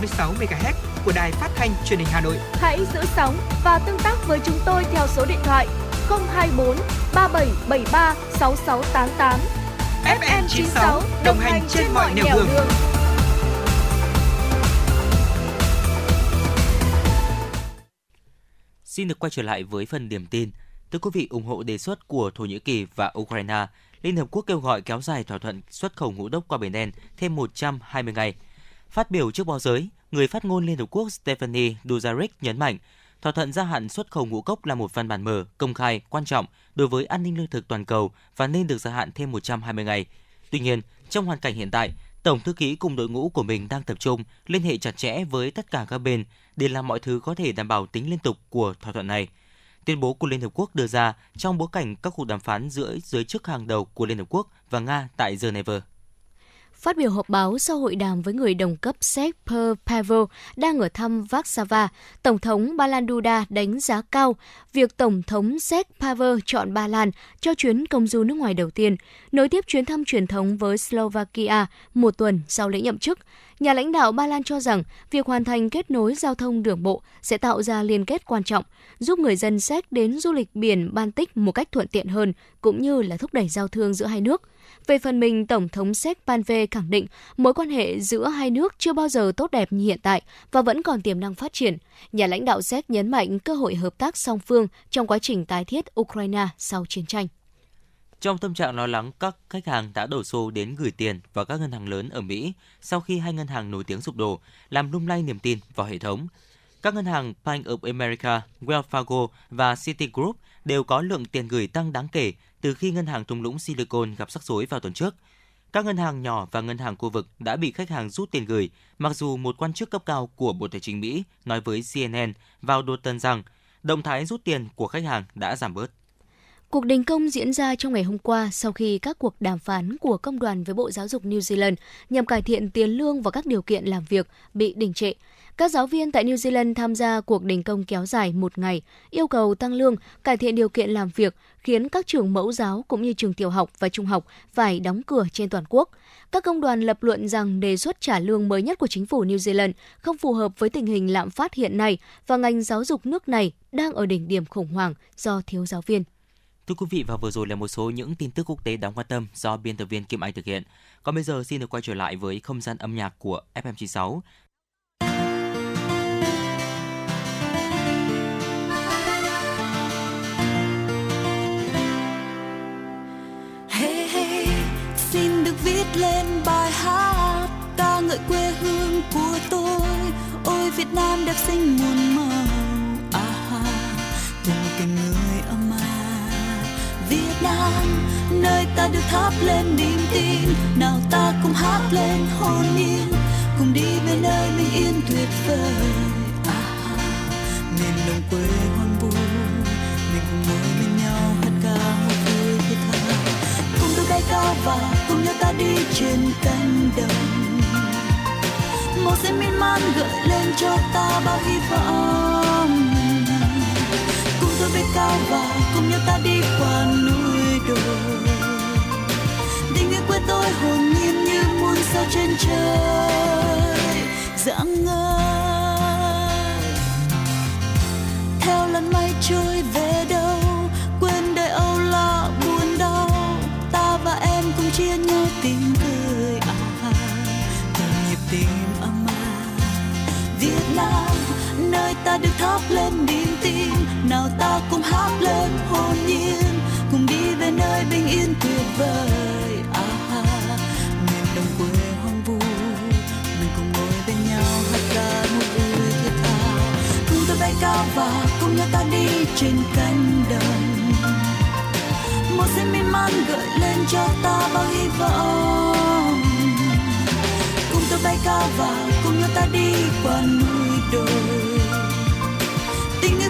Speaker 1: 96 MHz của đài phát thanh truyền hình Hà Nội.
Speaker 8: Hãy giữ sóng và tương tác với chúng tôi theo số điện thoại 024 3773 6688. FM 96 đồng hành trên mọi nẻo đường. đường.
Speaker 3: Xin được quay trở lại với phần điểm tin. Thưa quý vị, ủng hộ đề xuất của Thổ Nhĩ Kỳ và Ukraine, Liên Hợp Quốc kêu gọi kéo dài thỏa thuận xuất khẩu ngũ đốc qua Biển Đen thêm 120 ngày. Phát biểu trước báo giới, người phát ngôn Liên Hợp Quốc Stephanie Dujarric nhấn mạnh, thỏa thuận gia hạn xuất khẩu ngũ cốc là một văn bản mở, công khai, quan trọng đối với an ninh lương thực toàn cầu và nên được gia hạn thêm 120 ngày. Tuy nhiên, trong hoàn cảnh hiện tại, Tổng thư ký cùng đội ngũ của mình đang tập trung liên hệ chặt chẽ với tất cả các bên để làm mọi thứ có thể đảm bảo tính liên tục của thỏa thuận này. Tuyên bố của Liên Hợp Quốc đưa ra trong bối cảnh các cuộc đàm phán giữa giới chức hàng đầu của Liên Hợp Quốc và Nga tại Geneva.
Speaker 2: Phát biểu họp báo sau hội đàm với người đồng cấp Séc Per Pavel đang ở thăm Warsaw, Tổng thống Ba Lan Duda đánh giá cao việc Tổng thống Séc Pavel chọn Ba Lan cho chuyến công du nước ngoài đầu tiên, nối tiếp chuyến thăm truyền thống với Slovakia một tuần sau lễ nhậm chức. Nhà lãnh đạo Ba Lan cho rằng việc hoàn thành kết nối giao thông đường bộ sẽ tạo ra liên kết quan trọng, giúp người dân Séc đến du lịch biển Baltic một cách thuận tiện hơn, cũng như là thúc đẩy giao thương giữa hai nước. Về phần mình, Tổng thống Séc Panve khẳng định mối quan hệ giữa hai nước chưa bao giờ tốt đẹp như hiện tại và vẫn còn tiềm năng phát triển. Nhà lãnh đạo Séc nhấn mạnh cơ hội hợp tác song phương trong quá trình tái thiết Ukraine sau chiến tranh.
Speaker 3: Trong tâm trạng lo lắng, các khách hàng đã đổ xô đến gửi tiền vào các ngân hàng lớn ở Mỹ sau khi hai ngân hàng nổi tiếng sụp đổ, làm lung lay niềm tin vào hệ thống. Các ngân hàng Bank of America, Wells Fargo và Citigroup đều có lượng tiền gửi tăng đáng kể từ khi ngân hàng thung lũng Silicon gặp rắc rối vào tuần trước. Các ngân hàng nhỏ và ngân hàng khu vực đã bị khách hàng rút tiền gửi, mặc dù một quan chức cấp cao của Bộ Tài chính Mỹ nói với CNN vào đầu tuần rằng động thái rút tiền của khách hàng đã giảm bớt.
Speaker 2: Cuộc đình công diễn ra trong ngày hôm qua sau khi các cuộc đàm phán của công đoàn với Bộ Giáo dục New Zealand nhằm cải thiện tiền lương và các điều kiện làm việc bị đình trệ. Các giáo viên tại New Zealand tham gia cuộc đình công kéo dài một ngày, yêu cầu tăng lương, cải thiện điều kiện làm việc, khiến các trường mẫu giáo cũng như trường tiểu học và trung học phải đóng cửa trên toàn quốc. Các công đoàn lập luận rằng đề xuất trả lương mới nhất của chính phủ New Zealand không phù hợp với tình hình lạm phát hiện nay và ngành giáo dục nước này đang ở đỉnh điểm khủng hoảng do thiếu giáo viên.
Speaker 3: Thưa quý vị và vừa rồi là một số những tin tức quốc tế đáng quan tâm do biên tập viên Kim Anh thực hiện. Còn bây giờ xin được quay trở lại với không gian âm nhạc của FM96.
Speaker 30: Lên bài hát ca ngợi quê hương của tôi. Ôi Việt Nam đẹp xinh muôn màu. À, cùng tình người âm à Việt Nam nơi ta được thắp lên niềm tin. Nào ta cùng hát lên hồn nhiên. Cùng đi về nơi bình yên tuyệt vời. À, miền đồng quê hoang vu. Mình cùng ngồi bên nhau hát ca một vui thiết tha cùng tôi bay cao và đi trên cánh đồng. Màu xanh miên man gợi lên cho ta bao hy vọng. Cùng tôi về cao và cùng nhau ta đi qua núi đồi. Tình yêu quê tôi hồn nhiên như muôn sao trên trời. Dạng ngời. Theo làn mây trôi về đâu ta được thắp lên niềm tin. Nào ta cùng hát lên hồn nhiên cùng đi về nơi bình yên tuyệt vời. À, miền đồng quê hoang vu mình cùng ngồi bên nhau hát ca một vui thiết tha. Cùng tôi bay cao và cùng nhau ta đi trên cánh đồng. Một xanh miên man gợi lên cho ta bao hy vọng. Cùng tôi bay cao và cùng nhau ta đi qua núi đồi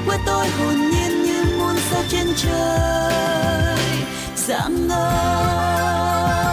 Speaker 30: tình quê tôi hồn nhiên như muôn sao trên trời. Dạng ngời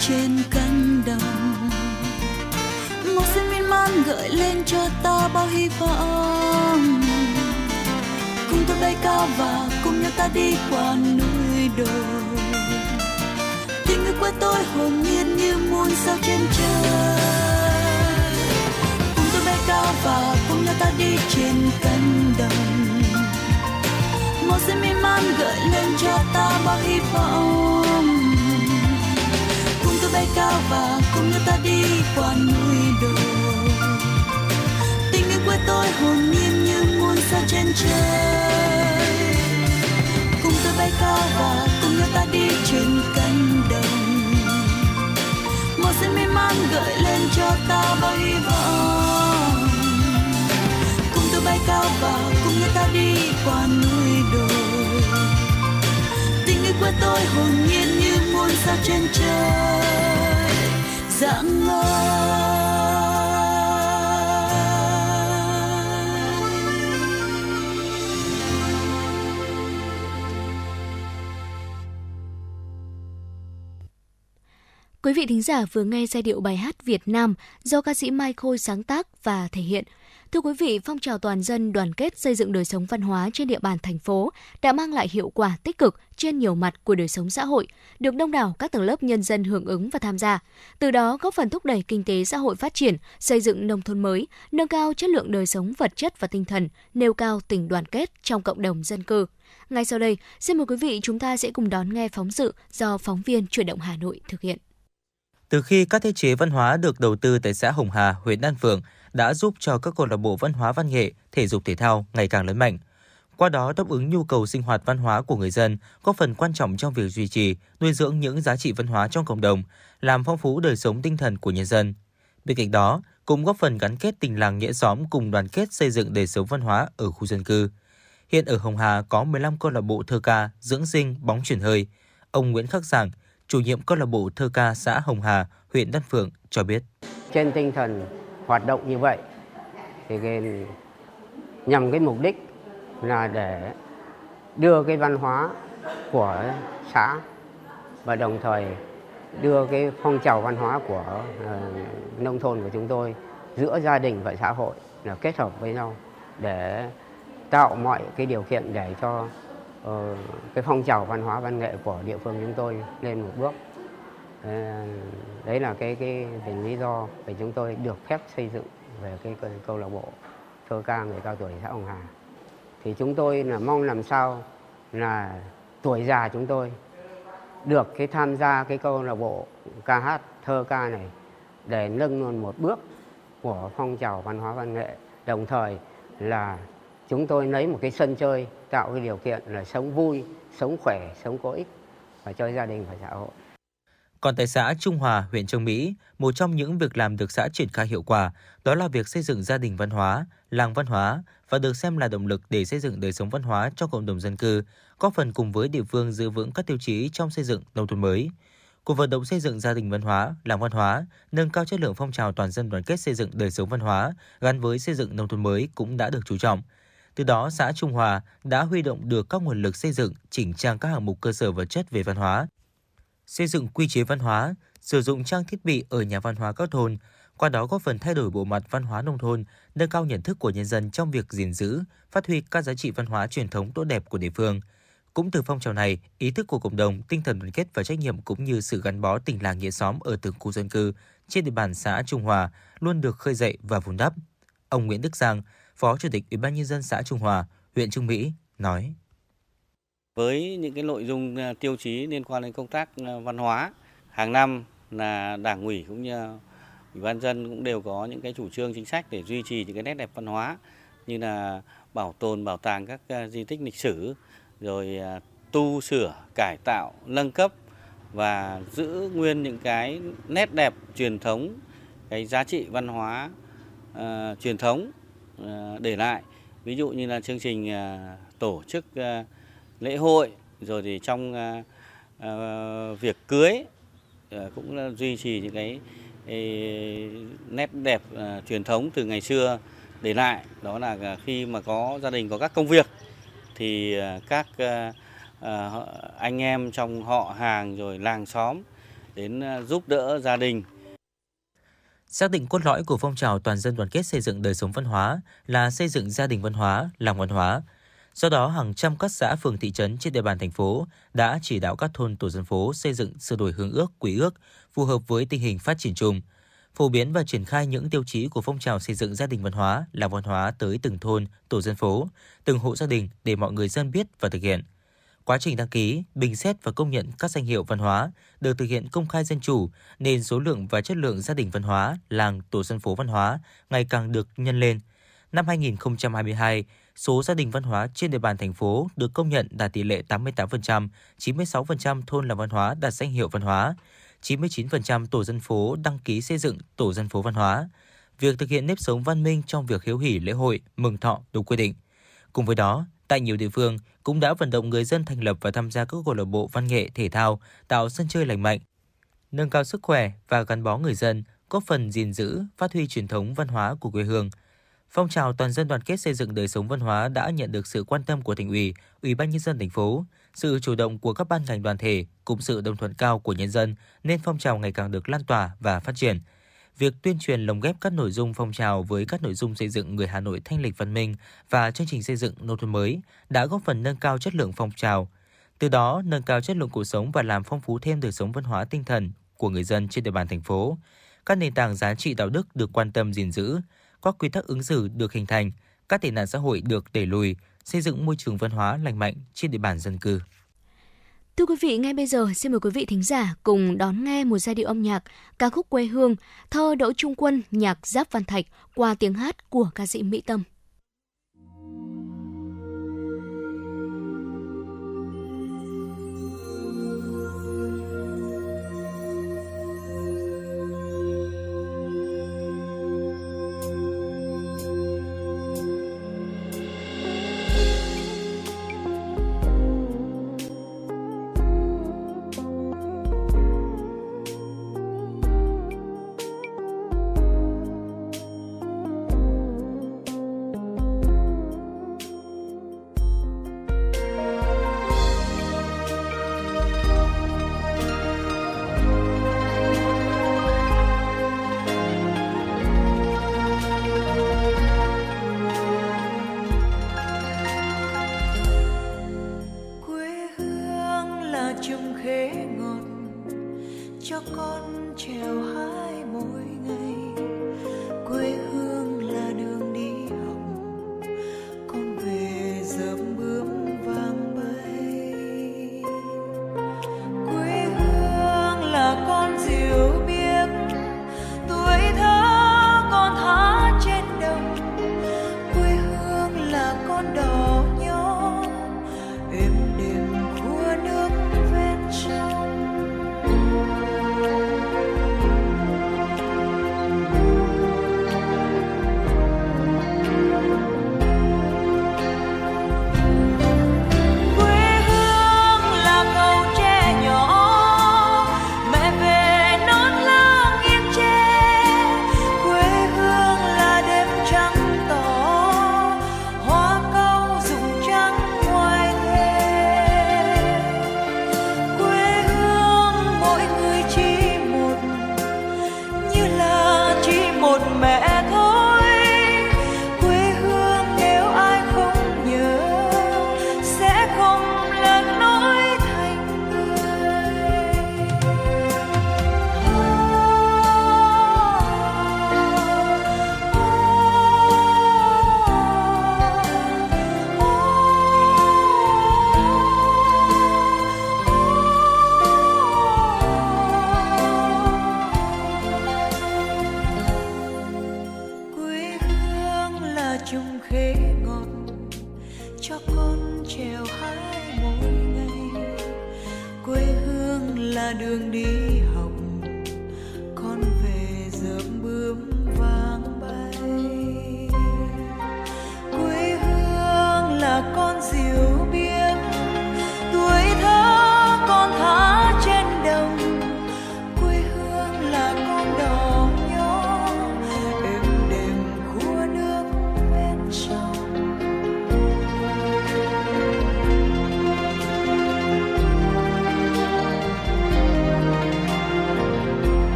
Speaker 30: trên cánh đồng. Màu xanh miên man gợi lên cho ta bao hy vọng. Cùng tôi bay cao và cùng nhau ta đi qua núi đồi. Tình người quê tôi hồn nhiên như muôn sao trên trời. Cùng tôi bay cao và cùng nhau ta đi trên cánh đồng. Màu xanh miên man gợi lên cho ta bao hy vọng bay cao và cùng nhau ta đi qua núi đồi. Tình yêu quê tôi hồn nhiên như muôn sao trên trời. Cùng tôi bay cao và cùng nhau ta đi trên cánh đồng. Một xanh mê man gợi lên cho ta bao hy vọng. Cùng tôi bay cao và cùng nhau ta đi qua núi đồi. Tình yêu quê tôi hồn nhiên như muôn sao trên trời, dạng
Speaker 2: Quý vị thính giả vừa nghe giai điệu bài hát Việt Nam do ca sĩ Mai Khôi sáng tác và thể hiện. Thưa quý vị, phong trào toàn dân đoàn kết xây dựng đời sống văn hóa trên địa bàn thành phố đã mang lại hiệu quả tích cực trên nhiều mặt của đời sống xã hội, được đông đảo các tầng lớp nhân dân hưởng ứng và tham gia. Từ đó góp phần thúc đẩy kinh tế xã hội phát triển, xây dựng nông thôn mới, nâng cao chất lượng đời sống vật chất và tinh thần, nêu cao tình đoàn kết trong cộng đồng dân cư. Ngay sau đây, xin mời quý vị chúng ta sẽ cùng đón nghe phóng sự do phóng viên Chuyển động Hà Nội thực hiện.
Speaker 3: Từ khi các thiết chế văn hóa được đầu tư tại xã Hồng Hà, huyện Đan Phượng đã giúp cho các câu lạc bộ văn hóa văn nghệ, thể dục thể thao ngày càng lớn mạnh. Qua đó đáp ứng nhu cầu sinh hoạt văn hóa của người dân, góp phần quan trọng trong việc duy trì, nuôi dưỡng những giá trị văn hóa trong cộng đồng, làm phong phú đời sống tinh thần của nhân dân. Bên cạnh đó, cũng góp phần gắn kết tình làng nghĩa xóm cùng đoàn kết xây dựng đời sống văn hóa ở khu dân cư. Hiện ở Hồng Hà có 15 câu lạc bộ thơ ca, dưỡng sinh, bóng chuyển hơi. Ông Nguyễn Khắc Giảng, chủ nhiệm câu lạc bộ thơ ca xã Hồng Hà, huyện Đan Phượng cho biết.
Speaker 31: Trên tinh thần hoạt động như vậy thì cái, nhằm cái mục đích là để đưa cái văn hóa của xã và đồng thời đưa cái phong trào văn hóa của uh, nông thôn của chúng tôi giữa gia đình và xã hội là kết hợp với nhau để tạo mọi cái điều kiện để cho uh, cái phong trào văn hóa văn nghệ của địa phương chúng tôi lên một bước. Ờ, đấy là cái cái về lý do để chúng tôi được phép xây dựng về cái, cái câu lạc bộ thơ ca người cao tuổi xã Hồng Hà. Thì chúng tôi là mong làm sao là tuổi già chúng tôi được cái tham gia cái câu lạc bộ ca hát thơ ca này để nâng lên một bước của phong trào văn hóa văn nghệ. Đồng thời là chúng tôi lấy một cái sân chơi tạo cái điều kiện là sống vui sống khỏe sống có ích và cho gia đình và xã hội
Speaker 3: còn tại xã Trung Hòa, huyện Trương Mỹ, một trong những việc làm được xã triển khai hiệu quả đó là việc xây dựng gia đình văn hóa, làng văn hóa và được xem là động lực để xây dựng đời sống văn hóa cho cộng đồng dân cư, góp phần cùng với địa phương giữ vững các tiêu chí trong xây dựng nông thôn mới. Cuộc vận động xây dựng gia đình văn hóa, làng văn hóa, nâng cao chất lượng phong trào toàn dân đoàn kết xây dựng đời sống văn hóa gắn với xây dựng nông thôn mới cũng đã được chú trọng. Từ đó, xã Trung Hòa đã huy động được các nguồn lực xây dựng, chỉnh trang các hạng mục cơ sở vật chất về văn hóa, xây dựng quy chế văn hóa, sử dụng trang thiết bị ở nhà văn hóa các thôn, qua đó góp phần thay đổi bộ mặt văn hóa nông thôn, nâng cao nhận thức của nhân dân trong việc gìn giữ, phát huy các giá trị văn hóa truyền thống tốt đẹp của địa phương. Cũng từ phong trào này, ý thức của cộng đồng, tinh thần đoàn kết và trách nhiệm cũng như sự gắn bó tình làng nghĩa xóm ở từng khu dân cư trên địa bàn xã Trung Hòa luôn được khơi dậy và vun đắp. Ông Nguyễn Đức Giang, Phó Chủ tịch Ủy ban nhân dân xã Trung Hòa, huyện Trung Mỹ nói:
Speaker 32: với những cái nội dung à, tiêu chí liên quan đến công tác à, văn hóa. Hàng năm là đảng ủy cũng như ủy ban dân cũng đều có những cái chủ trương chính sách để duy trì những cái nét đẹp văn hóa như là bảo tồn bảo tàng các à, di tích lịch sử rồi tu sửa cải tạo nâng cấp và giữ nguyên những cái nét đẹp truyền thống cái giá trị văn hóa uh, truyền thống uh, để lại. Ví dụ như là chương trình uh, tổ chức uh, lễ hội rồi thì trong à, à, việc cưới à, cũng duy trì những cái, nét đẹp truyền thống từ ngày xưa để lại đó là khi mà có gia đình có các công việc thì các anh em trong họ hàng rồi làng xóm đến giúp đỡ gia đình
Speaker 3: Xác định cốt lõi của phong trào toàn dân đoàn kết xây dựng đời sống văn hóa là xây dựng gia đình văn hóa, làng văn hóa. Do đó, hàng trăm các xã phường thị trấn trên địa bàn thành phố đã chỉ đạo các thôn tổ dân phố xây dựng sửa đổi hướng ước, quy ước phù hợp với tình hình phát triển chung, phổ biến và triển khai những tiêu chí của phong trào xây dựng gia đình văn hóa, làng văn hóa tới từng thôn, tổ dân phố, từng hộ gia đình để mọi người dân biết và thực hiện. Quá trình đăng ký, bình xét và công nhận các danh hiệu văn hóa được thực hiện công khai dân chủ, nên số lượng và chất lượng gia đình văn hóa, làng, tổ dân phố văn hóa ngày càng được nhân lên. Năm 2022, số gia đình văn hóa trên địa bàn thành phố được công nhận đạt tỷ lệ 88%, 96% thôn làng văn hóa đạt danh hiệu văn hóa, 99% tổ dân phố đăng ký xây dựng tổ dân phố văn hóa. Việc thực hiện nếp sống văn minh trong việc hiếu hỉ lễ hội, mừng thọ đúng quy định. Cùng với đó, tại nhiều địa phương cũng đã vận động người dân thành lập và tham gia các câu lạc bộ văn nghệ thể thao, tạo sân chơi lành mạnh, nâng cao sức khỏe và gắn bó người dân, góp phần gìn giữ, phát huy truyền thống văn hóa của quê hương. Phong trào toàn dân đoàn kết xây dựng đời sống văn hóa đã nhận được sự quan tâm của thành ủy, ủy ban nhân dân thành phố, sự chủ động của các ban ngành đoàn thể cùng sự đồng thuận cao của nhân dân nên phong trào ngày càng được lan tỏa và phát triển. Việc tuyên truyền lồng ghép các nội dung phong trào với các nội dung xây dựng người Hà Nội thanh lịch văn minh và chương trình xây dựng nông thôn mới đã góp phần nâng cao chất lượng phong trào. Từ đó, nâng cao chất lượng cuộc sống và làm phong phú thêm đời sống văn hóa tinh thần của người dân trên địa bàn thành phố. Các nền tảng giá trị đạo đức được quan tâm gìn giữ, các quy tắc ứng xử được hình thành, các tệ nạn xã hội được đẩy lùi, xây dựng môi trường văn hóa lành mạnh trên địa bàn dân cư.
Speaker 2: Thưa quý vị, ngay bây giờ xin mời quý vị thính giả cùng đón nghe một giai điệu âm nhạc ca khúc quê hương, thơ Đỗ Trung Quân, nhạc Giáp Văn Thạch qua tiếng hát của ca sĩ Mỹ Tâm.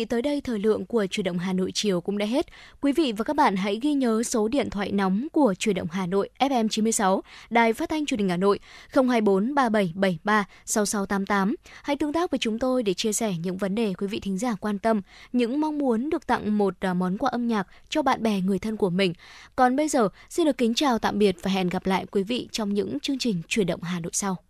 Speaker 2: Vị, tới đây thời lượng của Chuyển động Hà Nội chiều cũng đã hết. Quý vị và các bạn hãy ghi nhớ số điện thoại nóng của Chuyển động Hà Nội FM 96, Đài Phát thanh Truyền hình Hà Nội 024 3773 6688. Hãy tương tác với chúng tôi để chia sẻ những vấn đề quý vị thính giả quan tâm, những mong muốn được tặng một à, món quà âm nhạc cho bạn bè người thân của mình. Còn bây giờ, xin được kính chào tạm biệt và hẹn gặp lại quý vị trong những chương trình Chuyển động Hà Nội sau.